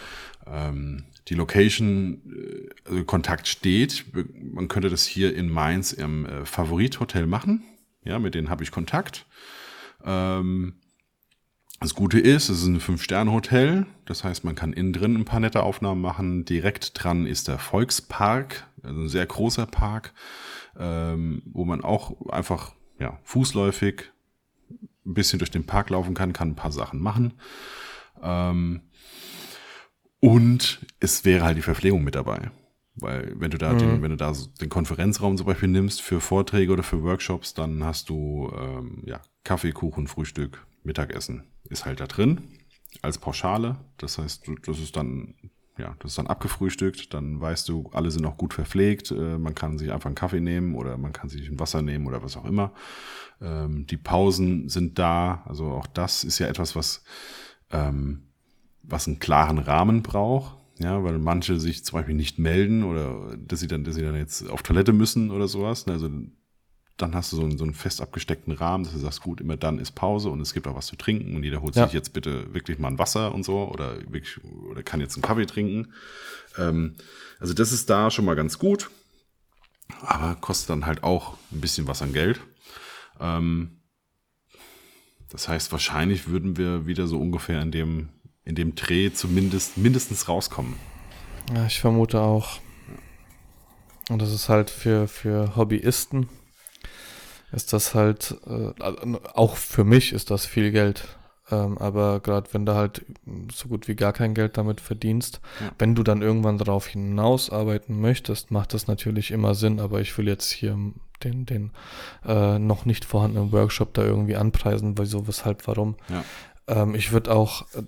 Ähm, die Location, äh, also Kontakt steht. Man könnte das hier in Mainz im äh, Favorit-Hotel machen. Ja, mit denen habe ich Kontakt. Ähm, das Gute ist, es ist ein Fünf-Sterne-Hotel. Das heißt, man kann innen drin ein paar nette Aufnahmen machen. Direkt dran ist der Volkspark, also ein sehr großer Park, ähm, wo man auch einfach ja, fußläufig ein bisschen durch den Park laufen kann, kann ein paar Sachen machen. Ähm, und es wäre halt die Verpflegung mit dabei. Weil wenn du da mhm. den, wenn du da den Konferenzraum zum Beispiel nimmst für Vorträge oder für Workshops, dann hast du ähm, ja, Kaffee, Kuchen, Frühstück, Mittagessen ist halt da drin als Pauschale. Das heißt, das ist dann ja, das ist dann abgefrühstückt, dann weißt du, alle sind auch gut verpflegt, äh, man kann sich einfach einen Kaffee nehmen oder man kann sich ein Wasser nehmen oder was auch immer. Ähm, die Pausen sind da, also auch das ist ja etwas, was, ähm, was einen klaren Rahmen braucht, ja, weil manche sich zum Beispiel nicht melden oder dass sie dann, dass sie dann jetzt auf Toilette müssen oder sowas. Also dann hast du so einen, so einen fest abgesteckten Rahmen, dass du sagst, gut, immer dann ist Pause und es gibt auch was zu trinken und jeder holt ja. sich jetzt bitte wirklich mal ein Wasser und so oder wirklich, oder kann jetzt einen Kaffee trinken. Ähm, also das ist da schon mal ganz gut, aber kostet dann halt auch ein bisschen was an Geld. Ähm, Das heißt, wahrscheinlich würden wir wieder so ungefähr in dem, in dem Dreh zumindest mindestens rauskommen. Ja, ich vermute auch. Und das ist halt für, für Hobbyisten, ist das halt, äh, auch für mich ist das viel Geld. Ähm, aber gerade wenn du halt so gut wie gar kein Geld damit verdienst, Ja. wenn du dann irgendwann darauf hinausarbeiten möchtest, macht das natürlich immer Sinn. Aber ich will jetzt hier den, den äh, noch nicht vorhandenen Workshop da irgendwie anpreisen, wieso, weshalb, warum. Ja. Ähm, ich würde auch, äh,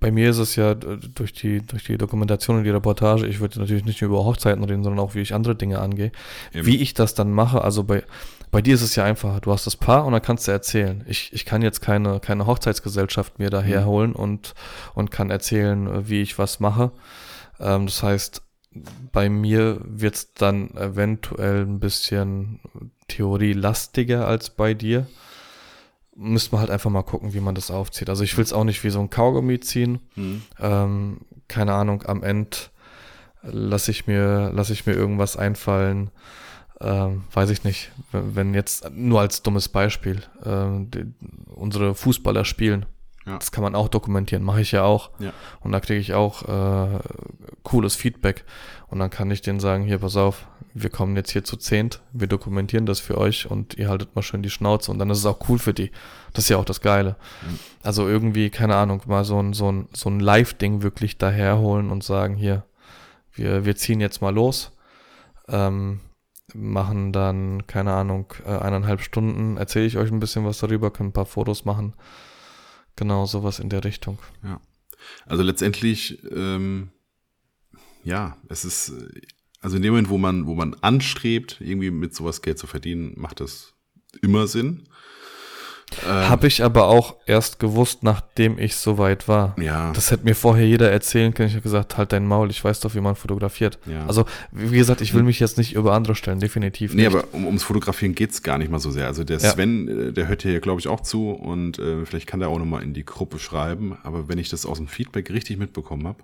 bei mir ist es ja durch die, durch die Dokumentation und die Reportage, ich würde natürlich nicht nur über Hochzeiten reden, sondern auch, wie ich andere Dinge angehe. Eben. Wie ich das dann mache, also bei, bei dir ist es ja einfacher. Du hast das Paar und dann kannst du erzählen. Ich, ich kann jetzt keine, keine Hochzeitsgesellschaft mir daher Mhm. holen und, und kann erzählen, äh, wie ich was mache. Ähm, das heißt, bei mir wird es dann eventuell ein bisschen theorielastiger als bei dir. Müsste man halt einfach mal gucken, wie man das aufzieht. Also ich will es auch nicht wie so ein Kaugummi ziehen. Hm. Ähm, keine Ahnung, am Ende lasse ich mir, lasse ich mir irgendwas einfallen. Ähm, weiß ich nicht. Wenn, jetzt, nur als dummes Beispiel, ähm, die, unsere Fußballer spielen. Ja. Das kann man auch dokumentieren, mache ich ja auch. Ja. Und da kriege ich auch äh, cooles Feedback. Und dann kann ich denen sagen, hier, pass auf, wir kommen jetzt hier zu zehnt, wir dokumentieren das für euch und ihr haltet mal schön die Schnauze und dann ist es auch cool für die. Das ist ja auch das Geile. Mhm. Also irgendwie, keine Ahnung, mal so ein, so ein, so ein Live-Ding wirklich daherholen und sagen, hier, wir, wir ziehen jetzt mal los, ähm, machen dann, keine Ahnung, äh, eineinhalb Stunden, erzähle ich euch ein bisschen was darüber, können ein paar Fotos machen. Genau, sowas in der Richtung. Also letztendlich, ähm, ja, es ist, also in dem Moment, wo man, wo man anstrebt, irgendwie mit sowas Geld zu verdienen, macht das immer Sinn. Ähm, Habe ich aber auch erst gewusst, nachdem ich soweit war. ja, Das hätte mir vorher jeder erzählen können. Ich habe gesagt, halt dein Maul, ich weiß doch, wie man fotografiert. ja. Also, wie gesagt, ich will mich jetzt nicht über andere stellen, definitiv Nee, nicht. aber um, ums Fotografieren geht's gar nicht mal so sehr. Also der Ja. Sven, äh, der hört hier, glaube ich, auch zu und äh, vielleicht kann der auch nochmal in die Gruppe schreiben. Aber wenn ich das aus dem Feedback richtig mitbekommen habe,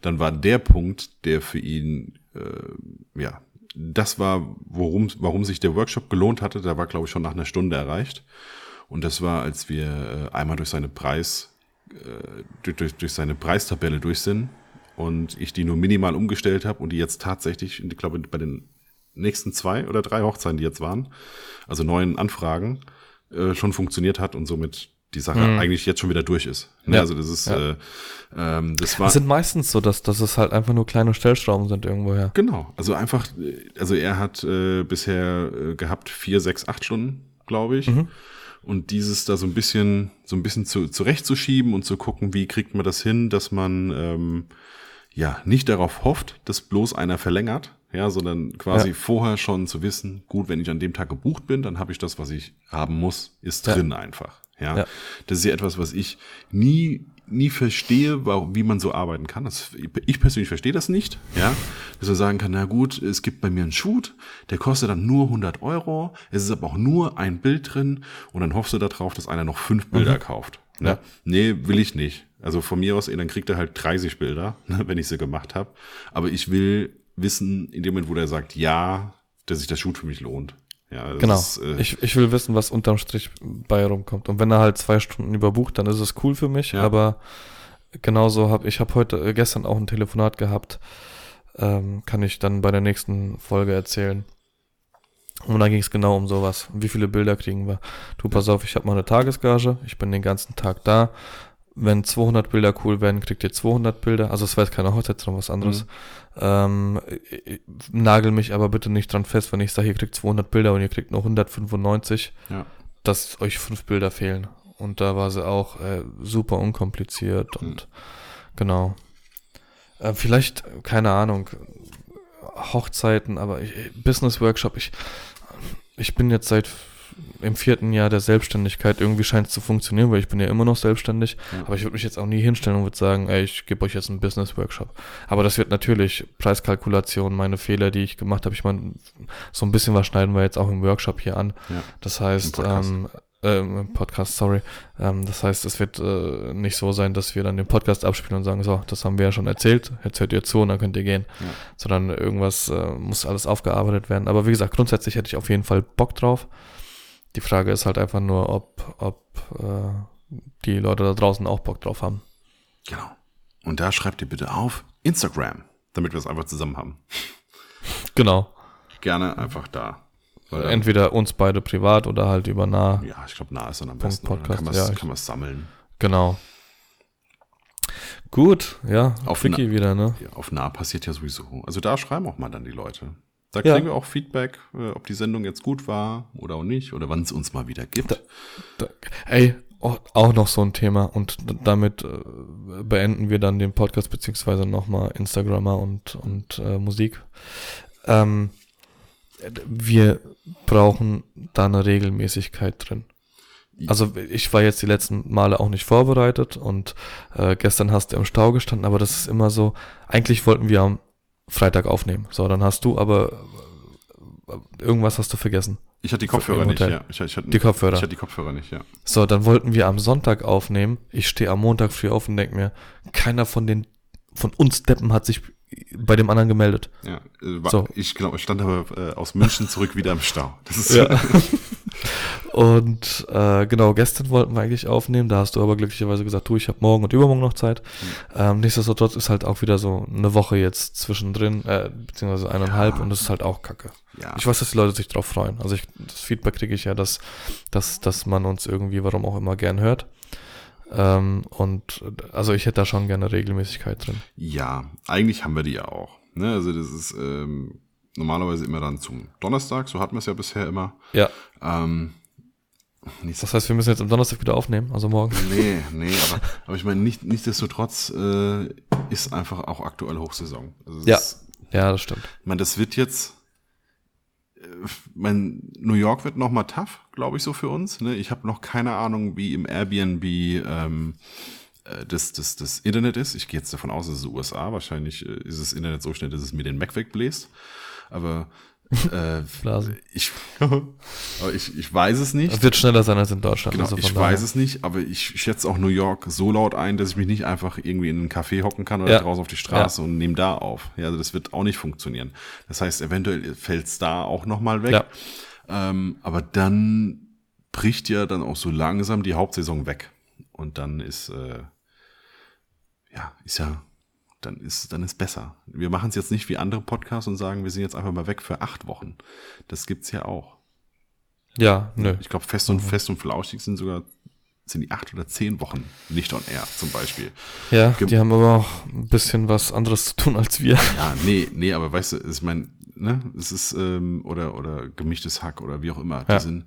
dann war der Punkt, der für ihn, äh, ja, das war, worum, warum sich der Workshop gelohnt hatte, da war, glaube ich, schon nach einer Stunde erreicht. Und das war, als wir äh, einmal durch seine Preis, äh, durch, durch, durch seine Preistabelle durch sind und ich die nur minimal umgestellt habe und die jetzt tatsächlich, ich glaube, bei den nächsten zwei oder drei Hochzeiten, die jetzt waren, also neuen Anfragen, äh, schon funktioniert hat und somit die Sache Mhm. eigentlich jetzt schon wieder durch ist. Ne? Ja. Also das ist, Ja. äh, ähm, das war Es sind meistens so, dass, dass es halt einfach nur kleine Stellschrauben sind irgendwoher. genau. Also einfach, äh, also er hat äh, bisher äh, gehabt vier, sechs, acht Stunden, glaube ich. Mhm. Und dieses da so ein bisschen, so ein bisschen zu, zurechtzuschieben und zu gucken, wie kriegt man das hin, dass man ähm, ja nicht darauf hofft, dass bloß einer verlängert, ja, sondern quasi Ja. vorher schon zu wissen, gut, wenn ich an dem Tag gebucht bin, dann habe ich das, was ich haben muss, ist Ja. drin einfach. Ja? Ja. das ist ja etwas, was ich nie nie verstehe, wie man so arbeiten kann. Das, ich persönlich verstehe das nicht, ja, dass man sagen kann, na gut, es gibt bei mir einen Shoot, der kostet dann nur 100 Euro, es ist aber auch nur ein Bild drin und dann hoffst du darauf, dass einer noch fünf Bilder kauft. Ne? Ja. Nee, will ich nicht. Also von mir aus, ey, dann kriegt er halt 30 Bilder, (laughs) ne, wenn ich sie gemacht habe. Aber ich will wissen, in dem Moment, wo der sagt, ja, dass sich der Shoot für mich lohnt. Ja, Genau. Ist, äh, ich, ich will wissen, was unterm Strich bei rumkommt. Und wenn er halt zwei Stunden überbucht, dann ist es cool für mich. Ja. Aber genauso habe ich habe heute äh, gestern auch ein Telefonat gehabt. Ähm, kann ich dann bei der nächsten Folge erzählen. Und da ging es genau um sowas. Wie viele Bilder kriegen wir? Du, pass auf, ich habe mal eine Tagesgage. Ich bin den ganzen Tag da. Wenn 200 Bilder cool werden, kriegt ihr 200 Bilder. Also es war jetzt keine Hochzeit, sondern was anderes. Ähm, ich- ich- nagel mich aber bitte nicht dran fest, wenn ich sage, ihr kriegt 200 Bilder und ihr kriegt nur 195 ja. dass euch fünf Bilder fehlen. Und da war sie auch äh, super unkompliziert und genau. Äh, vielleicht, keine Ahnung, Hochzeiten, aber ich, Business Workshop, ich, ich bin jetzt seit im vierten Jahr der Selbstständigkeit. Irgendwie scheint es zu funktionieren, weil ich bin ja immer noch selbstständig. Ja. Aber ich würde mich jetzt auch nie hinstellen und würde sagen, ey, ich gebe euch jetzt einen Business Workshop. Aber das wird natürlich Preiskalkulation, meine Fehler, die ich gemacht habe. Ich meine, so ein bisschen was schneiden wir jetzt auch im Workshop hier an. Ja. Das heißt, ähm, ähm, Podcast, sorry. Ähm, das heißt, es wird äh, nicht so sein, dass wir dann den Podcast abspielen und sagen, so, das haben wir ja schon erzählt, jetzt hört ihr zu und dann könnt ihr gehen. Ja. Sondern irgendwas äh, muss alles aufgearbeitet werden. Aber wie gesagt, grundsätzlich hätte ich auf jeden Fall Bock drauf. Die Frage ist halt einfach nur, ob, ob äh, die Leute da draußen auch Bock drauf haben. Genau. Und da schreibt ihr bitte auf Instagram, damit wir es einfach zusammen haben. Genau. Gerne einfach da. Weil Entweder uns beide privat oder halt über nah. ja, ich glaube, nah ist dann am besten. oder? Dann Podcast, kann man ja, es man's sammeln. Genau. Gut, ja, Auf Quickie wieder, ne? Ja, auf nah passiert ja sowieso. Also da schreiben auch mal dann die Leute. Da Ja. kriegen wir auch Feedback, äh, ob die Sendung jetzt gut war oder auch nicht oder wann es uns mal wieder gibt. Da, ey, oh, auch noch so ein Thema und damit äh, beenden wir dann den Podcast beziehungsweise nochmal Instagrammer und, und äh, Musik. Ähm, wir brauchen da eine Regelmäßigkeit drin. Also ich war jetzt die letzten Male auch nicht vorbereitet und äh, gestern hast du im Stau gestanden, aber das ist immer so, eigentlich wollten wir am Freitag aufnehmen. So, dann hast du aber äh, irgendwas hast du vergessen. Ich hatte die Kopfhörer nicht, ja. Ich, ich hatte, Die Kopfhörer. Ich hatte die Kopfhörer nicht, ja. So, dann wollten wir am Sonntag aufnehmen. Ich stehe am Montag früh auf und denke mir, keiner von den von uns Deppen hat sich bei dem anderen gemeldet. ja äh, war, So. Ich glaube, ich stand aber äh, aus München zurück wieder im Stau. Das ist Ja. (laughs) und äh, genau, gestern wollten wir eigentlich aufnehmen, da hast du aber glücklicherweise gesagt, du, ich habe morgen und übermorgen noch Zeit. Ähm, nichtsdestotrotz ist halt auch wieder so eine Woche jetzt zwischendrin, äh, beziehungsweise eineinhalb und das ist halt auch kacke. ja. Ich weiß, dass die Leute sich drauf freuen. Also ich, das Feedback kriege ich ja, dass, dass, dass man uns irgendwie, warum auch immer, gern hört. Ähm, und also ich hätte da schon gerne Regelmäßigkeit drin. Ja, eigentlich haben wir die ja auch. Ne? Also das ist ähm, normalerweise immer dann zum Donnerstag, so hatten wir es ja bisher immer. Ja. Ähm, Das heißt, wir müssen jetzt am Donnerstag wieder aufnehmen, also morgen. Nee, nee, aber, aber ich meine, nicht, nichtsdestotrotz äh, ist einfach auch aktuell Hochsaison. Also Ja. Ist, Ja, das stimmt. ich meine, das wird jetzt, äh, mein New York wird noch mal tough, glaube ich, so für uns. Ne? Ich habe noch keine Ahnung, wie im Airbnb ähm, äh, das, das, das Internet ist. Ich gehe jetzt davon aus, es ist USA. Wahrscheinlich äh, ist das Internet so schnell, dass es mir den Mac wegbläst. Aber (laughs) äh, ich, (laughs) ich, ich weiß es nicht. Das wird schneller sein als in Deutschland. Genau, also ich daher. weiß es nicht, aber ich schätze auch New York so laut ein, dass ich mich nicht einfach irgendwie in einen Café hocken kann oder Ja. draußen auf die Straße und nehme da auf. Ja, also das wird auch nicht funktionieren. Das heißt, eventuell fällt es da auch nochmal weg. Ja. Ähm, aber dann bricht ja dann auch so langsam die Hauptsaison weg. Und dann ist, äh, ja, ist ja, dann ist, dann ist besser. Wir machen es jetzt nicht wie andere Podcasts und sagen, wir sind jetzt einfach mal weg für acht Wochen. Das gibt's ja auch. Ja, nö. Ich glaube, fest und fest und flauschig sind sogar sind die acht oder zehn Wochen nicht on air zum Beispiel. Ja, Gem- die haben aber auch ein bisschen was anderes zu tun als wir. Ja, nee, nee, aber weißt du, ich meine, ne, es ist ähm, oder oder gemischtes Hack oder wie auch immer. Die Ja. sind,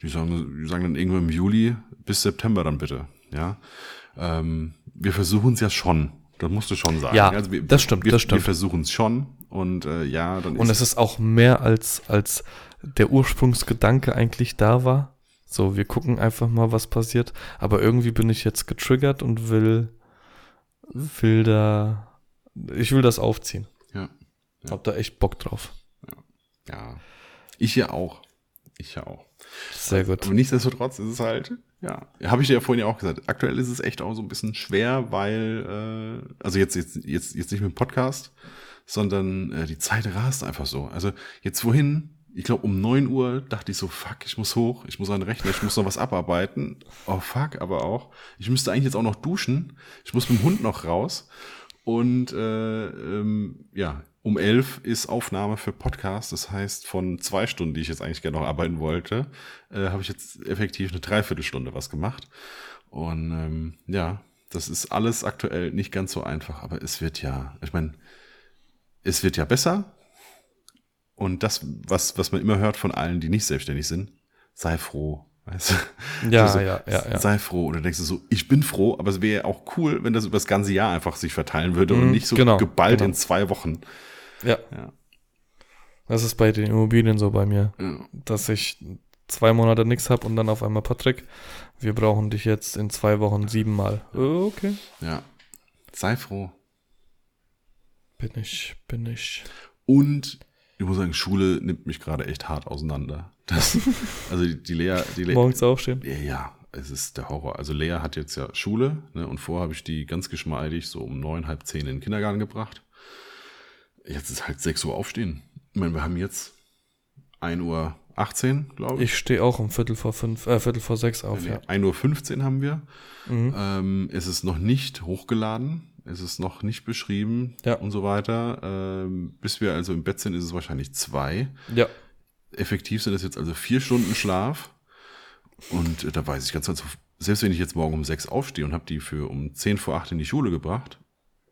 die sagen, die sagen dann irgendwo im Juli bis September dann bitte. Ja, ähm, wir versuchen es ja schon. Das musst du schon sagen. Also Ja, wir, das stimmt, Wir, das stimmt. Wir versuchen es schon und äh, ja, dann Und ist es ist auch mehr als, als der Ursprungsgedanke eigentlich da war. So, wir gucken einfach mal, was passiert. Aber irgendwie bin ich jetzt getriggert und will, will da, ich will das aufziehen. ja, Hab da echt Bock drauf. ja, ich ja auch, ich ja auch. Sehr gut. Aber nichtsdestotrotz ist es halt, ja, habe ich dir ja vorhin ja auch gesagt, aktuell ist es echt auch so ein bisschen schwer, weil, äh, also jetzt, jetzt, jetzt, jetzt nicht mit dem Podcast, sondern äh, die Zeit rast einfach so. Also jetzt wohin, ich glaube um neun Uhr dachte ich so, fuck, ich muss hoch, ich muss an den Rechner, ich muss noch was abarbeiten. Oh fuck, aber auch, ich müsste eigentlich jetzt auch noch duschen, ich muss mit dem Hund noch raus. Und äh, ähm, ja, um elf ist Aufnahme für Podcast. Das heißt, von zwei Stunden, die ich jetzt eigentlich gerne noch arbeiten wollte, äh, habe ich jetzt effektiv eine Dreiviertelstunde was gemacht. Und ähm, ja, das ist alles aktuell nicht ganz so einfach, aber es wird ja, ich meine, es wird ja besser. Und das, was, was man immer hört von allen, die nicht selbstständig sind, sei froh. Weißt du? Ja, Also, ja, ja, ja. Sei froh. Oder denkst du so, ich bin froh, aber es wäre auch cool, wenn das über das ganze Jahr einfach sich verteilen würde und Mhm, nicht so genau, geballt genau. in zwei Wochen. Ja. Ja. Das ist bei den Immobilien so bei mir, Ja. dass ich zwei Monate nichts habe und dann auf einmal Patrick, wir brauchen dich jetzt in zwei Wochen siebenmal. Okay. ja. Sei froh. Bin ich, bin ich. Und ich muss sagen, Schule nimmt mich gerade echt hart auseinander. Das, also die, die Lea, die Lea, Morgens aufstehen. Ja, ja, es ist der Horror. Also Lea hat jetzt ja Schule ne, und vorher habe ich die ganz geschmeidig so um neun, halb zehn in den Kindergarten gebracht. Jetzt ist halt sechs Uhr aufstehen. Ich meine, wir haben jetzt 1 Uhr 18, glaube ich. Ich stehe auch um Viertel vor fünf, äh, Viertel vor sechs auf, Nee, ja. 1.15 Uhr haben wir. Mhm. Ähm, es ist noch nicht hochgeladen. Es ist noch nicht beschrieben Ja. und so weiter. Ähm, bis wir also im Bett sind, ist es wahrscheinlich zwei. Ja. Effektiv sind es jetzt also vier Stunden Schlaf. Und äh, da weiß ich ganz genau, selbst wenn ich jetzt morgen um sechs aufstehe und habe die für um zehn vor acht in die Schule gebracht,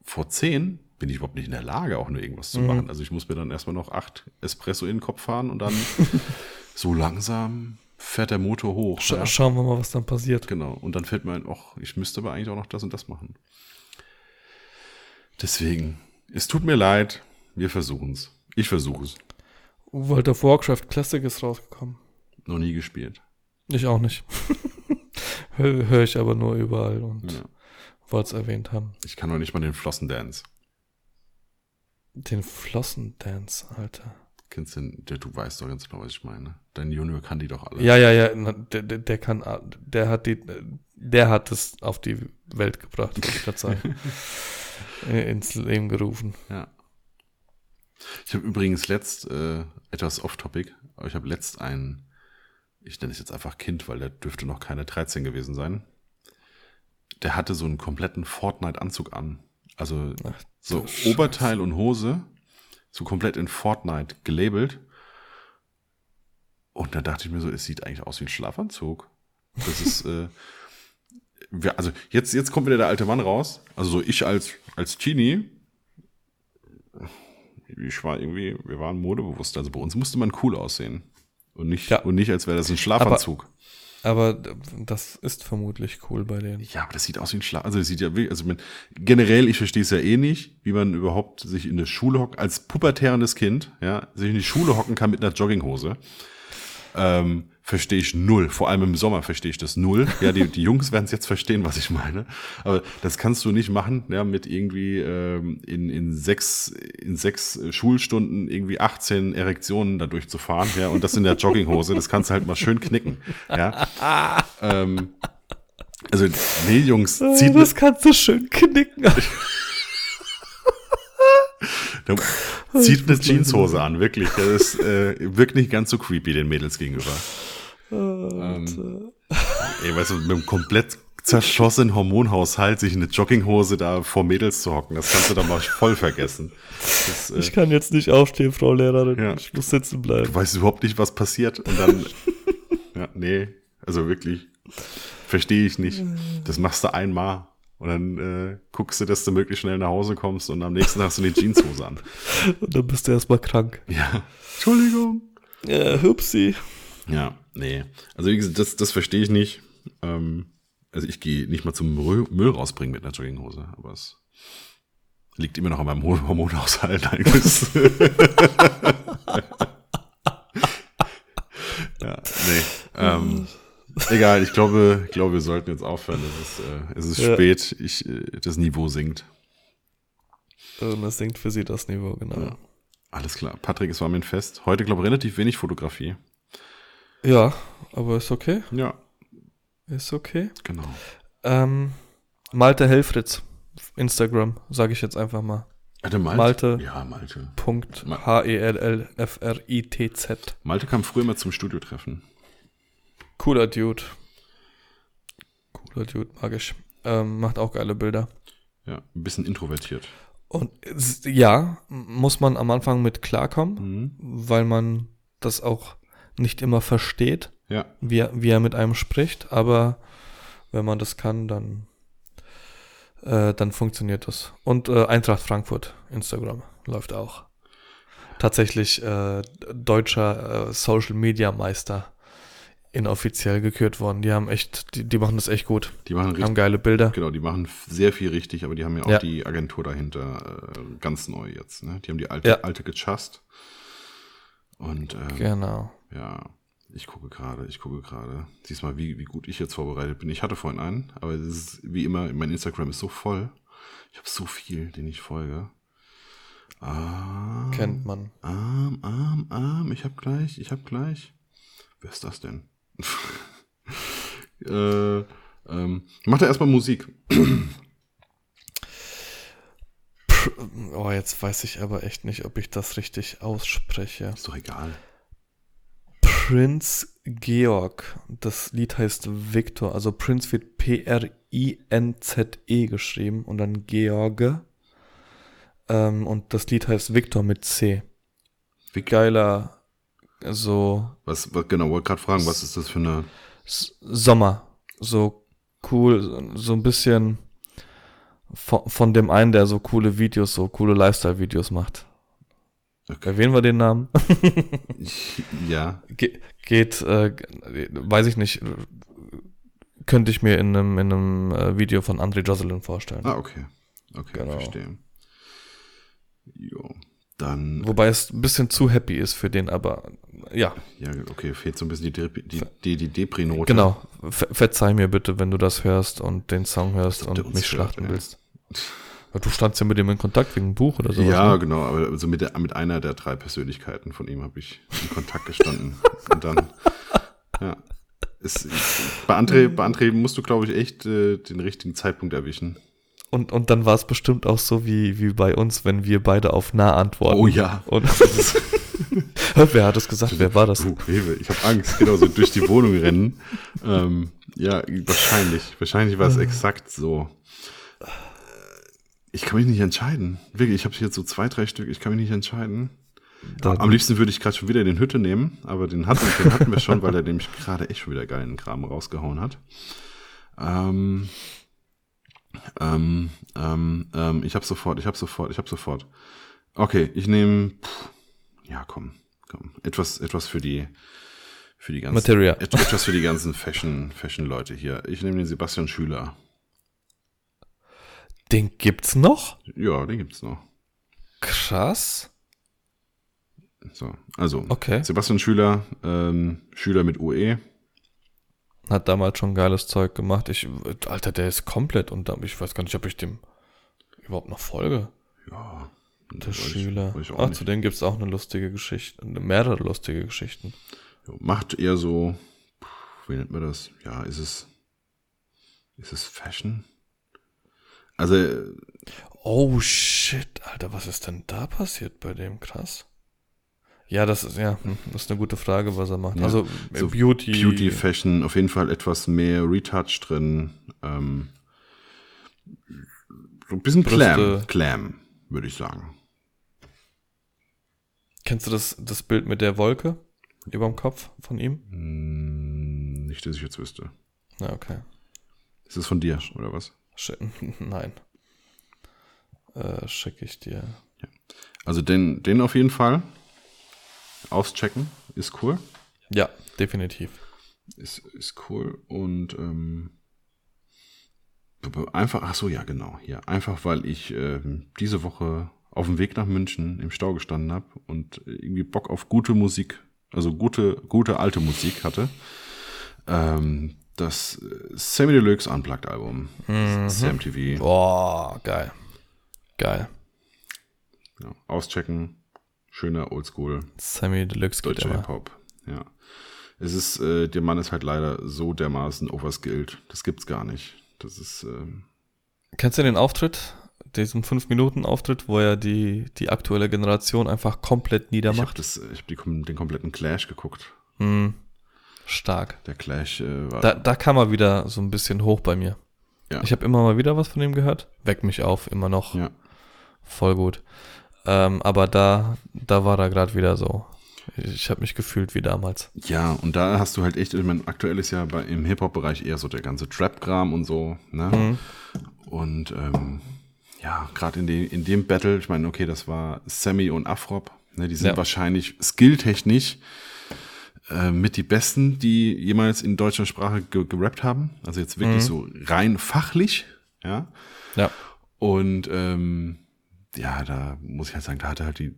vor zehn bin ich überhaupt nicht in der Lage, auch nur irgendwas zu Mhm. machen. Also ich muss mir dann erstmal noch acht Espresso in den Kopf fahren und dann (laughs) so langsam fährt der Motor hoch. Scha ja. Schauen wir mal, was dann passiert. Genau. Und dann fällt mir ein, ach, ich müsste aber eigentlich auch noch das und das machen. Deswegen, es tut mir leid, wir versuchen es. Ich versuche es. World of Warcraft Classic ist rausgekommen. Noch nie gespielt. Ich auch nicht. (laughs) Höre hör ich aber nur überall und Ja. wollte es erwähnt haben. Ich kann noch nicht mal den Flossendance. Den Flossendance, Alter. Kennst du den, der, du weißt doch ganz genau, was ich meine. Dein Junior kann die doch alle. Ja, ja, ja, na, der, der, der kann, der hat die, der hat es auf die Welt gebracht, wollte ich gerade sagen. (laughs) Äh, Ins Leben gerufen. Ja. Ich habe übrigens letzt, äh, etwas off-topic, aber ich habe letzt einen, ich nenne es jetzt einfach Kind, weil der dürfte noch keine 13 gewesen sein. Der hatte so einen kompletten Fortnite-Anzug an. Also Ach, so Scheiße. Oberteil und Hose, so komplett in Fortnite gelabelt. Und da dachte ich mir so, es sieht eigentlich aus wie ein Schlafanzug. Das ist, (laughs) äh, wir, also jetzt, jetzt kommt wieder der alte Mann raus. Also so ich als, als Teenie, ich war irgendwie, wir waren modebewusst. Also bei uns musste man cool aussehen. Und nicht, Ja. und nicht als wäre das ein Schlafanzug. Aber das ist vermutlich cool bei denen. Ja, aber das sieht aus wie ein Schlaf. Also das sieht ja wirklich, also man, generell, ich verstehe es ja eh nicht, wie man überhaupt sich in eine Schule hockt, als pubertärendes Kind, ja, sich in die Schule hocken kann mit einer Jogginghose. Ähm, verstehe ich null. Vor allem im Sommer verstehe ich das null. Ja, die, die Jungs werden es jetzt verstehen, was ich meine. Aber das kannst du nicht machen, ja, mit irgendwie ähm, in, in sechs, in sechs Schulstunden irgendwie 18 Erektionen da durchzufahren, ja, und das in der Jogginghose, das kannst du halt mal schön knicken. Ja. ähm, also, nee, Jungs, zieht das kannst du schön knicken. Zieht eine Jeanshose an, wirklich. Das ist, äh, wirkt nicht ganz so creepy den Mädels gegenüber. Ähm, ey, weißt du, mit einem komplett zerschossenen Hormonhaushalt sich in eine Jogginghose da vor Mädels zu hocken, das kannst du doch mal voll vergessen. Das, äh, Ich kann jetzt nicht aufstehen, Frau Lehrerin. Ja. Ich muss sitzen bleiben. du weißt überhaupt nicht, was passiert. Und dann, (laughs) ja, nee, also wirklich, verstehe ich nicht. Das machst du einmal. Und dann äh, guckst du, dass du möglichst schnell nach Hause kommst und am nächsten Tag hast du eine Jeanshose an. (laughs) Und dann bist du erstmal krank. Ja. Entschuldigung. Ja, hupsi. Ja, nee. Also wie gesagt, das, das verstehe ich nicht. Ähm, also ich gehe nicht mal zum Müll, Müll rausbringen mit einer Jogginghose, aber es liegt immer noch an meinem Hor- Hormonhaushalt. eigentlich. (laughs) ja, nee. Ähm, egal, ich glaube, ich glaube, wir sollten jetzt aufhören. Es ist, äh, es ist Ja. spät. Ich, äh, das Niveau sinkt. Und das sinkt für sie das Niveau, genau. Ja. Alles klar. Patrick, es war mir ein Fest. Heute, glaube ich, relativ wenig Fotografie. Ja, aber ist okay. Ja, Ist okay. genau. Ähm, Malte Helfritz. Instagram, sage ich jetzt einfach mal. Hatte Malte? Malte. Ja, Malte. Punkt H-E-L-L-F-R-I-T-Z. Malte kam früher mal zum Studio-Treffen. Cooler Dude. Cooler Dude, mag ich. Ähm, macht auch geile Bilder. Ja, ein bisschen introvertiert. Und ja, muss man am Anfang mit klarkommen, Mhm. weil man das auch nicht immer versteht, Ja, wie er, wie er mit einem spricht. Aber wenn man das kann, dann, äh, dann funktioniert das. Und äh, Eintracht Frankfurt, Instagram, läuft auch. Tatsächlich äh, deutscher äh, Social Media Meister inoffiziell gekürt worden. Die haben echt, die, die machen das echt gut. die machen Haben richtig, geile Bilder. genau, die machen sehr viel richtig, aber die haben ja auch Ja. die Agentur dahinter äh, ganz neu jetzt. Ne? Die haben die alte, Ja. alte gechast. Und ähm, Genau. Ja, ich gucke gerade, ich gucke gerade. Siehst mal, wie, wie gut ich jetzt vorbereitet bin. Ich hatte vorhin einen, aber es ist wie immer, mein Instagram ist so voll. Ich habe so viel, den ich folge. Ah, Kennt man. Arm, arm, arm, ich hab gleich, ich hab gleich. Wer ist das denn? (laughs) äh, ähm, macht er erstmal Musik. Oh, jetzt weiß ich aber echt nicht, ob ich das richtig ausspreche. Ist doch egal. Prince Georg. Das Lied heißt Victor. Also Prince wird P-R-I-N-Z-E geschrieben und dann George. Ähm, und das Lied heißt Victor mit C. Wie Geiler, so Was, was genau, wollte gerade fragen, was ist das für eine. Sommer. So cool, so ein bisschen von, von dem einen, der so coole Videos, so coole Lifestyle-Videos macht. Okay. Erwähnen wir den Namen? (laughs) Ja, Ge geht, äh, weiß ich nicht, könnte ich mir in einem, in einem äh, Video von André Jocelyn vorstellen. ah, okay. Okay, Genau. verstehe. Jo, dann. Wobei es ein bisschen zu happy ist für den, aber ja, Ja, okay, fehlt so ein bisschen die, die, die, die Depri-Note. genau. Ver verzeih mir bitte, wenn du das hörst und den Song hörst und mich schlachten ja. willst. (laughs) Du standst ja mit ihm in Kontakt wegen einem Buch oder sowas. ja, ne? genau, aber also mit, der, mit einer der drei Persönlichkeiten von ihm habe ich in Kontakt gestanden. (laughs) Und dann, ja. Es, bei, André, bei André musst du, glaube ich, echt äh, den richtigen Zeitpunkt erwischen. Und, und dann war es bestimmt auch so wie, wie bei uns, wenn wir beide auf nah antworten. Oh ja. Und (laughs) wer hat es gesagt? Wer war das? Oh, Hilfe, ich habe Angst, genau so durch die Wohnung rennen. Ähm, ja, wahrscheinlich. Wahrscheinlich war es exakt so. Ich kann mich nicht entscheiden. Wirklich, ich habe hier so zwei, drei Stück, ich kann mich nicht entscheiden. Da- Am liebsten würde ich gerade schon wieder den Hütte nehmen, aber den hatten, den hatten wir schon, weil er nämlich gerade echt schon wieder geilen Kram rausgehauen hat. Ähm, ähm, ähm, ähm, ich habe sofort, ich habe sofort, ich habe sofort. Okay, ich nehme, ja komm, komm, etwas, etwas für die, für die ganzen, Materia. et- etwas für die ganzen Fashion, Fashion Leute hier. Ich nehme den Sebastian Schüler. Den gibt's noch? Ja, den gibt's noch. Krass. So, also Okay. Sebastian Schüler, ähm, Schüler mit UE. Hat damals schon geiles Zeug gemacht. Ich, Alter, der ist komplett unter. Ich weiß gar nicht, ob ich dem überhaupt noch folge. Ja, Der ich- Schüler. ich auch Ach, nicht. zu dem gibt's auch eine lustige Geschichte. Mehrere lustige Geschichten. Macht eher so, wie nennt man das? Ja, ist es, ist es Fashion? Also, Oh shit, Alter, was ist denn da passiert bei dem? Krass. Ja, das ist ja, hm, das ist eine gute Frage, was er macht. Ja, also äh, so Beauty. Beauty, Fashion, auf jeden Fall etwas mehr Retouch drin. Ähm, so ein bisschen Clam, Brüste. Clam, würde ich sagen. Kennst du das, das Bild mit der Wolke über dem Kopf von ihm? Hm, nicht, dass ich jetzt wüsste. Ja, okay. Ist es von dir, oder was? Sch (laughs) Nein. Äh, Schicke ich dir. Also den, den auf jeden Fall. Auschecken, ist cool. Ja, definitiv. Ist, ist cool und ähm, einfach, ach so, ja, genau, hier. Einfach, weil ich ähm, diese Woche auf dem Weg nach München im Stau gestanden habe und irgendwie Bock auf gute Musik, also gute, gute alte Musik hatte. Ähm, das äh, Sammy Deluxe Unplugged Album, CMTV, Boah, geil. Geil. ja, auschecken, schöner Oldschool Sammy Deluxe deutscher. Hip-Hop, ja. Es ist, äh, der Mann ist halt leider so dermaßen overskilled. Das gibt's gar nicht. Das ist, ähm, Kennst du den Auftritt? Diesen 5-Minuten-Auftritt, wo er die, die aktuelle Generation einfach komplett ich habe niedermacht? das, ich habe die, kom- den kompletten Clash geguckt. Hm, stark. Der Clash äh, war, Da, da kam er wieder so ein bisschen hoch bei mir. ja, Ich habe immer mal wieder was von ihm gehört. Weck mich auf, immer noch. ja, Voll gut. Ähm, aber da, da war er gerade wieder so. Ich habe mich gefühlt wie damals. ja, und da hast du halt echt, ich meine, aktuell ist ja bei, im Hip-Hop-Bereich eher so der ganze Trap-Kram und so, ne? Mhm. Und ähm, ja, gerade in, de, in dem Battle, ich meine, okay, das war Sammy und Afrop, ne? Die sind Ja. wahrscheinlich skilltechnisch äh, mit die Besten, die jemals in deutscher Sprache ge gerappt haben. Also jetzt wirklich so rein fachlich, ja. Ja. Und ähm, ja, da muss ich halt sagen, da hatte halt die,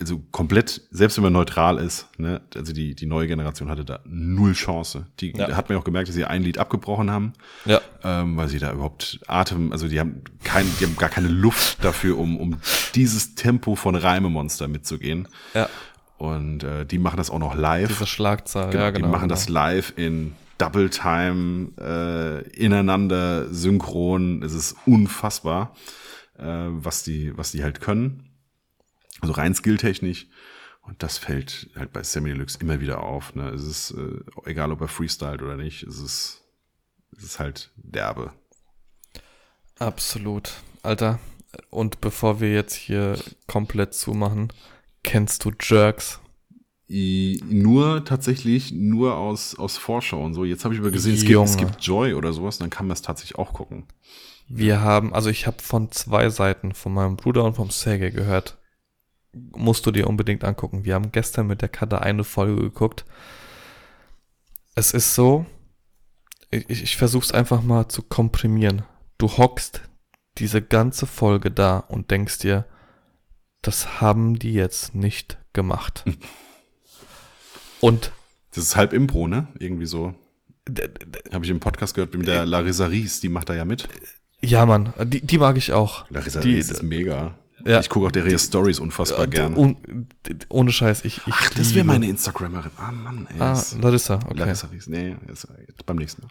also komplett, selbst wenn man neutral ist, ne, also die, die neue Generation hatte da null Chance. Die Ja. hat man auch gemerkt, dass sie ein Lied abgebrochen haben, Ja. ähm, weil sie da überhaupt Atem, also die haben kein, die haben gar keine Luft dafür, um, um dieses Tempo von Reimemonster mitzugehen. Ja. Und äh, die machen das auch noch live. Diese Schlagzahl. Genau, ja, genau. die machen genau. das live in Double Time, äh, ineinander, synchron. Es ist unfassbar, äh, was die, was die halt können. Also rein skilltechnisch. Und das fällt halt bei Sammy Deluxe immer wieder auf. Ne? Es ist, äh, egal ob er freestylt oder nicht, es ist, es ist halt derbe. Absolut. Alter, und bevor wir jetzt hier komplett zumachen, kennst du Jerks? I, nur tatsächlich nur aus, aus Vorschau und so. Jetzt habe ich aber gesehen, es gibt, es gibt Joy oder sowas, dann kann man es tatsächlich auch gucken. Wir haben, also ich habe von zwei Seiten, von meinem Bruder und vom Sergei gehört, musst du dir unbedingt angucken. Wir haben gestern mit der Karte eine Folge geguckt. Es ist so, ich, ich versuche es einfach mal zu komprimieren. Du hockst diese ganze Folge da und denkst dir, das haben die jetzt nicht gemacht. (laughs) und das ist halb Impro, ne? Irgendwie so. Habe ich im Podcast gehört mit der Larissa Ries, die macht da ja mit. Ja, Mann, die, die mag ich auch. Larissa die, Ries ist mega. Ja. Ich gucke auch deren Stories unfassbar äh, gern. Un, ohne Scheiß, ich, ich Ach, das wäre meine Instagrammerin. Ah, Mann, ey. Ah, Larissa, okay. Larissa Ries, nee, ist, beim nächsten Mal.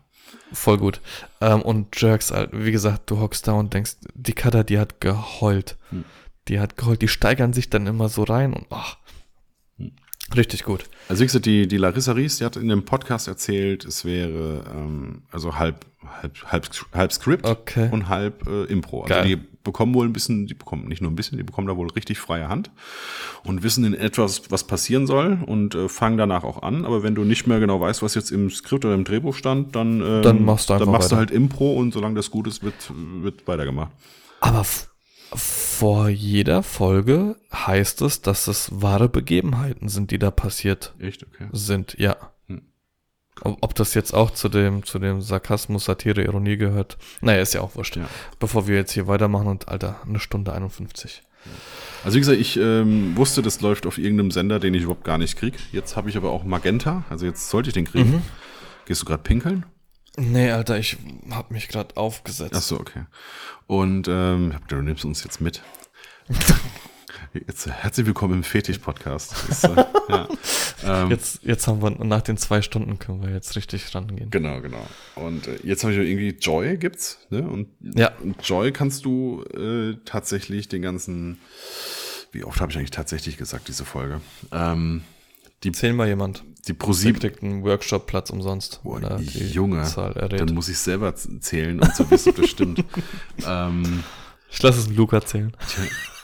Voll gut. Ähm, und Jerks, wie gesagt, du hockst da und denkst, die Cutter, die hat geheult. Hm. Die hat geheult, die steigern sich dann immer so rein und ach, hm. richtig gut. Also wie gesagt, die, die Larissa Ries, die hat in dem Podcast erzählt, es wäre ähm, also halb, halb, halb, halb Skript okay. und halb äh, Impro. Also Geil. die bekommen wohl ein bisschen, die bekommen nicht nur ein bisschen, die bekommen da wohl richtig freie Hand und wissen in etwas, was passieren soll und äh, fangen danach auch an. Aber wenn du nicht mehr genau weißt, was jetzt im Skript oder im Drehbuch stand, dann, ähm, dann machst, du, dann machst weiter. du halt Impro und solange das gut ist, wird, wird weitergemacht. Aber vor jeder Folge heißt es, dass es wahre Begebenheiten sind, die da passiert Echt? Okay. sind. Ja. Hm. Ob das jetzt auch zu dem, zu dem Sarkasmus, Satire, Ironie gehört, naja, ist ja auch wurscht. Ja. Bevor wir jetzt hier weitermachen und, Alter, eine Stunde 51. Also wie gesagt, ich ähm, wusste, das läuft auf irgendeinem Sender, den ich überhaupt gar nicht krieg. Jetzt habe ich aber auch Magenta, also jetzt sollte ich den kriegen. Mhm. Gehst du gerade pinkeln? Nee, Alter, ich hab mich gerade aufgesetzt. Ach so, okay. Und ähm, du nimmst uns jetzt mit. Jetzt, herzlich willkommen im Fetisch-Podcast. Äh, (laughs) ja. ähm, jetzt, jetzt haben wir, nach den zwei Stunden können wir jetzt richtig rangehen. Genau, genau. Und äh, jetzt habe ich irgendwie Joy gibt's, ne? Und, ja. und Joy kannst du äh, tatsächlich den ganzen, wie oft habe ich eigentlich tatsächlich gesagt, diese Folge? Ähm, die, Zähl mal jemand. Die ProSieben kriegt einen Workshop-Platz umsonst. Oh, Junge, dann muss ich selber zählen und so wissen, ob das stimmt. (laughs) ähm, ich lasse es Luca zählen.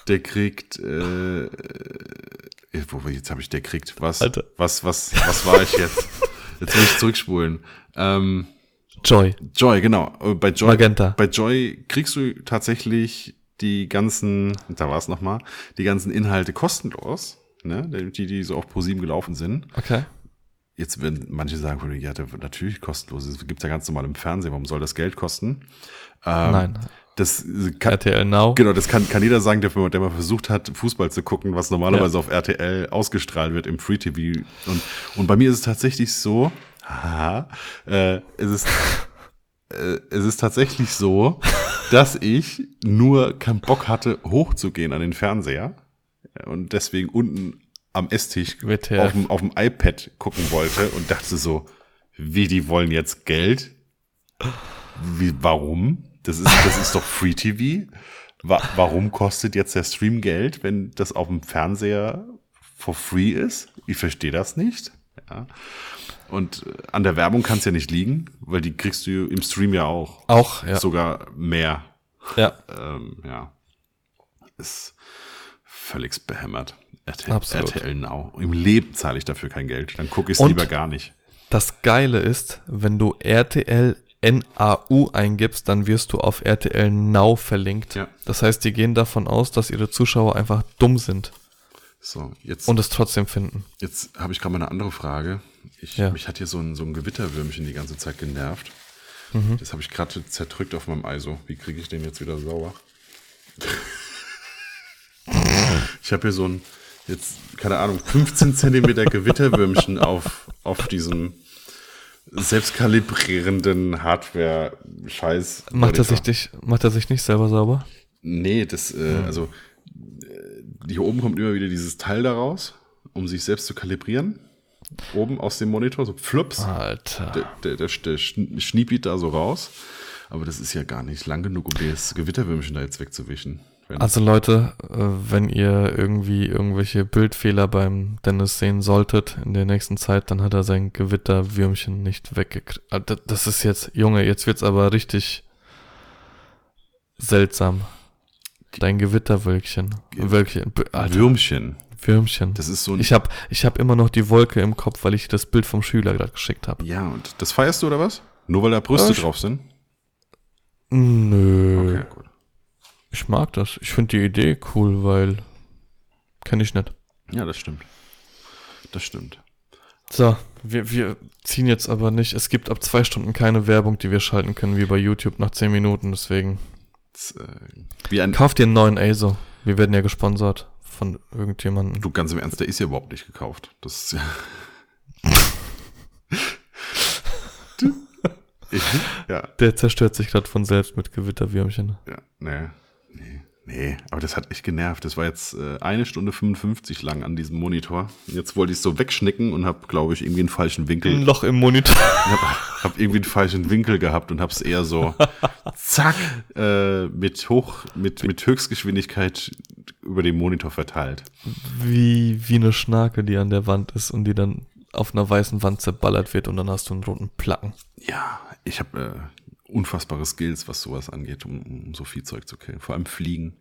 Der kriegt, äh, wo jetzt habe ich der kriegt, was, Alter. was, was, was war ich jetzt? Jetzt muss ich zurückspulen. Ähm, Joy. Joy, genau. Bei Joy, Magenta. Bei Joy kriegst du tatsächlich die ganzen, da war es nochmal, die ganzen Inhalte kostenlos, ne? Die, die so auf ProSieben gelaufen sind. Okay. Jetzt werden manche sagen, ja, natürlich kostenlos. Es gibt ja ganz normal im Fernsehen. Warum soll das Geld kosten? Ähm, Nein. Das kann, RTL Now. Genau, das kann, kann jeder sagen, der, der mal versucht hat, Fußball zu gucken, was normalerweise ja. auf RTL ausgestrahlt wird im Free TV. Und, und bei mir ist es tatsächlich so, haha, äh, es ist, äh, es ist tatsächlich so, dass ich nur keinen Bock hatte, hochzugehen an den Fernseher und deswegen unten am Esstisch auf dem, auf dem iPad gucken wollte und dachte so, wie, die wollen jetzt Geld? Wie, warum? Das ist, das ist doch Free TV. Wa warum kostet jetzt der Stream Geld, wenn das auf dem Fernseher for free ist? Ich verstehe das nicht. Ja. Und an der Werbung kann es ja nicht liegen, weil die kriegst du im Stream ja auch. Auch, ja. Sogar mehr. Ja. Ähm, ja. Ist völlig behämmert. RTL. RTL Now. Im Leben zahle ich dafür kein Geld. Dann gucke ich es lieber gar nicht. Das Geile ist, wenn du RTL NAU eingibst, dann wirst du auf RTL Now verlinkt. Ja. Das heißt, die gehen davon aus, dass ihre Zuschauer einfach dumm sind. So, jetzt. Und es trotzdem finden. Jetzt habe ich gerade mal eine andere Frage. Ich, Ja. Mich hat hier so ein, so ein Gewitterwürmchen die ganze Zeit genervt. Mhm. Das habe ich gerade zerdrückt auf meinem ISO. Wie kriege ich den jetzt wieder sauber? Ich habe hier so ein, jetzt, keine Ahnung, 15 Zentimeter Gewitterwürmchen auf, auf diesem selbstkalibrierenden Hardware-Scheiß. Macht er, sich macht er sich nicht selber sauber? Nee, das, äh, also äh, hier oben kommt immer wieder dieses Teil daraus, um sich selbst zu kalibrieren. Oben aus dem Monitor, so flups. Alter. Der, der, der, der schniepiet da so raus. Aber das ist ja gar nicht lang genug, um das Gewitterwürmchen da jetzt wegzuwischen. Also Leute, äh, wenn ihr irgendwie irgendwelche Bildfehler beim Dennis sehen solltet in der nächsten Zeit, dann hat er sein Gewitterwürmchen nicht weggekriegt. Ah, da- Das ist jetzt, Junge, jetzt wird's aber richtig seltsam. Dein Gewitterwölkchen. Ge- Wölkchen. Alter, Würmchen. Würmchen. Das ist so ein. Ich hab, ich hab immer noch die Wolke im Kopf, weil ich das Bild vom Schüler gerade geschickt habe. ja, und das feierst du oder was? Nur weil da Brüste Äh, drauf sind? Nö. Okay, gut. Ich mag das. Ich finde die Idee cool, weil kenne ich nicht. Ja, das stimmt. Das stimmt. So, wir, wir ziehen jetzt aber nicht. Es gibt ab zwei Stunden keine Werbung, die wir schalten können, wie bei YouTube nach zehn Minuten. Deswegen Das, äh, wie ein. kauft ihr einen neuen ASO. Wir werden ja gesponsert von irgendjemandem. Du, ganz im Ernst, der ist ja überhaupt nicht gekauft. Das ist ja. (laughs) Ich, ja, Der zerstört sich gerade von selbst mit Gewitterwürmchen. ja, nee, nee, nee, aber das hat echt genervt. Das war jetzt äh, eine Stunde 55 lang an diesem Monitor. Jetzt wollte ich es so wegschnicken und habe, glaube ich, irgendwie einen falschen Winkel. Ein Loch im Monitor. (laughs) hab, hab irgendwie einen falschen Winkel gehabt und hab's eher so zack äh, mit hoch mit mit Höchstgeschwindigkeit über den Monitor verteilt. Wie, wie eine Schnarke, die an der Wand ist und die dann auf einer weißen Wand zerballert wird und dann hast du einen roten Placken. Ja, ich habe äh, unfassbare Skills, was sowas angeht, um, um so viel Zeug zu killen. Vor allem Fliegen.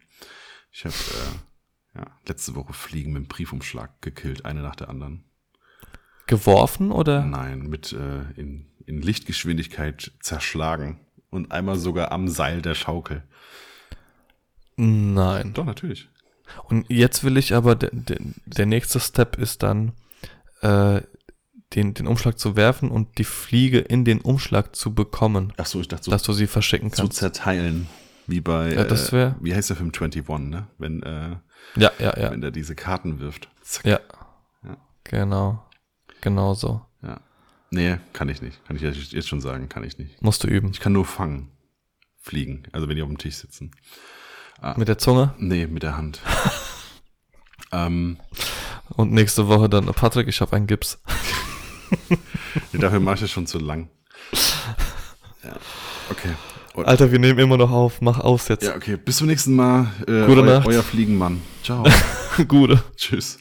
Ich habe äh, ja, letzte Woche Fliegen mit dem Briefumschlag gekillt, eine nach der anderen. Geworfen oder? Nein, mit äh, in, in Lichtgeschwindigkeit zerschlagen und einmal sogar am Seil der Schaukel. Nein. Doch, natürlich. Und jetzt will ich aber, der, der, der nächste Step ist dann, äh, den, den Umschlag zu werfen und die Fliege in den Umschlag zu bekommen, Ach so, ich dachte so dass du sie verschicken zu kannst. zerteilen. Wie bei, Ja, das wär- äh, wie heißt der Film 21, ne? Wenn, äh, Ja, ja, ja. wenn der diese Karten wirft. Zack. Ja. Ja. Genau. Genau so. ja. Nee, kann ich nicht. Kann ich jetzt schon sagen, kann ich nicht. Musst du üben. Ich kann nur fangen. Fliegen. Also wenn die auf dem Tisch sitzen. Mit der Zunge. Nee, mit der Hand. (laughs) ähm, Und nächste Woche dann, Patrick, ich habe einen Gips. (laughs) nee, dafür mache ich das schon zu lang. Ja. Okay. Und, Alter, wir nehmen immer noch auf. Mach aus jetzt. ja, okay. Bis zum nächsten Mal. Äh, Gute eu Nacht. Euer Fliegenmann. Ciao. (laughs) Gute. Tschüss.